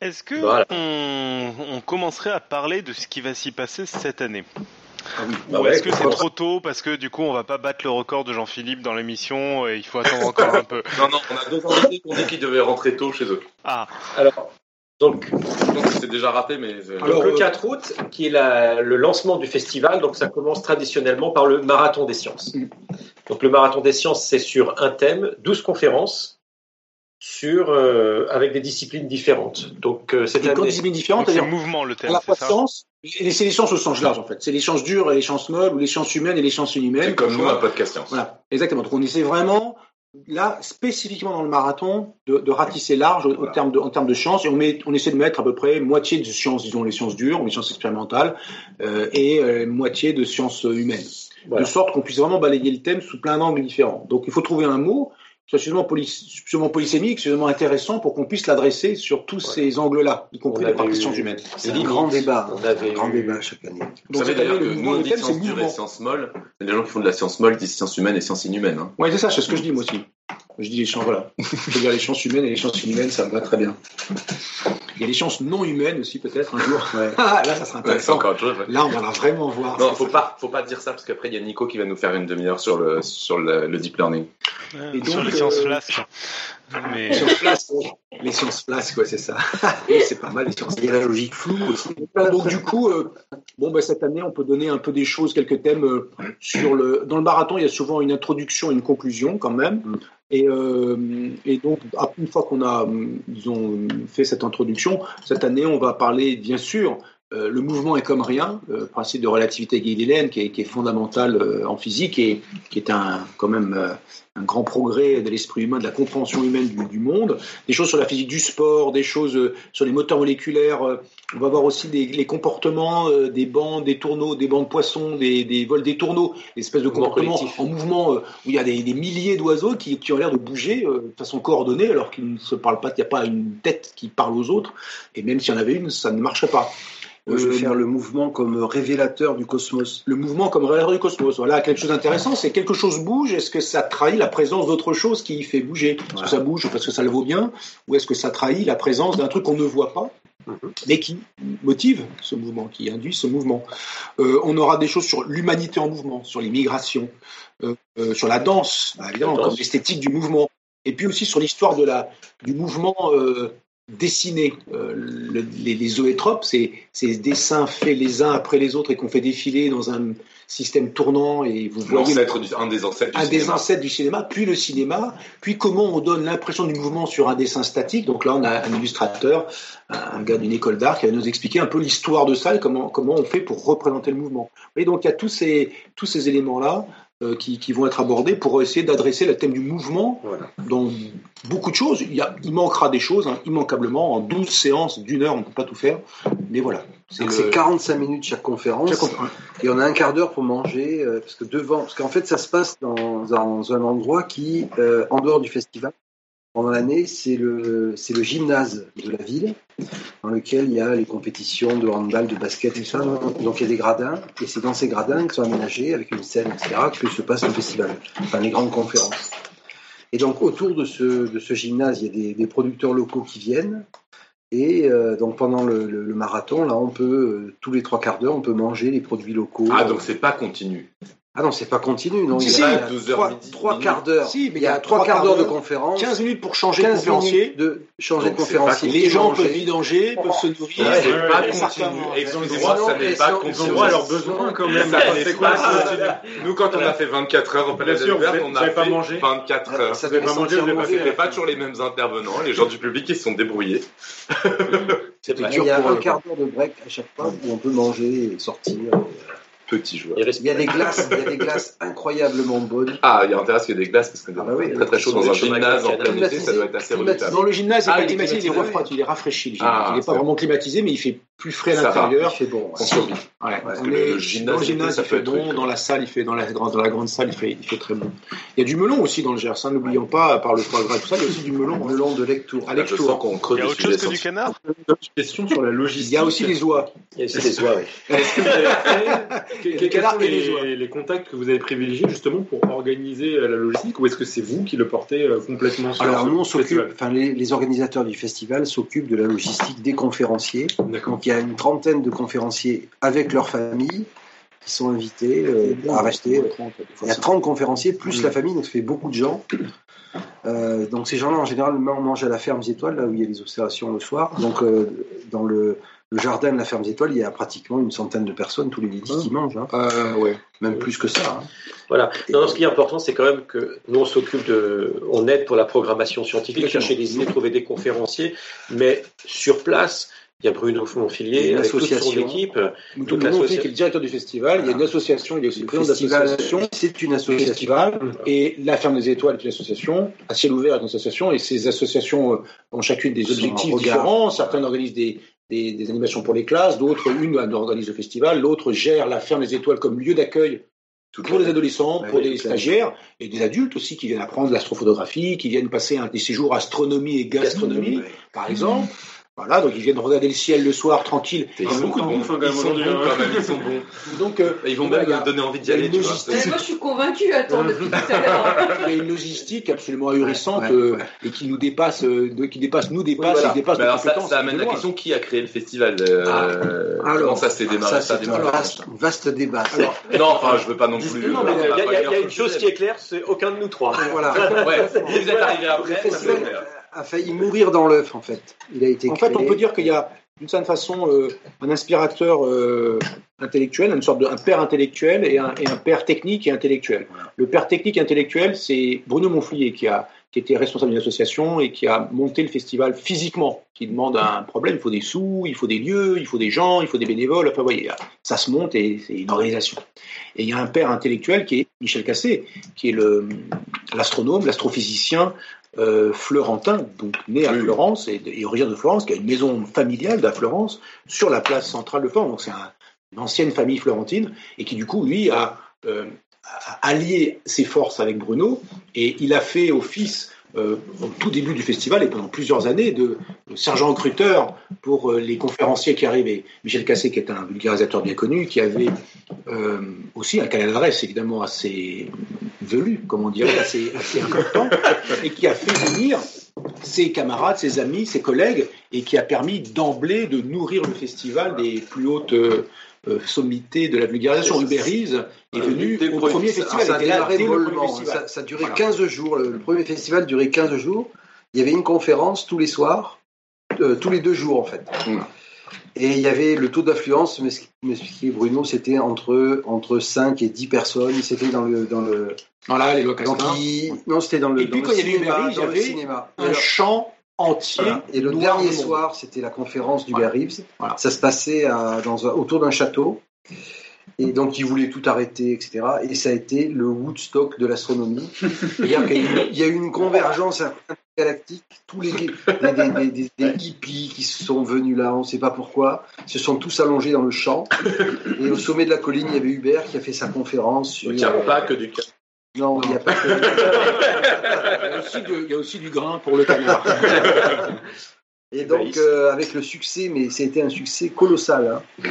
Est-ce que Voilà. on, on commencerait à parler de ce qui va s'y passer cette année? Bah Ou ouais, est-ce que c'est trop tôt? Parce que du coup on va pas battre le record de Jean-Philippe dans l'émission et il faut attendre encore un peu Non, non, on a deux invités qui ont dit qu'ils devaient rentrer tôt chez eux. Ah, Alors, donc, c'est déjà raté, mais. Alors, le euh, 4 août, qui est la- le lancement du festival, donc ça commence traditionnellement par le marathon des sciences. Mm. Donc le marathon des sciences, c'est sur un thème, 12 conférences sur euh, avec des disciplines différentes. Donc euh, cette année, disciplines différentes, c'est mouvement le à thème, la et c'est les sciences au sens large en fait. C'est les sciences dures et les sciences molles, ou les sciences humaines et les sciences inhumaines. C'est comme nous, un podcast science. Voilà, exactement. Donc on essaie vraiment, là, spécifiquement dans le marathon, de, de ratisser large au, au Voilà. terme de, en termes de sciences, et on, met, on essaie de mettre à peu près moitié de sciences, disons les sciences dures, les sciences expérimentales, euh, et euh, moitié de sciences humaines. Voilà. De sorte qu'on puisse vraiment balayer le thème sous plein d'angles différents. Donc il faut trouver un mot soit suffisamment, poly- suffisamment polysémique, suffisamment intéressant pour qu'on puisse l'adresser sur tous ces angles-là, y compris les questions eu- humaines. C'est des grands débats. on avait Des grands eu- débats chaque année. Vous Donc, savez d'ailleurs que le nous on dit sciences dures et sciences molles. mais Les gens qui font de la science molle disent sciences humaines et sciences inhumaines. Hein. Oui, c'est ça, c'est ce que je dis moi aussi. Je dis les sciences, voilà. Je veux dire les sciences humaines et les sciences inhumaines, ça me va très bien. Il y a les sciences non humaines aussi, peut-être, un jour. Ah, là, ça sera Ouais, intéressant. encore autre chose. ouais. Là, on va la vraiment voir. Non, faut pas, faut pas dire ça parce qu'après il y a Nico qui va nous faire une demi-heure sur le sur le, le deep learning. Et Sur les sciences euh, flasques. Mais Les sciences ouais. les sciences flasques, ouais, c'est ça. C'est pas mal, les sciences Il y a la logique floue aussi. Donc du coup, euh, bon, bah, cette année, on peut donner un peu des choses, quelques thèmes euh, sur le. Dans le marathon, il y a souvent une introduction et une conclusion quand même. Mm. Et, euh, et donc, une fois qu'on a, disons, fait cette introduction, cette année, on va parler, bien sûr, euh, le mouvement est comme rien, le principe de relativité galiléenne qui est, qui est fondamental euh, en physique et qui est un, quand même euh, un grand progrès de l'esprit humain, de la compréhension humaine du, du monde. Des choses sur la physique du sport, des choses euh, sur les moteurs moléculaires. euh, on va voir aussi des, les comportements euh, des bancs, des tourneaux, des bancs de poissons, des, des vols des tourneaux, des espèces de comportements en mouvement euh, où il y a des, des milliers d'oiseaux qui, qui ont l'air de bouger euh, de façon coordonnée alors qu'ils ne se parlent pas, il n'y a pas une tête qui parle aux autres. Et même s'il y en avait une, ça ne marcherait pas. Moi, je vais Euh, faire le mouvement comme révélateur du cosmos. le mouvement comme révélateur du cosmos. Voilà, quelque chose d'intéressant, c'est quelque chose bouge, est-ce que ça trahit la présence d'autre chose qui y fait bouger? Est-ce Voilà. que ça bouge parce que ça le vaut bien Ou est-ce que ça trahit la présence d'un truc qu'on ne voit pas Mhm. mais qui motive ce mouvement, qui induit ce mouvement? Euh, on aura des choses sur l'humanité en mouvement, sur les migrations, euh, euh, sur la danse, bah, évidemment, La danse. comme l'esthétique du mouvement, et puis aussi sur l'histoire de la du mouvement euh, dessiner euh, le- les, les zoétropes, ces, ces dessins faits les uns après les autres et qu'on fait défiler dans un système tournant et vous voyez un des ancêtres du un des cinéma. ancêtres du cinéma, puis le cinéma, puis comment on donne l'impression du mouvement sur un dessin statique. Donc là, on a un illustrateur, un gars d'une école d'art qui va nous expliquer un peu l'histoire de ça et comment, comment on fait pour représenter le mouvement. Et donc il y a tous ces, tous ces éléments-là euh, qui, qui vont être abordés pour essayer d'adresser le thème du mouvement Voilà. dans beaucoup de choses. Il, y a, il manquera des choses, hein, immanquablement. En 12 séances d'une heure, on ne peut pas tout faire. Mais voilà. Le- c'est 45 minutes chaque conférence. chaque conférence. Et on a un quart d'heure pour manger, euh, parce que devant, parce qu'en fait ça se passe dans, dans un endroit qui, euh, en dehors du festival, pendant l'année, c'est le, le gymnase de la ville, dans lequel il y a les compétitions de handball, de basket, tout ça. Donc il y a des gradins, et c'est dans ces gradins qui sont aménagés avec une scène, etc., que se passe le festival, enfin les grandes conférences. Et donc autour de ce, de ce gymnase, il y a des, des producteurs locaux qui viennent. Et euh, donc pendant le marathon, là, on peut euh, tous les trois quarts d'heure, on peut manger les produits locaux. Ah, donc c'est pas continu. Ah non, c'est pas continu, non. Si, il y si, a 12 heures trois, midi, trois quarts d'heure. Si, mais il y a trois quarts d'heure de conférence. 15 minutes pour changer de 15 conférencier. de changer de conférencier. Les gens manger. peuvent vidanger, peuvent se nourrir. C'est pas continu. ouais. Excusez-moi, Sinon, ça n'est et pas continu. Ils ont droit à leurs besoins quand même. Nous, quand on a fait 24 heures au Palais de on a fait mangé 24 heures. Ça pas avez pas mauvais. C'était pas toujours les mêmes intervenants. Les gens du public, ils se sont débrouillés. Il y a pour un quart d'heure de break à chaque fois où on peut manger et sortir. Petit joueur. Il y a des glaces, il y a des glaces incroyablement bonnes. Ah, il y a intérêt à ce qu'il y ait des glaces parce que Ah bah oui, très très chaud dans un gymnase en plein été, ça doit être assez redoutable. Dans le gymnase, il n'est Ah, pas il est climatisé, il est climatisé, refroidi, il est rafraîchi. Le gymnase. Ah, il n'est pas vraiment climatisé, mais il fait plus frais à. Il l'intérieur. fait bon. On. Ouais. Parce On que est- le gymnase, dans le gymnase, ça il fait bon. Dans la salle, il fait dans la, dans, dans la grande salle, il fait, il fait très bon. Il y a du melon aussi dans le Gers. hein, N'oublions pas, à part le foie gras et tout ça, il y a aussi du melon. Melon de lecture. À je sens qu'on Il creuse y a autre chose que du canard Question sur la Il logistique. y a aussi les oies. Il y a aussi des oies, oui. Est-ce que vous avez fait que- Les quels canards sont et les oies. les, les contacts que vous avez privilégiés justement pour organiser euh, la logistique ou est-ce que c'est vous qui le portez euh, complètement sur Alors nous, on s'occupe, enfin les, les organisateurs du festival s'occupent de la logistique des conférenciers. D'accord. Y a une trentaine de conférenciers avec leurs familles qui sont invités euh, à rester. Il y a 30 conférenciers plus la famille, donc ça fait beaucoup de gens. Euh, donc ces gens-là, en général, mangent à la ferme des étoiles, là où il y a les observations le soir. Donc euh, dans le, le jardin de la ferme des étoiles, il y a pratiquement une centaine de personnes tous les midis qui mangent, hein. Euh, ouais. même plus que ça. hein. Voilà. Non, non, ce qui est important, c'est quand même que nous, on s'occupe de, on aide pour la programmation scientifique, chercher des idées, trouver des conférenciers, mais sur place, il y a Bruno Monfilier avec toute son équipe. Toute l'association. qui est le directeur du festival. Il y a une association, il y a aussi président d'association. c'est une association. festival et la ferme des étoiles est une association, à ciel ouvert est une association et ces associations euh, ont chacune des objectifs différents. Certaines organisent des, des, des animations pour les classes, d'autres, une organise le festival, l'autre gère la ferme des étoiles comme lieu d'accueil pour les adolescents, Ouais, pour oui, des stagiaires et des adultes aussi qui viennent apprendre l'astrophotographie, qui viennent passer un, des séjours astronomie et gastronomie, par exemple. Voilà, donc ils viennent regarder le ciel le soir tranquille. Ils Ah, sont beaucoup de bons, bouffe, hein, quand ils même, sont aujourd'hui, bons hein. quand même, ils sont bons. Donc euh, Ils vont voilà, même donner envie d'y il y a aller, tu vois. moi, je suis convaincue, attends, depuis tout à l'heure. il y a une logistique absolument ahurissante Ouais, euh, ouais. et qui nous dépasse, euh, de- qui dépasse, nous dépasse, voilà. et dépasse alors ça, ça amène la question qui a créé le festival euh, Alors, Comment ça s'est démarré Ça, c'est un démarré vaste, vaste débat. Alors, Non, enfin, je veux pas non plus. Non, mais on Il y a, une chose qui est claire, c'est aucun de nous trois. Voilà. Ouais, vous êtes arrivé Le après. A failli mourir dans l'œuf, en fait. Il a été En fait, on peut dire qu'il y a d'une certaine façon euh, un inspirateur euh, intellectuel, une sorte de un père intellectuel et un, et un père technique et intellectuel. Le père technique et intellectuel, c'est Bruno Monflier qui a qui était responsable d'une association et qui a monté le festival physiquement, qui demande un problème, il faut des sous, il faut des lieux, il faut des gens, il faut des bénévoles, enfin vous voyez, ça se monte et c'est une organisation. Et il y a un père intellectuel qui est Michel Cassé, qui est l'astronome, l'astrophysicien euh, florentin, donc né à. Florence et, et originaire de Florence, qui a une maison familiale à Florence sur la place centrale de Florence. Donc c'est un- une ancienne famille florentine et qui du coup lui a, euh, a allié ses forces avec Bruno et il a fait office euh, au tout début du festival et pendant plusieurs années de, sergent recruteur pour euh, les conférenciers qui arrivaient. Michel Cassé, qui est un vulgarisateur bien connu, qui avait euh, aussi un canal d'adresse évidemment assez velu, comme on dirait, assez important, et qui a fait venir ses camarades, ses amis, ses collègues, et qui a permis d'emblée de nourrir le festival des plus hautes euh, euh, sommités de la vulgarisation. Hubert Reeves est venu Dès le au premier festival, ça était là. Ça, ça Voilà. 15 jours. Le, le premier festival durait 15 jours. Il y avait une conférence tous les soirs. euh, tous les deux jours en fait. Mm. Et il y avait le taux d'affluence, m'expliquait Bruno, c'était entre, entre 5 et 10 personnes. C'était dans le. Dans le Voilà, les il- non, c'était dans le. Et puis, dans quand il y avait cinéma, Berry, il y avait cinéma. un champ entier. Voilà. Et le dernier soir, c'était la conférence du Voilà. Reeves. Voilà. Ça se passait à- dans un- autour d'un château. Et donc, ils voulaient tout arrêter, etc. Et ça a été le Woodstock de l'astronomie. C'est-à-dire qu'il y a eu- il y a eu une convergence galactique. Tous les, hippies qui sont venus là, on ne sait pas pourquoi, se sont tous allongés dans le champ. Et au sommet de la colline, il y avait Hubert qui a fait sa conférence sur. Il n'y a pas que du. Non, il n'y a pas que. Il y a aussi de- il y a aussi du grain pour le canard. Et donc, euh, avec le succès, mais c'était un succès colossal, hein,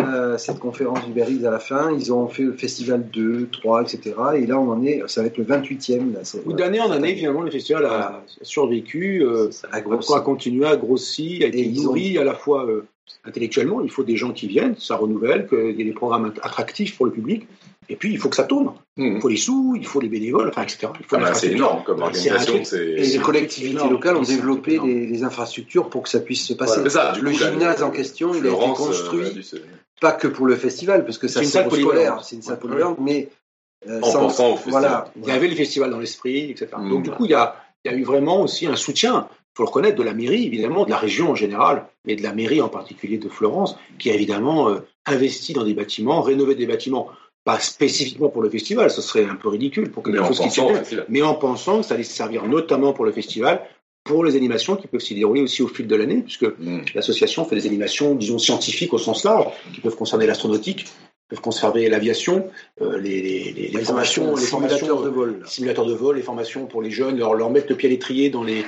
euh, cette conférence du Berries à la fin. Ils ont fait le festival 2, 3, etc. Et là, on en est, ça va être le 28e. Là, c'est- Ou d'année en année, finalement, le festival a survécu, euh, a grossi. a continué à grossir, a été nourri à la fois intellectuellement. Il faut des gens qui viennent, ça renouvelle, qu'il y ait des programmes attractifs pour le public. Et puis, il faut que ça tourne. Mm. Il faut les sous, il faut les bénévoles, enfin, etc. Il faut Ah bah, c'est énorme comme organisation. c'est- Et les collectivités énorme. locales ont développé les, les infrastructures pour que ça puisse se passer. Ça, le coup, gymnase en question, il a été euh, construit pas que pour le festival, parce que ça C'est une c'est salle scolaire, c'est une salle polyvalente, mais euh, En sans- pensant au festival. Voilà. Il y avait le festival dans l'esprit, etc. Mm. Donc, du coup, il y, a, il y a eu vraiment aussi un soutien, il faut le reconnaître, de la mairie, évidemment, de la région en général, mais de la mairie en particulier de Florence, qui a évidemment euh, investi dans des bâtiments, rénové des bâtiments, pas spécifiquement pour le festival, ce serait un peu ridicule pour quelque chose qui festival. mais en pensant que ça allait servir notamment pour le festival, pour les animations qui peuvent s'y dérouler aussi au fil de l'année, puisque Mm. L'association fait des animations, disons, scientifiques au sens large, qui peuvent concerner l'astronautique, peuvent conserver l'aviation, euh, les, les, les, les Ils ont formations, les formations, de vol. là. simulateurs de vol, les formations pour les jeunes, leur, leur mettre le pied à l'étrier dans les.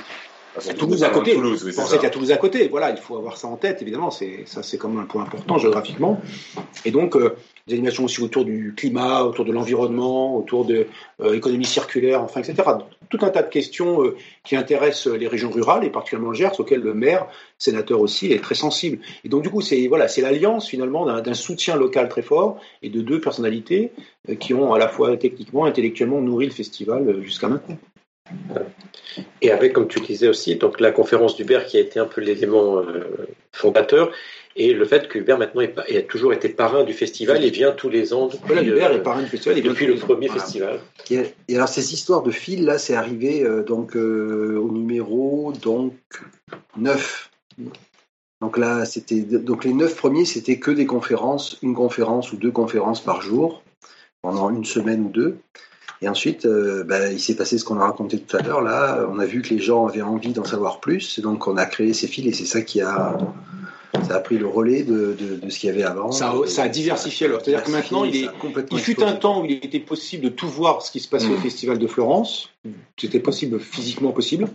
Ah, surtout Toulouse à côté. Toulouse, oui, c'est Pensez ça. qu'il y a Toulouse à côté. Voilà, il faut avoir ça en tête, évidemment. C'est ça, c'est quand même un point important géographiquement. Et donc, euh, des animations aussi autour du climat, autour de l'environnement, autour de euh, l'économie circulaire, enfin, etc. Tout un tas de questions euh, qui intéressent les régions rurales et particulièrement le Gers, auxquelles le maire, sénateur aussi, est très sensible. Et donc, du coup, c'est voilà, c'est l'alliance finalement d'un soutien local très fort et de deux personnalités euh, qui ont à la fois techniquement, intellectuellement nourri le festival euh, jusqu'à maintenant. Et avec, comme tu disais aussi, donc la conférence d'Hubert qui a été un peu l'élément euh, fondateur, et le fait qu'Hubert maintenant est, a toujours été parrain du festival et vient tous les ans depuis, Voilà, Hubert euh, est parrain du festival. et depuis le premier voilà. festival. Et, alors ces histoires de fil là, c'est arrivé euh, donc euh, au numéro donc 9. Donc là, c'était donc les neuf premiers, c'était que des conférences, une conférence ou deux conférences par jour pendant une semaine ou deux. Et ensuite, euh, ben, il s'est passé ce qu'on a raconté tout à l'heure. Là, on a vu que les gens avaient envie d'en savoir plus, et donc on a créé ces fils, et c'est ça qui a ça a pris le relais de, de, de ce qu'il y avait avant. Ça a- ça a diversifié alors. C'est-à-dire que maintenant, il est- complètement Il fut un temps où il était possible de tout voir ce qui se passait au Mm. Festival de Florence. C'était possible, physiquement possible.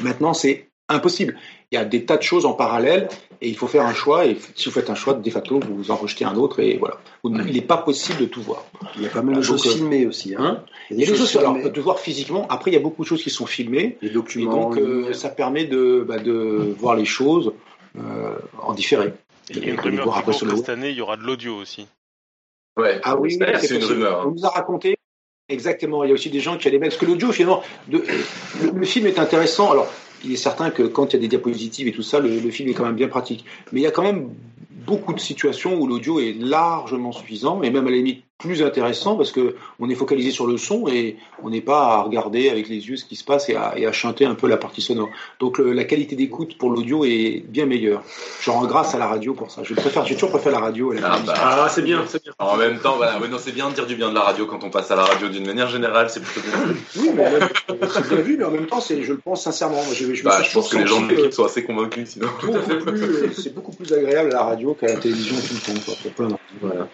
Maintenant, c'est impossible. Il y a des tas de choses en parallèle et il faut faire un choix. Et si vous faites un choix, de facto, vous en rejetez un autre et voilà. Il n'est pas possible de tout voir. Il y a pas mal de choses euh, filmées aussi. Hein. Hein il y a des choses, alors, filmées, de voir physiquement. Après, il y a beaucoup de choses qui sont filmées. Et documents. donc, euh, ça permet de, bah, de voir les choses en différé. Il y a une On rumeur après que le cette année, il y aura de l'audio aussi. Ouais, Ah oui, c'est une possible. rumeur. On hein. nous a raconté. Exactement. Il y a aussi des gens qui allaient mettre. Parce que l'audio, finalement, de- le, le film est intéressant. Alors, il est certain que quand il y a des diapositives et tout ça, le, le film est quand même bien pratique. Mais il y a quand même beaucoup de situations où l'audio est largement suffisant et même à la limite plus intéressant parce que on est focalisé sur le son et on n'est pas à regarder avec les yeux ce qui se passe et à, et à chanter un peu la partie sonore. Donc le- la qualité d'écoute pour l'audio est bien meilleure. Je rends grâce à la radio pour ça. Je préfère, j'ai toujours préféré la radio à la Ah, bah. Ah, c'est bien, c'est bien. En même temps, voilà, ouais, non, c'est bien de dire du bien de la radio quand on passe à la radio d'une manière générale, c'est plutôt bien. Oui, mais en même- c'est bien vu, mais en même temps, c'est, je le pense sincèrement. Moi, Je, Bah, je pense que les gens de l'équipe sont assez convaincus, sinon. beaucoup plus, c'est beaucoup plus agréable à la radio qu'à la télévision tout le temps. Quoi, pour plein de raisons. Voilà.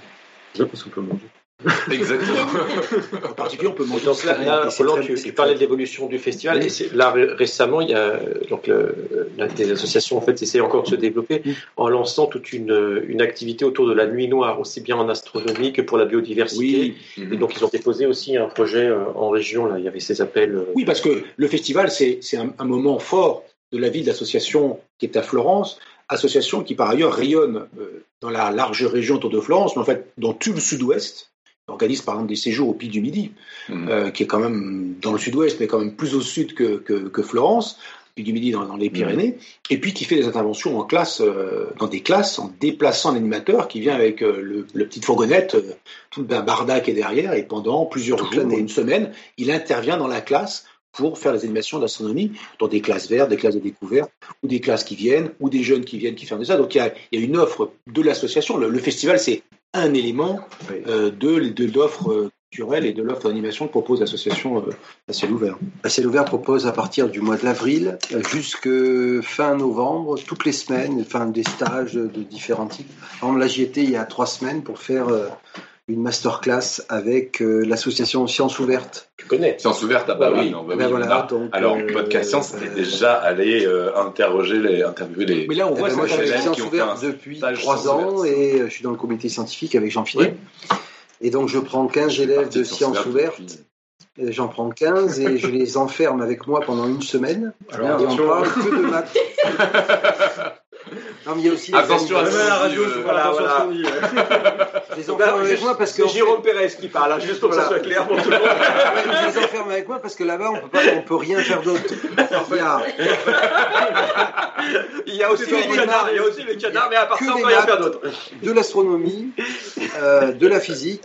Déjà parce qu'on peut manger. Exactement. En particulier, on peut Et monter donc là, là, Roland, tu, parlais de l'évolution du festival. Et c'est- là, ré- récemment, il y a donc le, la- des associations en fait essaient encore de se développer en lançant toute une, une activité autour de la nuit noire, aussi bien en astronomie que pour la biodiversité. Oui, Et donc, ils ont déposé aussi un projet euh, en région. Là, il y avait ces appels. euh, oui, parce que le festival, c'est, c'est un, un moment fort de la vie de l'association qui est à Florence, association qui par ailleurs rayonne euh, dans la large région autour de Florence, mais en fait dans tout le sud-ouest. Organise par exemple des séjours au Pic du Midi, Mhm. euh, qui est quand même dans le sud-ouest, mais quand même plus au sud que, que, que Florence, puis du Midi dans, dans les Pyrénées, et puis qui fait des interventions en classe, euh, dans des classes, en déplaçant l'animateur qui vient avec euh, le, le petite fourgonnette, tout le barda qui est derrière, et pendant plusieurs jours, une semaine, il intervient dans la classe pour faire les animations d'astronomie dans des classes vertes, des classes de découverte, ou des classes qui viennent, ou des jeunes qui viennent qui font ça. Donc il y a, il y a une offre de l'association. Le, le festival, c'est un élément euh, de, de l'offre euh, culturelle et de l'offre d'animation que propose l'association euh, à ciel ouvert. À ciel ouvert propose à partir du mois de l'avril euh, jusque fin novembre, toutes les semaines, enfin des stages de différents types. Par exemple, là j'y étais il y a trois semaines pour faire euh, une masterclass avec euh, l'association Sciences Ouvertes. Tu connais. Science ouverte, ah bah Voilà. oui, non, bah Ben oui, voilà, on a- donc, Alors, euh, Podcast Science était euh, déjà allé euh, interroger les, interviewer les. Mais là, on voit ça moi, je suis Sciences Ouvertes depuis trois Sciences ans Ouvertes. et je suis dans le comité scientifique avec Jean-Philippe. Et donc, je prends 15 Je fais élèves de Sciences Sciences Ouvertes. depuis- J'en prends 15 et je les enferme avec moi pendant une semaine. Alors, et on parle que de maths. non, mais il y a aussi les Attention à la radio, voilà, faire attention à ce voilà. qu'on dit. les enferme avec moi parce que C'est Jérôme Pérez qui parle, hein, juste pour que ça soit clair pour tout le monde. Je les enferme avec moi parce que là-bas on peut pas, on peut rien faire d'autre. Il y a Il y a aussi les canards, il y a aussi les canards, mais à part ça, on des peut rien faire d'autre. de l'astronomie, euh, de la physique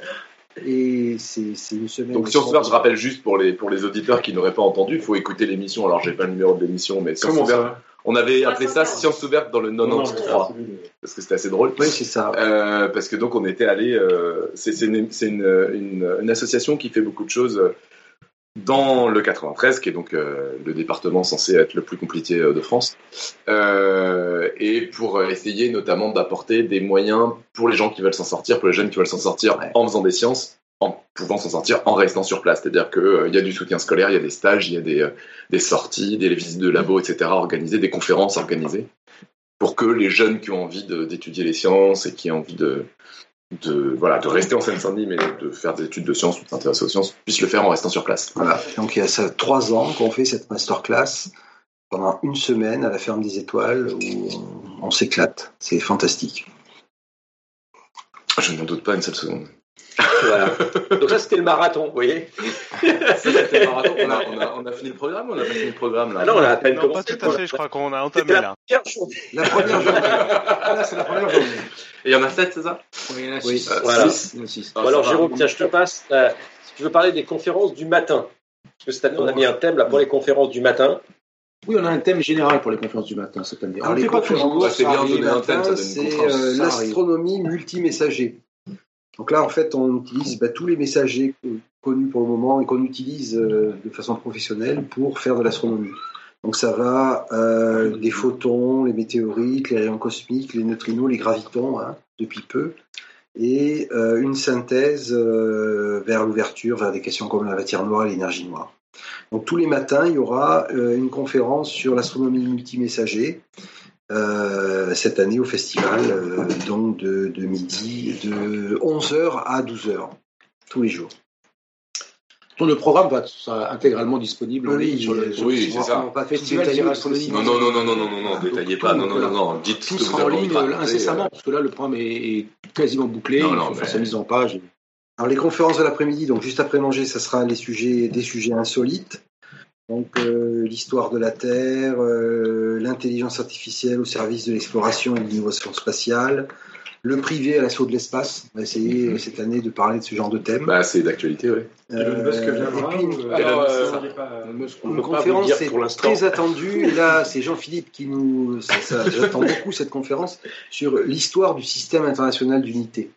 et c'est une semaine. Donc Sciences Ouvertes, je rappelle juste pour les, pour les auditeurs qui n'auraient pas entendu, il faut écouter l'émission. Alors, j'ai pas le numéro de l'émission, mais Ouvertes. ça On avait appelé ça 340. Sciences Ouvertes dans le 93, parce que c'était assez drôle. Oui, c'est ça. Euh, parce que donc on était allé, euh, c'est c'est une, c'est une, une, une association qui fait beaucoup de choses euh, dans le 93, qui est donc euh, le département censé être le plus compliqué euh, de France, euh, et pour essayer notamment d'apporter des moyens pour les gens qui veulent s'en sortir, pour les jeunes qui veulent s'en sortir Ouais. en faisant des sciences, en pouvant s'en sortir en restant sur place. C'est-à-dire qu'il y a du soutien scolaire, il y a des stages, il y a des, euh, des sorties, des visites de labo, etc. organisées, des conférences organisées pour que les jeunes qui ont envie d'étudier les sciences et qui ont envie de, de, voilà, de rester en Seine-Saint-Denis, mais de faire des études de sciences ou de s'intéresser aux sciences, puissent le faire en restant sur place. Voilà. Donc il y a ça trois ans qu'on fait cette masterclass pendant une semaine à la ferme des étoiles où on, on s'éclate. C'est fantastique. Je n'en doute pas une seule seconde. Voilà. Donc ça, c'était le marathon, vous voyez Ça, c'était le marathon. On a, on, a, on a fini le programme ou on a pas fini le programme là Ah non, on a à peine Non, pas commencé. tout à fait, je crois qu'on a entamé la là. première journée. La première journée. Là, c'est la première journée. Et il y en a sept, c'est ça? Oui, il y en a Oui. six. Euh, Voilà. Ah, Bon, alors. Jérôme, tiens, je te passe. euh, si tu veux parler des conférences du matin. Parce que cette année, on a mis un thème là pour les conférences du matin. Oui, on a un thème général pour les conférences du matin cette année. Alors, on les ne fait pas conférences, toujours. C'est ça bien donner un thème, c'est euh, l'astronomie multimessager. Donc là, en fait, on utilise bah, tous les messagers co- connus pour le moment et qu'on utilise euh, de façon professionnelle pour faire de l'astronomie. Donc ça va euh, des photons, les météorites, les rayons cosmiques, les neutrinos, les gravitons, hein, depuis peu, et euh, une synthèse vers l'ouverture, vers des questions comme la matière noire et l'énergie noire. Donc tous les matins, il y aura une conférence sur l'astronomie multimessager euh, cette année au festival, euh, donc de, de midi, de 11h à 12h, tous les jours. Donc, le programme va être intégralement disponible en ligne sur le je- oui, c'est ça. pas Festival détailler Tirage parce que Astronomique. Non, non, non, non, non, non, non, non, détaillez pas. Non, non, non, non. Dites ce Tout que vous sera en ligne incessamment, euh. parce que là, le programme est, est quasiment bouclé. Non, il non, faut mais- faire sa mise en page. Alors les conférences de l'après-midi, donc juste après manger, ça sera les sujets, des sujets insolites. Donc euh, l'histoire de la Terre, euh, l'intelligence artificielle au service de l'exploration et de l'innovation spatiale, le privé à l'assaut de l'espace. On va essayer euh, cette année de parler de ce genre de thème. Bah, c'est d'actualité, oui. Elon Musk Euh, viendra puis, ou, Alors, est une conférence l'instant. très attendue. Et là, c'est Jean-Philippe qui nous. J'attends beaucoup cette conférence sur l'histoire du système international d'unité.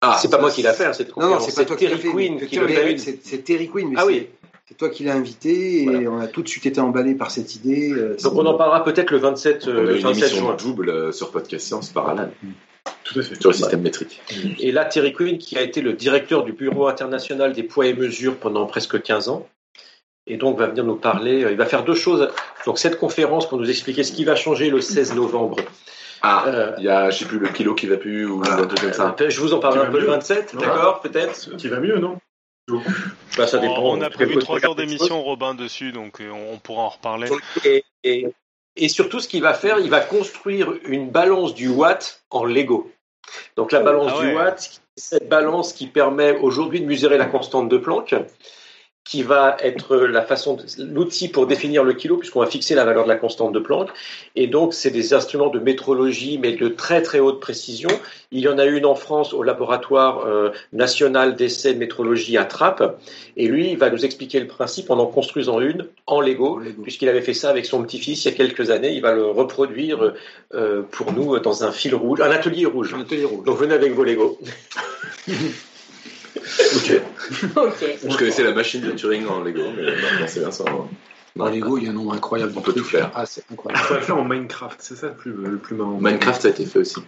Ah, C'est pas moi qui l'a fait, hein, cette Non, non, conférence. c'est pas toi Terry qui mais fait. C'est Terry Quinn, mais Ah oui. C'est toi qui l'as invité et Voilà. on a tout de suite été emballé par cette idée. euh, Donc on en parlera peut-être le 27, euh, On a le une 27 émission juin. double euh, sur Podcast Science par Alan, Tout à fait. sur le système métrique. Et là, Terry Quinn, qui a été le directeur du Bureau international des poids et mesures pendant presque 15 ans, et donc va venir nous parler. Il va faire deux choses. Donc cette conférence pour nous expliquer ce qui va changer le 16 novembre. Ah, Euh, il y a, je sais plus, le kilo qui va plus ou Voilà. un truc comme ça. je vous en parlerai Tu un peu le mieux 27, Non. d'accord Peut-être? Qui va mieux, non? Bah, Ça dépend. On a prévu trois heures d'émission, Robin, dessus, donc euh, on pourra en reparler. Et, et, et surtout, ce qu'il va faire, il va construire une balance du watt en Lego. Donc la balance Ah du watt, cette balance qui permet aujourd'hui de mesurer la constante de Planck. Qui va être la façon, l'outil pour définir le kilo, puisqu'on va fixer la valeur de la constante de Planck. Et donc, c'est des instruments de métrologie, mais de très très haute précision. Il y en a une en France au laboratoire euh, national d'essai de métrologie à Trappes. Et lui, il va nous expliquer le principe en en construisant une en Lego, puisqu'il avait fait ça avec son petit-fils il y a quelques années. Il va le reproduire euh, pour nous dans un fil rouge, un atelier rouge. Un atelier rouge. Donc, venez avec vos Lego. Ok. Ok. Je connaissais la machine de Turing en Lego, mais maintenant c'est bien ça. Dans Lego, il y a un nombre incroyable On peut tout faire. Ah, c'est On incroyable. pourrait le faire en Minecraft, c'est ça le plus, le plus marrant. Minecraft, ça a été fait aussi.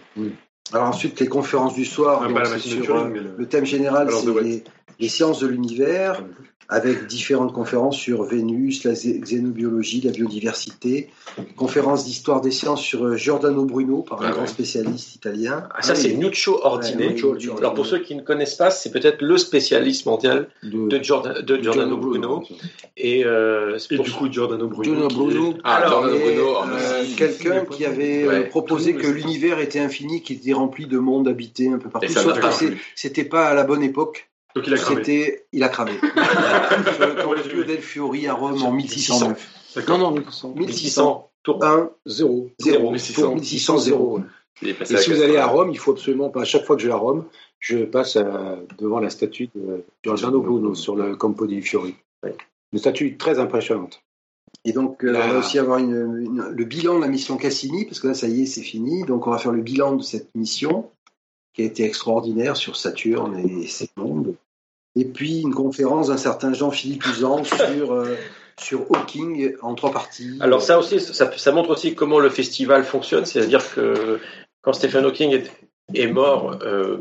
Alors ensuite, les conférences du soir, Ah, donc, pas la c'est machine de sur, Turing, euh, mais le- le thème général, c'est les sciences de l'univers, avec différentes conférences sur Vénus, la xé- xénobiologie, la biodiversité, conférence d'histoire des sciences sur euh, Giordano Bruno, par un Ah grand ouais. spécialiste italien. Ah, ça, c'est Nuccio Ordine. Ouais, Nuccio Ordine. Alors, pour ceux qui ne connaissent pas, c'est peut-être le spécialiste mondial de, Giorda- de Giordano Bruno. Et, euh, c'est Et pour- du coup, Giordano Bruno. Giordano qui est- Bruno, Ah, Alors, Bruno, euh, quelqu'un qui avait euh, Ouais. proposé que l'univers était infini, qui était rempli de mondes habités un peu partout, Et ça sauf que c'était pas à la bonne époque. Donc il a cramé. Il a cramé. Le del Fiori à Rome en 1609. Non, non, 1600. 1600 tours. 1, 0. 0, 1600. 1600, 0. Il est passé Et si vous allez à. Rome, il faut absolument pas. À chaque fois que je vais à Rome, je passe euh, devant la statue de Giordano Bruno sur le Campo di Fiori. Ouais. Une statue très impressionnante. Et donc, euh, on va aussi avoir une- une- le bilan de la mission Cassini, parce que là, ça y est, c'est fini. Donc, on va faire le bilan de cette mission, qui a été extraordinaire sur Saturne et ses mondes. Et puis, une conférence d'un certain Jean-Philippe Usan sur, euh, sur Hawking en trois parties. Alors ça aussi, ça, montre aussi comment le festival fonctionne, c'est-à-dire que quand Stephen Hawking est, mort, euh,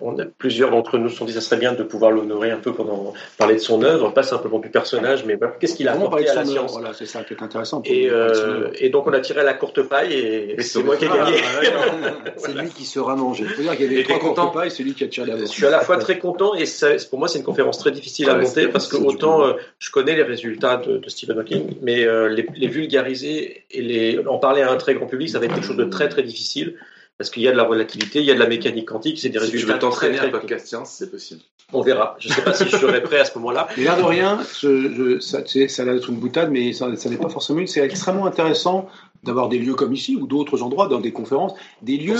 on a plusieurs d'entre nous se sont dit que ça serait bien de pouvoir l'honorer un peu pendant parler de son œuvre, pas simplement du personnage, mais qu'est-ce qu'il a apporté de à la science. Voilà, c'est ça qui est intéressant. Et, euh, et donc on a tiré la courte paille et Et c'est moi qui ai Ah, gagné. C'est lui qui sera mangé. Il faut dire qu'il y avait trois t'es content courtes pailles, c'est lui qui a tiré la Je suis à la fois très content et ça- pour moi c'est une conférence très difficile à Ouais, monter parce que autant euh, je connais les résultats de, de Stephen Hawking, mais euh, les, les vulgariser et les, en parler à un très grand public, ça va être quelque chose de très très difficile parce qu'il y a de la relativité, il y a de la mécanique quantique, c'est des Si tu résultats veux très t'entraîner à podcast science, c'est possible. On verra. Je ne sais pas si je serai prêt à ce moment-là. L'air de rien, je- ça, ça a l'air d'être une boutade, mais ça, ça n'est pas forcément une. C'est extrêmement intéressant d'avoir des lieux comme ici ou d'autres endroits, dans des conférences, des lieux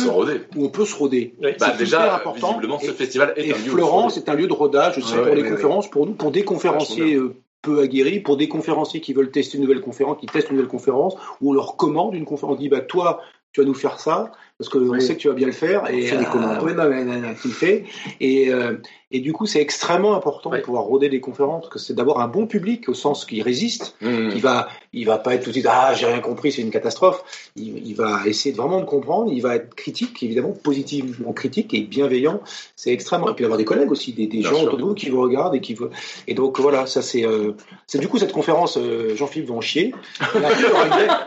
où on peut se roder. Oui. Bah, C'est déjà, important. visiblement, ce Et- festival est Et un lieu Florence est un lieu de rodage aussi Ouais, pour ouais, les ouais, conférences, pour nous, pour des conférenciers euh, peu aguerris, pour des conférenciers qui veulent tester une nouvelle conférence, qui testent une nouvelle conférence, où on leur commande une conférence, on dit bah toi tu vas nous faire ça parce qu'on Oui. sait que tu vas bien le faire et fait des commandes. oui, non, mais, non, non, tu le fais et euh, et du coup c'est extrêmement important Ouais. de pouvoir roder des conférences que c'est d'avoir un bon public au sens qui résiste Mmh. il va, il va pas être tout de suite ah j'ai rien compris, c'est une catastrophe. Il, il va essayer de vraiment de comprendre. Il va être critique, évidemment positivement critique et bienveillant. C'est extrêmement. Et puis avoir des collègues aussi, des, gens sûr. autour de vous qui vous regardent et qui vous. Et donc voilà, ça c'est, euh, c'est du coup cette conférence. euh, Jean-Philippe va en chier. Et après, il aura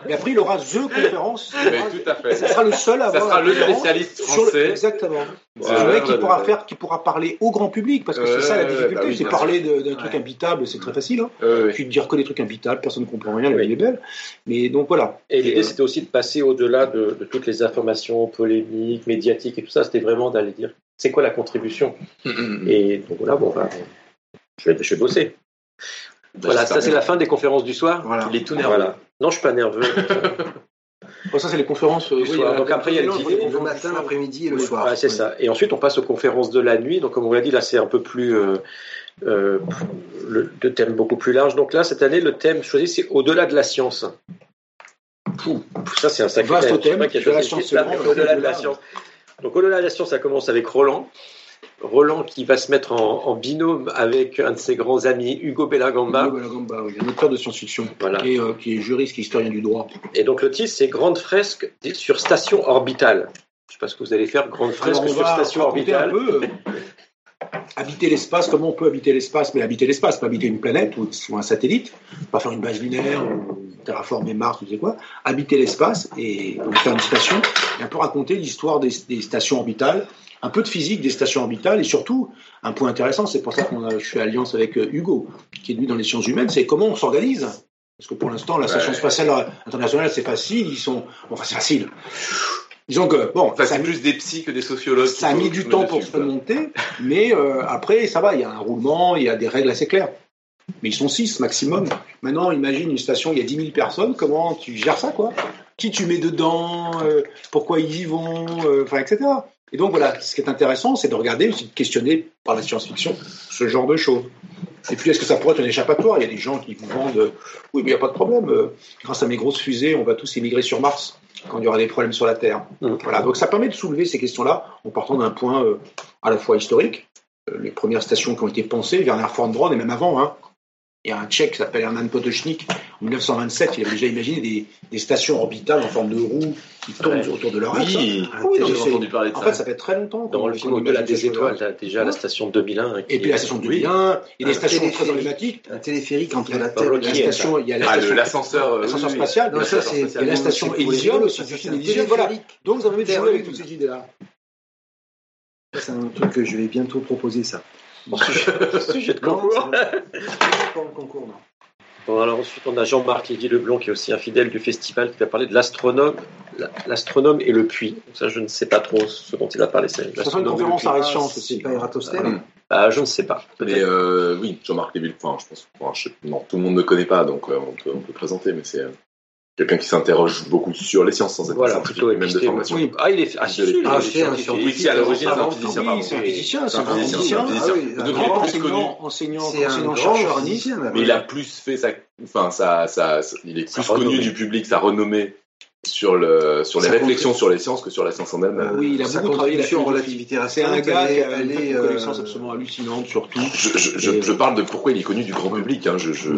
et après il aura the conférence. Mais aura- tout à fait. Ça sera le seul à avoir sera le spécialiste sur le- français. Exactement. Voilà, C'est vrai qui pourra voilà. faire, qui pourra parler au grand public, parce que c'est ça la difficulté, bah oui, c'est parler d'un truc imbitable, c'est très facile. Hein. Euh, oui. Puis de dire que des trucs imbitables, personne ne comprend rien, la Oui. vie est belle. Mais donc voilà. Et l'idée euh, c'était aussi de passer au-delà de, de toutes les informations polémiques, médiatiques et tout ça. C'était vraiment d'aller dire c'est quoi la contribution? Et donc voilà, bon, bah, je, vais, je vais bosser. Voilà, ça c'est la fin des conférences du soir. Voilà. Il est tout nerveux. Voilà. Non, je suis pas nerveux. Bon, ça, c'est les conférences euh, Du oui, soir. euh, Donc après, il y a le matin, l'après-midi et le Oui, soir. c'est ça. Et ensuite, on passe aux conférences de la nuit. Donc, comme on l'a dit, là, c'est un peu plus euh, euh, le, le thème beaucoup plus large. Donc là, cette année, le thème choisi, c'est au-delà de la science. Pouh, ça, c'est un sacré thème. Au-delà de la science. Donc, au-delà de la science, ça commence avec Roland. Roland qui va se mettre en, en binôme avec un de ses grands amis, Hugo Bellagamba. Hugo Bellagamba, oui, un auteur de science-fiction, Voilà. qui, est, euh, qui est juriste, qui est historien du droit. Et donc, le titre, c'est Grande fresque sur station orbitale. Je sais pas ce que vous allez faire, Grande fresque sur station un orbitale. peu, euh, habiter l'espace, comment on peut habiter l'espace, mais habiter l'espace, pas habiter une planète ou, ou un satellite, pas faire une base lunaire ou terraformer Mars je sais quoi, habiter l'espace et donc faire une station et un peu raconter l'histoire des, des stations orbitales, un peu de physique des stations orbitales et surtout un point intéressant, c'est pour ça que je fais alliance avec euh, Hugo, qui est lui dans les sciences humaines, c'est comment on s'organise. Parce que pour l'instant, la station spatiale internationale, c'est facile, ils sont, enfin c'est facile. Disons que bon, Enfin, ça c'est plus des psys que des sociologues. ça a mis du temps pour se monter, mais euh, après, ça va, il y a un roulement, il y a des règles assez claires. Mais ils sont 6 maximum. Maintenant, imagine une station, il y a 10 000 personnes, comment tu gères ça, quoi? Qui tu mets dedans euh, Pourquoi ils y vont euh, Enfin, etc. Et donc voilà, ce qui est intéressant, c'est de regarder, aussi de questionner par la science-fiction ce genre de choses. Et puis, est-ce que ça pourrait être un échappatoire? Il y a des gens qui vous vendent, euh, oui, mais il n'y a pas de problème, grâce à mes grosses fusées, on va tous émigrer sur Mars quand il y aura des problèmes sur la Terre. Mm. Voilà, donc ça permet de soulever ces questions-là en partant d'un point à la fois historique, les premières stations qui ont été pensées, Werner von Braun et même avant, hein. Il y a un Tchèque qui s'appelle Hermann Potočnik. En 1927, il avait déjà imaginé des, des stations orbitales en forme de roue qui tournent Ouais. autour de leur axe. Oui, Ah oui, j'ai donc c'est- entendu parler de En ça. fait, ça fait très longtemps. Dans le film Au-delà des étoiles, déjà la station 2001. hein, qui Et puis la station de Oui. Dublin, il y a des stations très emblématiques. Un téléphérique entre la Pablo Terre et Il y a la la station, il y a la Ah, l'ascenseur. l'ascenseur oui, oui. spatial. Non, ça, c'est- Il y a spatial. la station Elysium aussi, du film Elysium. Voilà. Donc, vous avez envie de Terre, jouer avec toutes ces idées-là. C'est un truc que je vais bientôt proposer, ça. Sujet de Non, concours. bon. Pas le concours, non. Bon, alors ensuite, on a Jean-Marc Lydie Leblond, qui est aussi un fidèle du festival, qui va parler de l'astronome, la- l'astronome et le puits. Donc ça, je ne sais pas trop ce dont il va parler. C'est une conférence à Ah, Science C'est aussi. pas Eratosthène Hum. Ah, je ne sais pas. Mais euh, oui, Jean-Marc Léville, enfin, je pense, enfin, je sais- non, tout le monde ne connaît pas, donc euh, on, peut, on peut présenter, mais c'est euh, quelqu'un qui s'interroge beaucoup sur les sciences sans être Voilà, scientifique, plutôt même de formation. Oui. Ah, il est. Ah, Ah, c'est un scientifique. à l'origine, c'est un physicien, oui, c'est un physicien, c'est un physicien, physicien. un physicien. Ah oui, De un grand Grand plus connu. enseignant, enseignant. Mais il a plus fait sa, enfin, ça, ça, il est plus connu du public, sa renommée sur le, sur les réflexions sur les sciences que sur la science en elle. Euh, Oui, il a beaucoup travaillé la philosophie. relativité C'est un gars elle qui est- a une connaissance euh, absolument hallucinante sur tout. Je, je, je, Et, je parle de pourquoi il est connu du grand public. Hein. Je, je,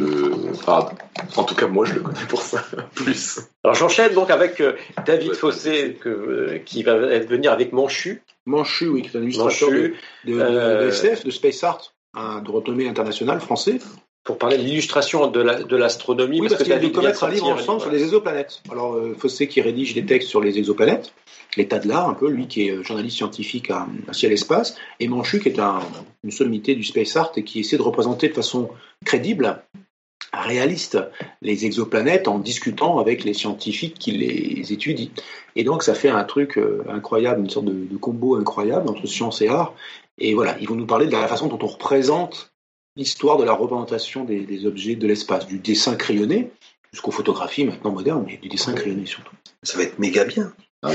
enfin, en tout cas, moi, je le connais pour ça. Plus. Alors j'enchaîne donc avec euh, David Ouais, Fossé, que, euh, qui va venir avec Manchu. Manchu, oui, qui est un illustrateur de, Manchu, de, de- euh, de SF, de Space Art, un de renommée internationale français. Pour parler de l'illustration de la- de l'astronomie. Oui, parce qu'il David de commettre vient un de livre sortir ensemble sur les exoplanètes. Alors, euh, Fossé qui rédige des textes sur les exoplanètes, l'état de l'art un peu, lui qui est euh, journaliste scientifique à, à Ciel Espace, et Manchu qui est un- une sommité du space art et qui essaie de représenter de façon crédible, réaliste, les exoplanètes en discutant avec les scientifiques qui les étudient. Et donc ça fait un truc euh, incroyable, une sorte de, de combo incroyable entre science et art. Et voilà, ils vont nous parler de la façon dont on représente l'histoire de la représentation des, des objets de l'espace, du dessin crayonné, jusqu'aux photographies maintenant modernes, mais du dessin crayonné surtout. Ça va être méga bien.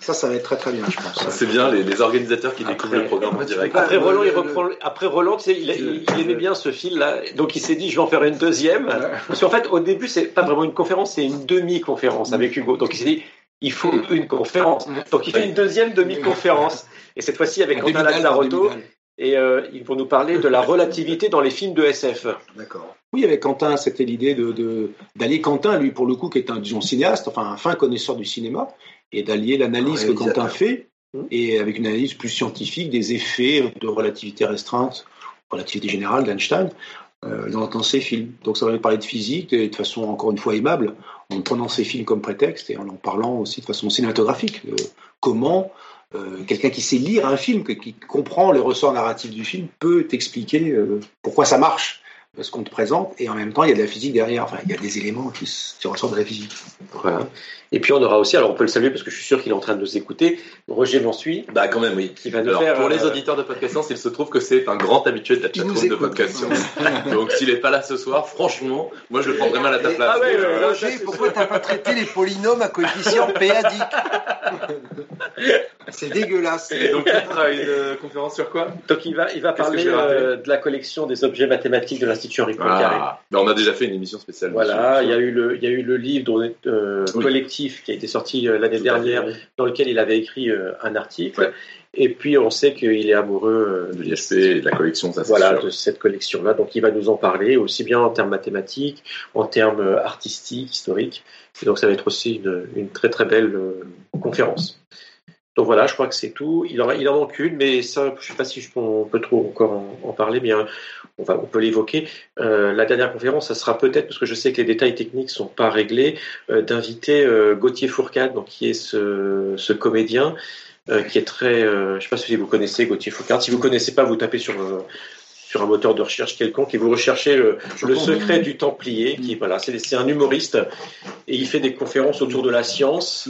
Ça, ça va être très très bien, je pense. C'est bien les, les organisateurs qui découvrent le programme en direct. Après Roland, le- il reprend. Après Roland, tu sais, il, il- il aimait bien ce fil-là, donc il s'est dit, je vais en faire une deuxième. Parce qu'en fait, au début, c'est pas vraiment une conférence, c'est une demi-conférence avec Hugo. Donc il s'est dit, il faut une conférence. Donc il fait une deuxième demi-conférence. Et cette fois-ci avec Quentin demi-dalle. Et euh, ils vont nous parler de la relativité dans les films de SF. D'accord. Oui, avec Quentin, c'était l'idée de, de- d'allier Quentin, lui, pour le coup, qui est un, disons, cinéaste, enfin, un fin connaisseur du cinéma, et d'allier l'analyse que. Quentin fait, Mmh. et avec une analyse plus scientifique des effets de relativité restreinte, relativité générale d'Einstein, euh, dans, dans ses films. Donc ça va parler de physique, et de façon, encore une fois, aimable, en prenant ces films comme prétexte, et en en parlant aussi de façon cinématographique. de comment euh, quelqu'un qui sait lire un film, qui comprend les ressorts narratifs du film, peut t'expliquer euh, pourquoi ça marche ce qu'on te présente, et en même temps, il y a de la physique derrière. Enfin, il y a des éléments qui, qui ressortent de la physique. Voilà. Et puis on aura aussi, alors on peut le saluer parce que je suis sûr qu'il est en train de nous écouter, Roger Mansuy, Bah quand même oui. qui va nous Alors faire. pour les euh, auditeurs de Podcast Science, il se trouve que c'est un grand habitué de la chatroom de. Podcast Science. Donc s'il est pas là ce soir, franchement, moi je le prendrais mal à ta place. Ah ouais, Euh. Roger, pourquoi t'as pas traité les polynômes à coefficient p-adique C'est dégueulasse. Et donc tu une euh, conférence sur quoi? Donc il va, il va parler euh, de la collection des objets mathématiques de l'Institut Henri Poincaré. ah, bah, On a déjà fait une émission spéciale. Voilà, il y, a eu le, il y a eu le livre dont- euh, Oui. collectif qui a été sorti euh, l'année dernière, dans lequel il avait écrit euh, un article. Ouais. Et puis on sait qu'il est amoureux euh, de l'ISP et de la collection, ça voilà, sûr. de cette collection-là. Donc il va nous en parler, aussi bien en termes mathématiques, en termes artistiques, historiques. Et donc ça va être aussi une, une très très belle conférence. Donc voilà, je crois que c'est tout. Il en, il en manque une, mais ça, je sais pas si je peux, on peut trop encore en, en parler, mais euh, on, va, on peut l'évoquer. Euh, la dernière conférence, ça sera peut-être, parce que je sais que les détails techniques sont pas réglés, euh, d'inviter euh, Gauthier Fourcade, donc qui est ce, ce comédien, qui est très, je sais pas si vous connaissez Gauthier Fourcade. Si vous connaissez pas, vous tapez sur sur un moteur de recherche quelconque et vous recherchez le, le secret du Templier, qui voilà, c'est c'est un humoriste et il fait des conférences autour de la science.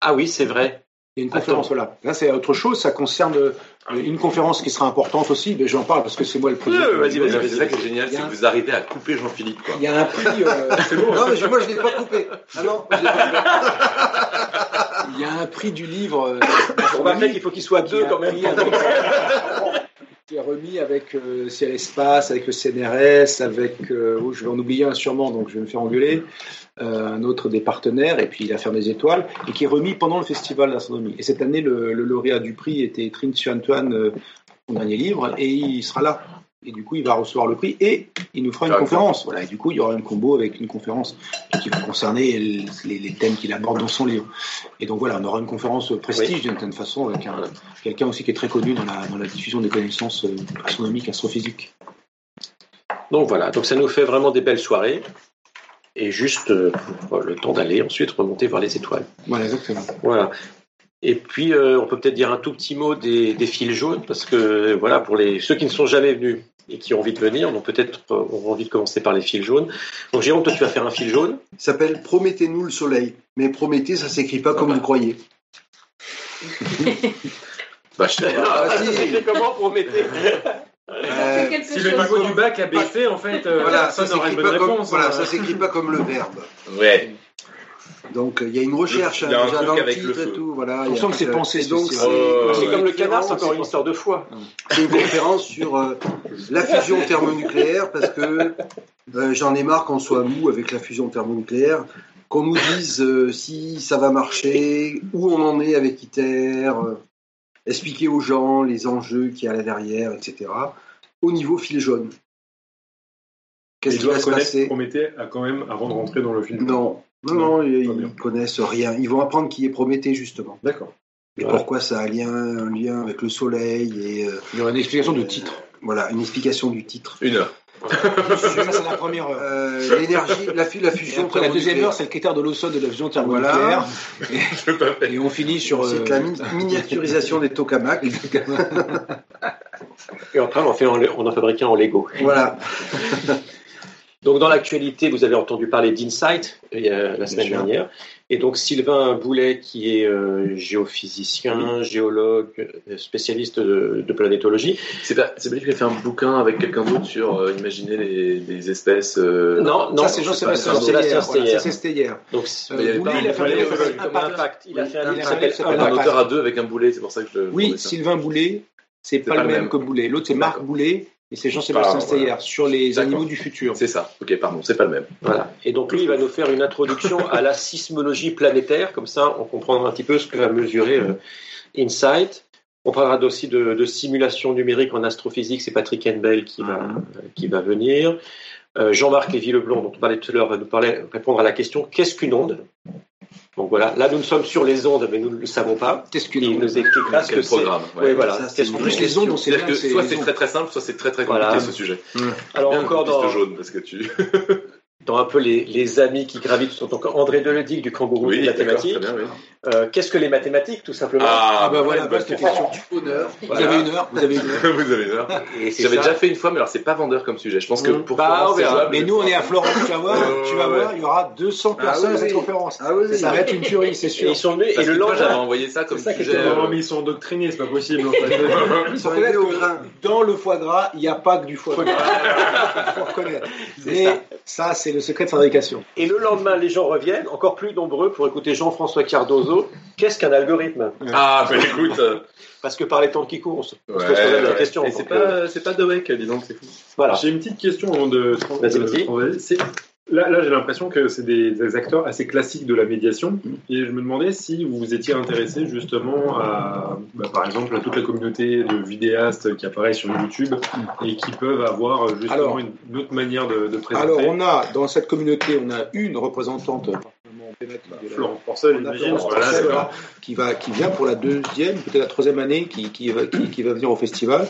Ah oui, c'est vrai. Il y a une conférence, voilà. Là, c'est autre chose. Ça concerne euh, une conférence qui sera importante aussi. Mais j'en parle parce que c'est moi le président. vas-y, vas-y, vas-y. C'est ça qui est génial, c'est que vous arrivez à couper Jean-Philippe. quoi. Il y a un prix. euh, Non, mais moi, je ne l'ai pas coupé. Ah non, je l'ai pas il y a un prix du livre. euh, On va faire qu'il faut qu'il soit deux quand même. qui est remis avec euh, Ciel Espace, avec le CNRS, avec. euh, oh, je vais en oublier un sûrement, donc je vais me faire engueuler. Euh, un autre des partenaires, et puis la Ferme des Étoiles, et qui est remis pendant le Festival d'astronomie. Et cette année, le, le lauréat du prix était Trinity Antoine, euh, son dernier livre, et il sera là. Et du coup, il va recevoir le prix et il nous fera une conférence. Voilà. Et du coup, il y aura un combo avec une conférence qui va concerner les, les thèmes qu'il aborde dans son livre. Et donc voilà, on aura une conférence prestige d'une certaine façon avec un- quelqu'un aussi qui est très connu dans la, dans la diffusion des connaissances euh, astronomiques, astrophysiques. Donc voilà, donc ça nous fait vraiment des belles soirées. Et juste euh, pour le temps d'aller ensuite remonter voir les étoiles. Voilà, exactement. Voilà. Et puis, euh, on peut peut-être dire un tout petit mot des, des fils jaunes, parce que voilà, pour les, ceux qui ne sont jamais venus et qui ont envie de venir, donc peut-être euh, ont envie de commencer par les fils jaunes. Donc, Jérôme, toi, tu vas faire un fil jaune. Il s'appelle Promettez-nous le soleil. Mais Prométhée, ça s'écrit pas comme vous croyez. Bah, je. Ah, si. s'écrit comment mettre Euh, Si chose. le niveau du bac a baissé, en fait, euh, voilà, ça comme, voilà, hein. ça s'écrit pas comme le verbe. Ouais. Donc euh, il y a une recherche a un hein, déjà dans le titre le et tout. Voilà, On il que c'est pensé, donc festival. c'est- euh, comme le canard, c'est c'est encore une histoire de foi. C'est une conférence sur euh, la fusion thermonucléaire parce que euh, j'en ai marre qu'on soit mou avec la fusion thermonucléaire, qu'on nous dise euh, si ça va marcher, où on en est avec ITER, euh, expliquer aux gens les enjeux qu'il y a là derrière, etc. Au niveau fil jaune. Qu'est-ce qui va doivent se connaître passer? Prométhée à quand même avant de rentrer dans le film. Non, non, Non, non, ils, ils connaissent rien. Ils vont apprendre qui est Prométhée justement. D'accord. Et Voilà. pourquoi ça a un lien, un lien avec le soleil et euh, Il y aura une explication de titre. voilà une explication du titre. Une heure. Ça, c'est la première heure. Euh, L'énergie, la, la Et fusion. après, la deuxième heure, c'est le critère de l'ozone de la fusion thermonucléaire. Voilà. Et, et on finit sur. euh, C'est la mi- miniaturisation des tokamaks. Et après, on en, fait en, on en fabrique un en Lego. voilà. Donc, dans l'actualité, vous avez entendu parler d'Insight a- la semaine dernière. Et donc, Sylvain Boulet, qui est euh, géophysicien, géologue, euh, spécialiste de, de planétologie. C'est pas, c'est pas lui qui a fait un bouquin avec quelqu'un d'autre sur euh, imaginer les, des espèces. euh, Non, non, ça, c'est Jean-Sébastien Steyer. Donc, Euh, il pas il a un fait un boulet, Impact. Il a fait un auteur à deux avec un boulet, c'est pour ça que je. Oui. Sylvain Boulet, c'est pas, pas le même que Boulet. L'autre, c'est Marc. Boulet et c'est Jean-Sébastien Ah, voilà. Steyer sur les animaux du futur. C'est ça. Ok, pardon, c'est pas le même. Voilà. Et donc lui, il va nous faire une introduction à la sismologie planétaire. Comme ça, on comprendra un petit peu ce que va mesurer euh, InSight. On parlera aussi de, de simulation numérique en astrophysique. C'est Patrick Henbel qui va, qui va venir. Euh, Jean-Marc Lévy-Leblanc, dont on parlait tout à l'heure, va nous parler, répondre à la question qu'est-ce qu'une onde? Donc voilà, là nous sommes sur les ondes, mais nous ne le savons pas. Qu'est-ce Il qu'une nous expliquera ce que c'est. programme. Oui, ouais. voilà. Ça, En que- plus, les ondes, on sait que c'est soit c'est très très simple, soit c'est très très compliqué Voilà. ce sujet. Alors Bien encore dans, jaune parce que tu. dans un peu les, les amis qui gravitent sur donc André Deledic du kangourou Oui, d'accord, mathématiques. très bien, oui. Euh, Qu'est-ce que les mathématiques, tout simplement Ah bah voilà, bonne vaste question. question. Honneur. Vous avez une heure, vous avez une heure. Vous avez. Et c'est J'avais déjà fait une fois, mais alors c'est pas vendeur comme sujet. Je pense que Mmh. pour Bah, Florence, on c'est verra. jouable. Mais nous, on est à Florence, tu vas voir, Ouais, tu vas ouais, voir, il y aura 200 Ah personnes oui, à cette oui. conférence. Ah oui. Ça va être une tuerie, c'est Et sûr. ils sont venus, et le toi, j'avais lendemain, envoyé ça comme ça sujet. Non, mais ils sont endoctrinés, c'est pas possible. Ils sont au grain. dans le foie gras, il n'y a pas que du foie gras. Il faut reconnaître. Mais ça. c'est le secret de fabrication. et le lendemain, les gens reviennent, encore plus nombreux, pour écouter Jean-François Qu'est-ce qu'un algorithme Ah, bah écoute. euh, Parce que par les temps qui courent, on se ouais, la question. Et c'est euh, pas, c'est pas Dweck, dis donc, c'est fou. voilà. J'ai une petite question avant de, de- Vas-y, de- de- c'est- Là, là j'ai l'impression que c'est des, des acteurs assez classiques de la médiation. Et je me demandais si vous vous étiez intéressé justement à, bah, par exemple, à toute la communauté de vidéastes qui apparaissent sur YouTube et qui peuvent avoir justement Alors- une, une autre manière de, de présenter. Alors, on a, dans cette communauté, on a une représentante de Florence Porcel, voilà, qui, va, qui vient pour la deuxième, peut-être la troisième année, qui, qui, va, qui, qui va venir au festival,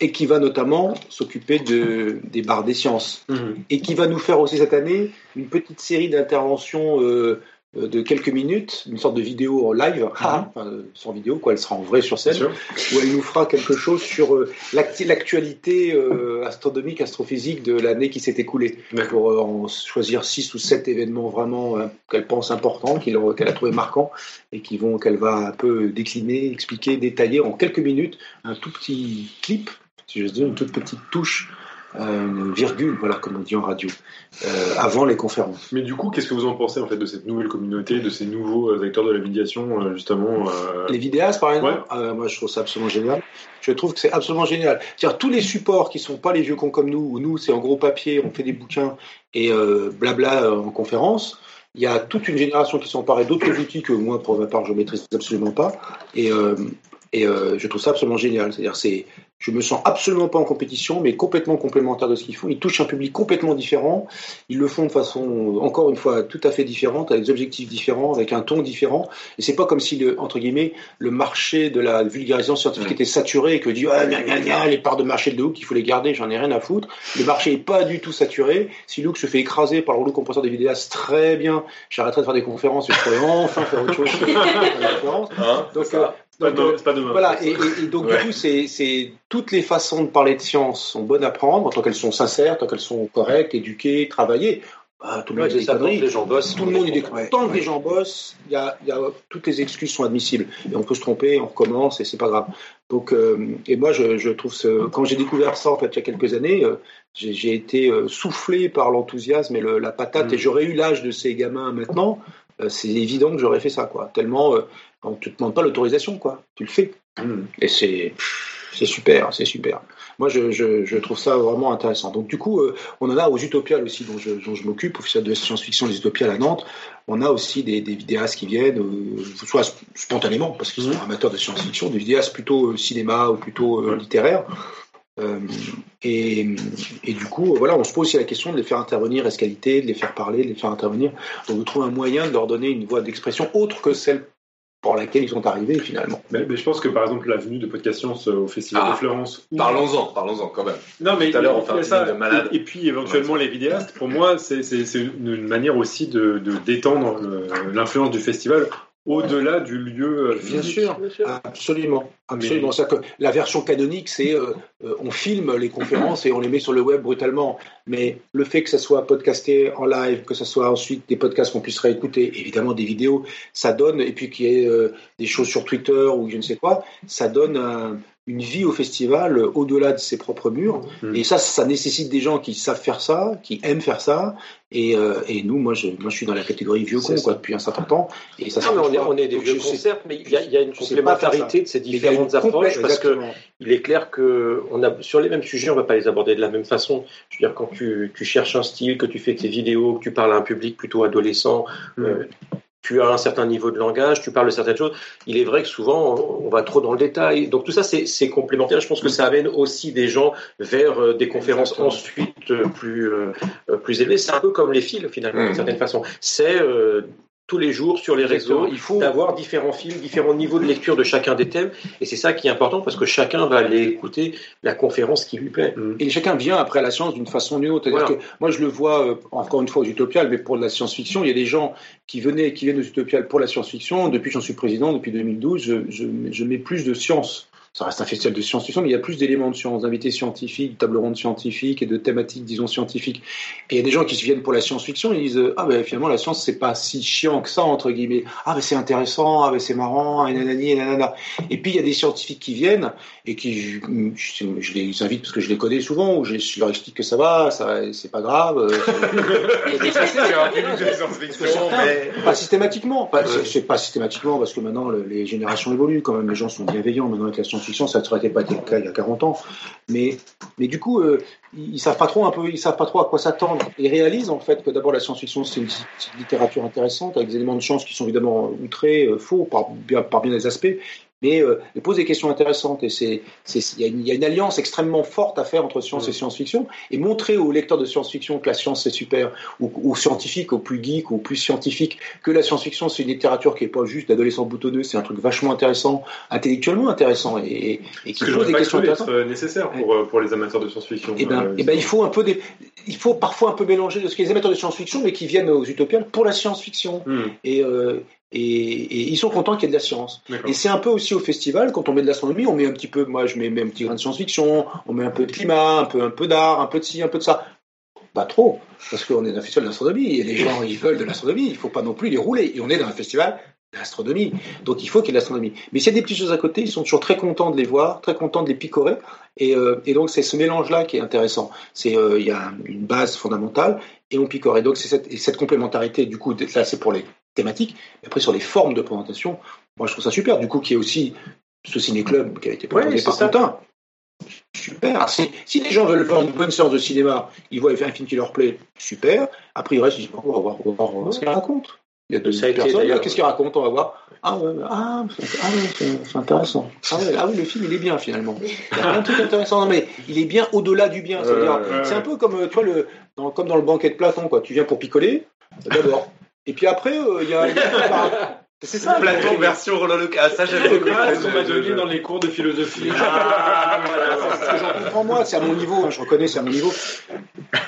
et qui va notamment s'occuper de, des barres des sciences. Mhm. Et qui va nous faire aussi cette année une petite série d'interventions euh, de quelques minutes, une sorte de vidéo en live, enfin, euh, sans vidéo, quoi, elle sera en vrai sur scène, où elle nous fera quelque chose sur euh, l'actualité euh, astronomique, astrophysique de l'année qui s'est écoulée, pour euh, en choisir six ou sept événements vraiment euh, qu'elle pense importants, qu'elle a trouvé marquants, et qui vont qu'elle va un peu décliner, expliquer, détailler en quelques minutes, un tout petit clip, si j'ose dire, une toute petite touche. Euh, virgule, voilà, comme on dit en radio, euh, avant les conférences. Mais du coup, qu'est-ce que vous en pensez en fait de cette nouvelle communauté, de ces nouveaux euh, acteurs de la médiation, justement Les vidéastes, par exemple, moi je trouve ça absolument génial. Je trouve que c'est absolument génial. C'est-à-dire tous les supports qui sont pas les vieux cons comme nous, où nous c'est en gros papier, on fait des bouquins et blabla en conférence. Il y a toute une génération qui s'emparait d'autres outils que moi, pour ma part, je maîtrise absolument pas. Et, et euh, je trouve ça absolument génial. C'est-à-dire, c'est, je me sens absolument pas en compétition, mais complètement complémentaire de ce qu'ils font. Ils touchent un public complètement différent. Ils le font de façon, encore une fois, tout à fait différente, avec des objectifs différents, avec un ton différent. Et c'est pas comme si, le, entre guillemets, le marché de la vulgarisation scientifique était saturé et que dit ah gna, gna, gna, les parts de marché de Hook, il faut les garder, j'en ai rien à foutre. Le marché est pas du tout saturé. Si Luke se fait écraser par le rouleau compresseur des vidéastes, très bien. J'arrêterai de faire des conférences et je pourrais enfin faire autre chose. Hein, Donc, euh, pas demain- c'est pas demain. voilà, et, et- et donc Ouais. du coup, c'est, toutes les façons de parler de science sont bonnes à prendre, tant qu'elles sont sincères, tant qu'elles sont correctes, éduquées, travaillées. Bah, tout le Ouais, monde ça, que conneries. les gens bossent. Tout le monde dit des Ouais, Tant que ouais. les gens bossent, il y a, il y a, toutes les excuses sont admissibles. Et on peut se tromper, on recommence et c'est pas grave. Donc, euh, et moi, je, je trouve ce, quand j'ai découvert ça en fait il y a quelques années, euh, j'ai, été euh, soufflé par l'enthousiasme et le, la patate. Mm. Et j'aurais eu l'âge de ces gamins maintenant. euh, c'est évident que j'aurais fait ça, quoi. Tellement, euh, on te demande pas l'autorisation, quoi. Tu le fais. Et c'est c'est super, c'est super. Moi, je, je, je trouve ça vraiment intéressant. Donc, du coup, euh, on en a aux Utopiales aussi, dont je, dont je m'occupe, officiel de science-fiction des Utopiales à Nantes. On a aussi des, des vidéastes qui viennent, euh, soit sp- spontanément, parce qu'ils sont amateurs de science-fiction, des vidéastes plutôt euh, cinéma ou plutôt littéraires. Euh, et, et du coup, voilà, on se pose aussi la question de les faire intervenir, escalité, de les faire parler, de les faire intervenir. Donc, de trouver un moyen de leur donner une voie d'expression autre que celle pour laquelle ils sont arrivés finalement. Mais, mais je pense que par exemple la venue de Podcast Science au Festival Ah, de Florence. Parlons-en, parlons-en quand même. Non, mais Tout à l'heure, on fait ça. de malade. Et, et puis éventuellement les vidéastes, pour moi, c'est une, une manière aussi de, de détendre euh, l'influence du festival au-delà du lieu euh, Bien physique. sûr, absolument, absolument. C'est-à-dire que la version canonique, c'est euh, euh, on filme les conférences et on les met sur le web brutalement. Mais le fait que ça soit podcasté en live, que ça soit ensuite des podcasts qu'on puisse réécouter, évidemment des vidéos, ça donne, et puis qu'il y ait euh, des choses sur Twitter ou je ne sais quoi, ça donne un- une vie au festival euh, au-delà de ses propres murs. Mm. Et ça, ça nécessite des gens qui savent faire ça, qui aiment faire ça. Et, euh, et nous, moi je, moi, je suis dans la catégorie vieux con quoi, depuis un certain temps. Et ça, Non, mais on est, pas. on est des Donc, vieux sais- concerts, mais il y a, il y a une complémentarité de ces différentes approches parce que il est clair que on a, sur les mêmes sujets, on ne va pas les aborder de la même façon. Je veux dire, quand tu, tu cherches un style, que tu fais tes vidéos, que tu parles à un public plutôt adolescent, Mm. euh, tu as un certain niveau de langage, tu parles de certaines choses. Il est vrai que souvent, on va trop dans le détail. Donc tout ça, c'est complémentaire. Je pense que ça amène aussi des gens vers euh, des conférences ensuite euh, plus, euh, plus élevées. C'est un peu comme les fils, finalement, d'une Mm. certaine façon. C'est euh, tous les jours sur les réseaux, Il faut- d'avoir différents films, différents niveaux de lecture de chacun des thèmes. Et c'est ça qui est important parce que chacun va aller écouter la conférence qui lui plaît. Et chacun vient après la science d'une façon ou d'une autre. C'est-à-dire Voilà. que moi, je le vois euh, encore une fois aux Utopiales, mais pour de la science-fiction, il y a des gens qui venaient, qui viennent aux Utopiales pour la science-fiction. Depuis que j'en suis président, depuis 2012, je, je, je mets plus de science. Ça reste un festival de science-fiction, mais il y a plus d'éléments de science, d'invités scientifiques, de tables rondes scientifiques et de thématiques, disons, scientifiques. Et il y a des gens qui viennent pour la science-fiction, ils disent Ah, ben finalement, la science, c'est pas si chiant que ça, entre guillemets. Ah, ben c'est intéressant, ah, ben c'est marrant, et nanani, et nanana. Et puis, il y a des scientifiques qui viennent et qui, je, je- je les invite parce que je les connais souvent, ou je, je leur explique que ça va, ça, c'est pas grave. c'est- il y a des pas systématiquement, pas, c'est- c'est pas systématiquement parce que maintenant le- les générations évoluent quand même, les gens sont bienveillants maintenant avec la science-fiction, ça n'aurait pas été le cas il y a 40 ans. Mais, mais du coup, euh, ils, ils savent pas trop un peu, ils savent pas trop à quoi s'attendre. Ils réalisent en fait que d'abord la science-fiction c'est une, littérature intéressante avec des éléments de chance qui sont évidemment outrés, euh, faux par bien, par bien des aspects. Mais euh, ils posent des questions intéressantes et c'est, il y, a une- il y a une alliance extrêmement forte à faire entre science et science-fiction et montrer aux lecteurs de science-fiction que la science c'est super, ou aux scientifiques, aux plus geeks, aux plus scientifiques, que la science-fiction c'est une littérature qui est pas juste d'adolescents boutonneux, c'est un truc vachement intéressant, intellectuellement intéressant et, et, et qui que pose des pas questions être intéressantes. euh, nécessaire pour, euh, pour les amateurs de science-fiction. Eh ben, Euh, eh ben, il faut un peu des, il faut parfois un peu mélanger de ce a des amateurs de science-fiction, mais qui viennent aux Utopiales pour la science-fiction. Hmm, Et, euh, et, et ils sont contents qu'il y ait de la science. Et c'est un peu aussi au festival, quand on met de l'astronomie, on met un petit peu, moi je mets, mets un petit grain de science-fiction, on met un peu de climat, un peu, un peu d'art, un peu de ci, un peu de ça. Pas trop, parce qu'on est dans un festival d'astronomie, et les gens, ils veulent de l'astronomie, il faut pas non plus les rouler. Et on est dans un festival d'astronomie, donc il faut qu'il y ait de l'astronomie. Mais s'il y a des petites choses à côté, ils sont toujours très contents de les voir, très contents de les picorer, et, euh, et donc c'est ce mélange-là qui est intéressant. C'est euh, Il y a une base fondamentale, et on picore. Et donc c'est cette, et cette complémentarité, du coup, là c'est pour les thématiques, mais après sur les formes de présentation, moi je trouve ça super. Du coup, qu'il y ait aussi ce ciné-club qui a été présenté par. Quentin. Super. Si, si les gens veulent faire une bonne séance de cinéma, ils voient un film qui leur plaît, super. Après, ils restent, ils disent, on va voir, on va voir, ce qu'il raconte. Il y a deux personnes, là, qu'est-ce qu'il raconte On va voir. Ah ouais, ah, c'est- ah c'est intéressant. Ah, ouais, ah oui, le film, il est bien finalement. Il y a plein de trucs intéressants. Non, mais il est bien au-delà du bien. ouais, c'est un peu comme, euh, tu vois, le, dans, comme dans le banquet de Platon, quoi. Tu viens pour picoler, d'abord. Et puis après, euh, il y a. a- C'est ça. Platon version Roland Leca. Ah, ça, j'avais C'est ce qu'on m'a donné dans les cours de philosophie Ah, C'est ce que j'en comprends moi, c'est à mon niveau, hein, je reconnais, c'est à mon niveau.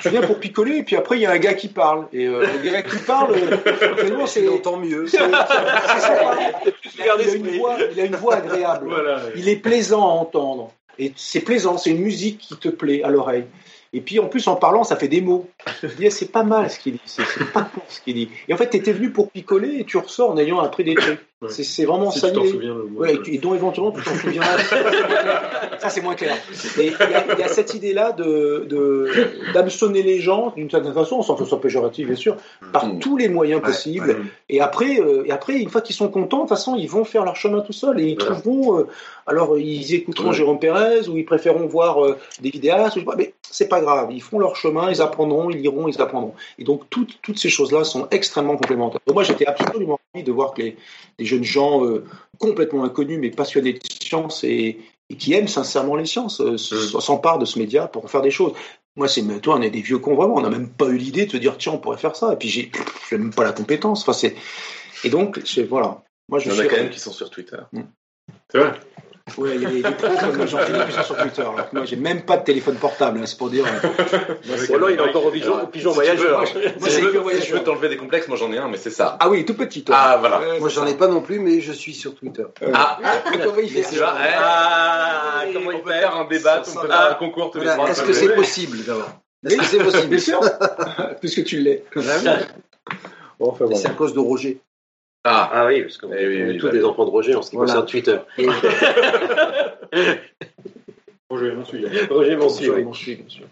Je viens pour picoler, et puis après, il y a un gars qui parle. Et euh, le gars qui parle, euh, finalement, c'est. Il entend mieux. c'est- c'est- c'est. Il a une voix, il a une voix agréable. Voilà. Il est plaisant à entendre. Et c'est plaisant, c'est une musique qui te plaît à l'oreille. Et puis en plus, en parlant, ça fait des mots. Tu te dis, eh, c'est pas mal ce qu'il dit, c'est c'est pas con ce qu'il dit. Et en fait, tu étais venu pour picoler et tu ressors en ayant appris des trucs. Ouais. C'est c'est vraiment Si ça. tu t'en l'idée. souviens. le. Ouais, et, dont éventuellement tu t'en souviendras. Ça, c'est moins clair. Et il y, a- il y a cette idée-là de, d'hameçonner les gens d'une certaine façon, sans que ce soit péjoratif, bien sûr, par Mm. tous les moyens Ouais, possibles. ouais. Et après, euh, et après, une fois qu'ils sont contents, de toute façon, ils vont faire leur chemin tout seuls et ils trouveront. euh, alors, ils écouteront Ouais. Jérôme Pérez ou ils préféreront voir euh, des vidéastes. ou je sais pas, Mais c'est pas grave. Ils feront leur chemin, ils apprendront, ils liront, ils apprendront. Et donc, toutes, toutes ces choses-là sont extrêmement complémentaires. Donc, moi, j'étais absolument ravi de voir que les, les jeunes gens euh, complètement inconnus mais passionnés de science et, et qui aiment sincèrement les sciences euh, Mm. s'emparent de ce média pour en faire des choses. Moi, c'est toi, on est des vieux cons vraiment. On n'a même pas eu l'idée de se dire tiens, on pourrait faire ça. Et puis j'ai, même pas la compétence. Enfin, c'est et donc c'est voilà. Moi, je Il y en suis a quand même qui sont sur Twitter. C'est vrai. Ouais, il y a des, des pros comme Jean-Philippe qui sont sur Twitter. Alors que moi, j'ai même pas de téléphone portable. hein, c'est pour dire. Ou alors il est encore au pigeon, au pigeon voyageur. Moi, Si c'est je veux, voyageur. si je veux t'enlever des complexes, moi j'en ai un, mais c'est ça. Ah oui, tout petit. toi. Ah, voilà. Moi, j'en ça. ai pas non plus, mais je suis sur Twitter. Ah, Comment il fait vois, eh, Ah, on comment il peut faire un débat, Ça, on peut ça faire un concours tous les. Est-ce que ça c'est possible d'abord Est-ce que c'est possible Bien sûr, puisque tu l'es. Bon, enfin, Mais C'est à cause de Roger. Ah, Ah oui, parce qu'on Eh oui, oui, tous bah. des enfants de Roger en ce qui Voilà. concerne Twitter. Roger, celui-là. Roger oui. Suis, bien sûr.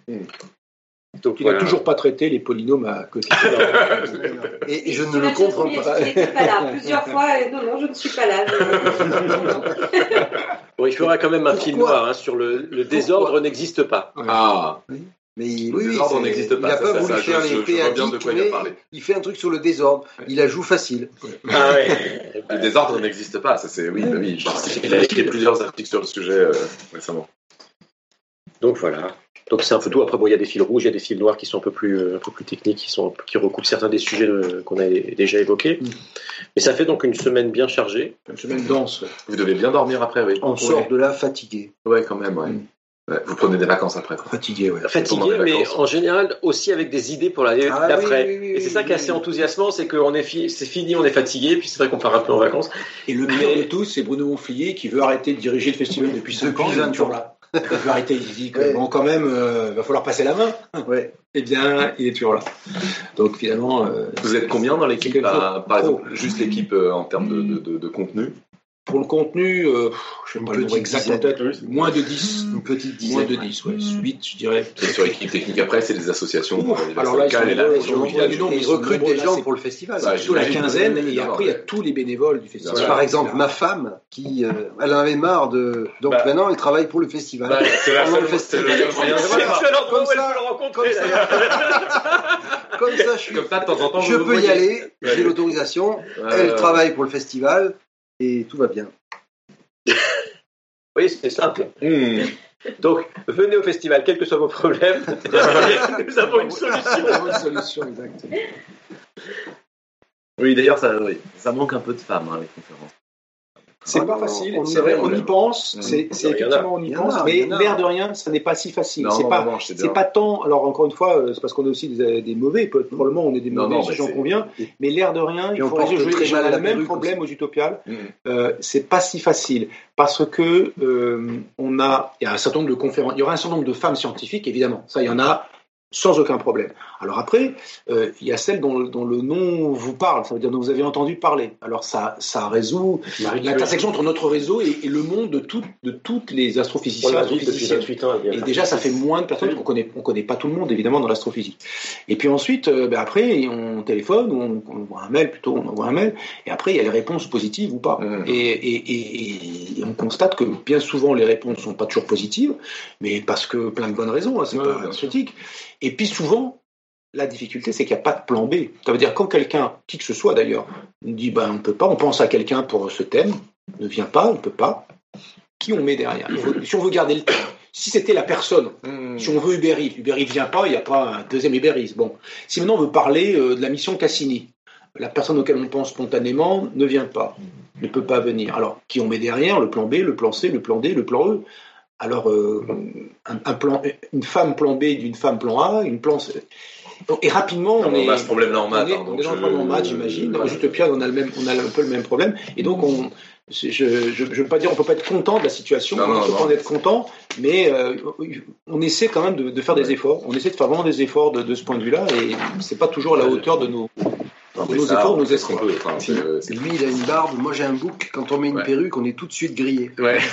Donc, Il n'a voilà. toujours pas traité les polynômes à côté. et, et je ne le comprends pas. dit, Il n'était pas là plusieurs fois. et non, non, je ne suis pas là. Bon, il faudra quand même un fil Pourquoi noir hein, sur le, le désordre n'existe pas. ah. Mais il- Le oui, n'existe pas, Il n'a pas voulu faire péadiques, quoi il fait un truc sur le désordre. Il la joue facile. Ah ouais. Le désordre n'existe pas, ça c'est oui, bah oui. je- Il a écrit plusieurs articles sur le sujet euh, récemment. Donc voilà. Donc c'est un peu tout. Après, bon, il y a des fils rouges, il y a des fils noirs qui sont un peu plus, euh, un peu plus techniques, qui, sont, qui recoupent certains des sujets euh, qu'on a déjà évoqués. Mm. Mais ça fait donc une semaine bien chargée. Une semaine dense. ouais. Vous devez bien dormir après, oui. On sort de là fatigué. Ouais, quand même, ouais. Mm. Ouais, Vous prenez des vacances après. quoi. Fatigué, ouais. Fatigué, mais en général aussi avec des idées pour l'année Ah d'après. oui, oui, oui, Et c'est oui, ça qui est assez oui. enthousiassement, c'est qu'on est fi- c'est fini, on est fatigué, puis c'est vrai qu'on part un peu en vacances. Et le pire de tous, c'est Bruno Monflier qui veut arrêter de diriger le festival depuis 5 Depuis ans. Il est 20 toujours là. Il veut arrêter. Il dit que Ouais. bon, quand même, euh, va falloir passer la main. Ouais. Eh bien, il est toujours là. Donc finalement, euh, Vous êtes combien dans l'équipe par, exemple, juste l'équipe euh, en termes de, de, de- de contenu? Pour le contenu, euh, je sais Une pas le nombre exact en dizaine. tête. Moins de 10. Une petite Moins dizaine. de 10, ouais. 8, je dirais. Et sur l'équipe technique après, c'est les associations. Alors là, locales et la région. ils recrutent des gens pour le festival. Surtout la quinzaine, et après, il y a tous les bénévoles du festival. Par exemple, ma femme, qui, euh, elle en avait marre de. Donc Bah. maintenant, elle travaille pour le festival. Bah, c'est la seule- Comme ça. Comme ça, comme ça, je suis. Comme ça, de temps en temps, Je peux y aller, j'ai l'autorisation. Elle travaille pour le festival et tout va bien. Oui, c'est simple. Hmm. Donc, venez au festival, quels que soient vos problèmes. Nous avons une solution. Nous avons une solution, exact. Oui, d'ailleurs, ça, oui, ça manque un peu de femmes, hein, les conférences. C'est pas facile, on y c'est vrai, on y pense, Mm. c'est effectivement on y pense, mais l'air de rien, ça n'est pas si facile. C'est pas, c'est pas tant. Alors encore une fois, euh, c'est parce qu'on est aussi des, des mauvais. peut- Probablement, on est des mauvais, non, si j'en conviens. Mais l'air de rien, il faut mal le même problème aux Utopiales. Mm. Euh, c'est pas si facile parce que euh, on a, il y a un certain nombre de conférences, il y aura un certain nombre de femmes scientifiques, évidemment. Ça, il y en a sans aucun problème. Alors après, euh, il y a celles dont, dont le nom vous parle, ça veut dire dont vous avez entendu parler. Alors ça, ça résout l'intersection entre notre réseau et, et le monde de, tout- de toutes les astrophysiciens. 28 ans. Et déjà, ça fait moins de personnes qu'on connaît. On connaît pas tout le monde, évidemment, dans l'astrophysique. Et puis ensuite, euh, ben après, on téléphone, ou on, on envoie un mail plutôt, on envoie un mail. Et après, il y a les réponses positives ou pas. Mhm. Et, on constate que bien souvent, les réponses sont pas toujours positives, mais parce que plein de bonnes raisons. Hein, c'est Ouais, pas. Et puis souvent. La difficulté, c'est qu'il n'y a pas de plan B. Ça veut dire quand quelqu'un, qui que ce soit d'ailleurs, dit ben on ne peut pas, on pense à quelqu'un pour ce thème, ne vient pas, on ne peut pas. Qui on met derrière? Si on veut garder le thème, si c'était la personne, Mm. si on veut Uber Eats, Uber Eats vient pas, il n'y a pas un deuxième Uber Eats. Bon. Si maintenant on veut parler euh, de la mission Cassini, la personne auquel on pense spontanément ne vient pas, ne peut pas venir. Alors, qui on met derrière? Le plan B, le plan C, le plan D, le plan E Alors, euh, un, un plan, une femme plan B d'une femme plan A, une plan C. Et rapidement, on, On est, a ce problème-là en maths. on est, hein, on donc est dans le problème en maths, j'imagine. Dans Utopia, on a, le même, on a un peu le même problème. Et donc, on, je ne veux pas dire on peut pas être content de la situation, Non, on non, peut pas en être content, mais euh, on essaie quand même de, de faire des efforts. On essaie de faire vraiment des efforts de, de ce point de vue-là, et c'est pas toujours à la hauteur de nos, de nos ça, efforts, nos. Enfin, c'est- Lui, il a une barbe, moi j'ai un bouc. Quand on met une Ouais. perruque, on est tout de suite grillé. Ouais.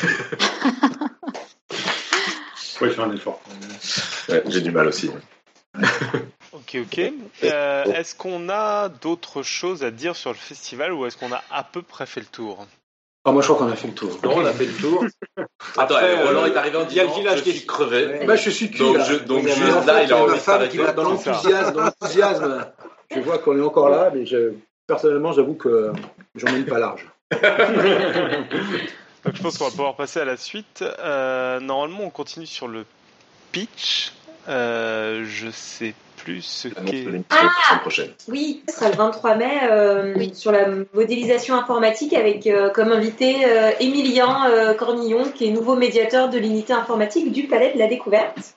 Ouais, faire un effort. Ouais, j'ai du mal aussi. Ok, ok. Euh, est-ce qu'on a d'autres choses à dire sur le festival ou est-ce qu'on a à peu près fait le tour? Ah, moi, je crois qu'on a fait le tour. Non, on a fait le tour. Attends, Après, Roland euh, est arrivé en il y a le disant, village je qui suis est- crevé. Bah, je suis cul, Donc, je- donc juste là, il a envie de s'arrêter. dans l'enthousiasme, dans l'enthousiasme. Je vois qu'on est encore là, mais je, personnellement, j'avoue que j'en mène pas large. Donc je pense qu'on va pouvoir passer à la suite. Euh, normalement, on continue sur le pitch. Euh, je sais plus ce qu'est. prochaine. Oui, ce sera le 23 mai euh, sur la modélisation informatique avec euh, comme invité euh, Émilien euh, Cornillon, qui est nouveau médiateur de l'unité informatique du Palais de la Découverte.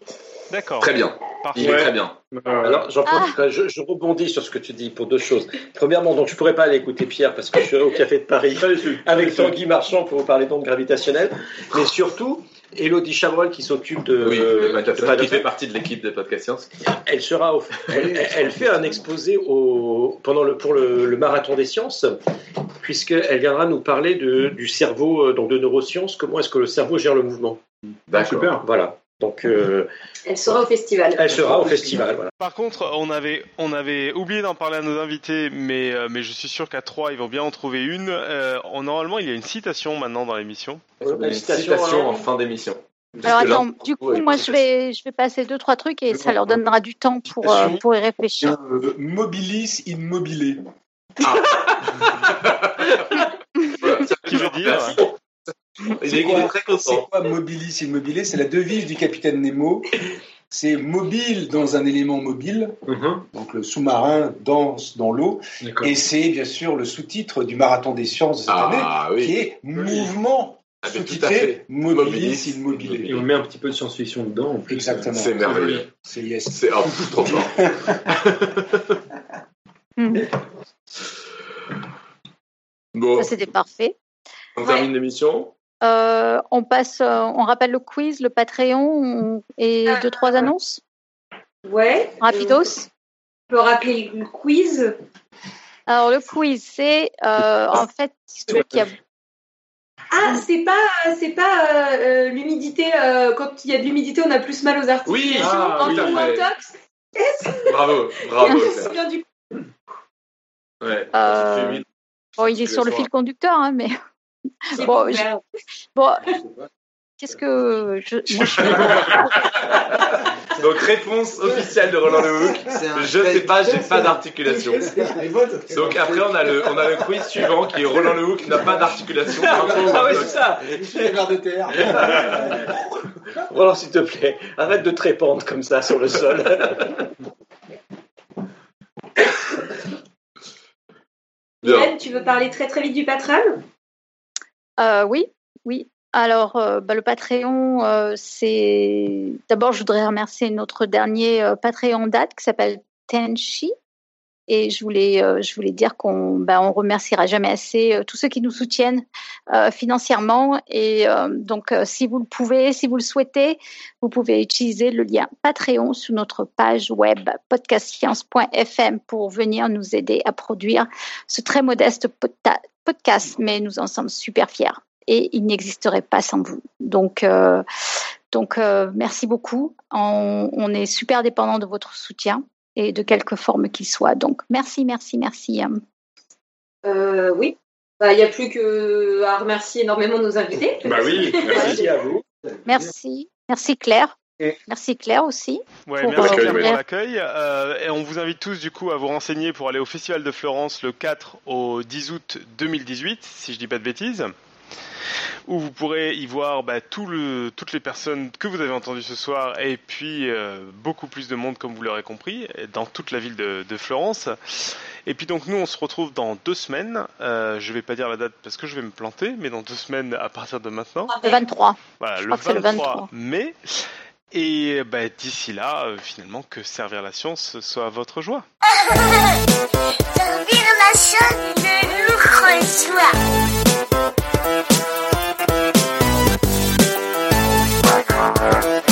D'accord. Très bien. Parfait. Il est très bien. Alors, j'en profite, je, je rebondis sur ce que tu dis pour deux choses. Premièrement, donc je pourrais pas aller écouter Pierre parce que je serai au Café de Paris avec Tanguy Marchand pour vous parler d'ondes gravitationnelles. Mais surtout, Elodie Chabrol qui s'occupe de, Oui, euh, de de qui fait Fait, partie de l'équipe des podcasts science. elle sera au- elle, elle fait un exposé au, pendant le, pour le, le marathon des sciences puisqu'elle viendra nous parler de, du cerveau, euh, donc de neurosciences, comment est-ce que le cerveau gère le mouvement? D'accord. Super. Voilà. Donc, euh, Elle sera au festival. elle sera au festival. Voilà. Par contre, on avait, on avait oublié d'en parler à nos invités, mais, euh, mais je suis sûr qu'à trois, ils vont bien en trouver une. Euh, on- normalement, il y a une citation maintenant dans l'émission. Une Citation, en fin d'émission. Alors là, attends, du coup, ouais, moi je vais, je vais passer deux, trois trucs et ça leur donnera du temps pour, euh, pour y réfléchir. Euh, mobilis immobilé. voilà, ça Qui veut dire C'est content. quoi mobilis immobilé C'est la devise du capitaine Nemo. C'est mobile dans un élément mobile, Mhm. donc le sous-marin danse dans l'eau, et c'est bien sûr le sous-titre du marathon des sciences de cette Ah année, qui oui. est mouvement Ah, mais tout à sous-titré fait. mobilis Mobilis immobilé. Et on met un petit peu de science-fiction dedans. En plus. Exactement. C'est merveilleux. C'est yes. C'est oh, trop fort. Bon, Ça c'était parfait. on termine l'émission. Euh, on passe, euh, on rappelle le quiz, le Patreon on- et Ah. deux trois annonces. Ouais. Rapidos. On peut rappeler le quiz. Alors le quiz, c'est euh, en fait celui qui a? Ah, c'est pas, c'est pas euh, euh, l'humidité. euh, quand il y a de l'humidité, on a plus mal aux articulations. Oui, ah, fait. intox. Bravo, bravo. Je me Claire. souviens du Ouais, Euh, bon, il est sur le fil conducteur, hein, mais. Bon, je- bon, qu'est-ce que je, moi, je- Donc réponse officielle de Roland Lehoucq. Je sais pas, j'ai pas d'articulation. Donc après on a le on a le quiz suivant qui est Roland Lehoucq n'a pas d'articulation. Ah oui, c'est ça. de terre. Roland, s'il te plaît, arrête de te répandre comme ça sur le sol. Hélène, tu veux parler très très vite du Patreon Euh, oui, oui. Alors, euh, bah, le Patreon, euh, c'est. D'abord, je voudrais remercier notre dernier Patreon date qui s'appelle Tenchi. Et je voulais, dire qu'on bah, on remerciera jamais assez tous ceux qui nous soutiennent financièrement. Et donc, si vous le pouvez, si vous le souhaitez, vous pouvez utiliser le lien Patreon sur notre page web podcastscience.fm pour venir nous aider à produire ce très modeste pota- podcast. Mais nous en sommes super fiers et il n'existerait pas sans vous. Donc, euh, donc euh, merci beaucoup. On, on est super dépendant de votre soutien et de quelque forme qu'il soit. Donc, merci, merci, merci. Euh, oui. Bah, Il n'y a plus que à remercier énormément nos invités. Bah oui, Merci à vous. Merci, merci Claire. Et- Merci Claire aussi. Ouais, Pour, merci euh, pour ouais. l'accueil. Euh, et on vous invite tous du coup à vous renseigner pour aller au Festival de Florence le 4 au 10 août 2018, si je dis pas de bêtises, où vous pourrez y voir bah, tout le, toutes les personnes que vous avez entendues ce soir et puis euh, beaucoup plus de monde comme vous l'aurez compris dans toute la ville de, de Florence. Et puis donc nous on se retrouve dans deux semaines. Euh, je vais pas dire la date parce que je vais me planter, mais dans deux semaines à partir de maintenant. Le 23. Voilà, Je le crois que c'est le 23, 23. mai. Et bah, d'ici là, euh, finalement, que servir la science soit votre joie. servir la science de notre joie.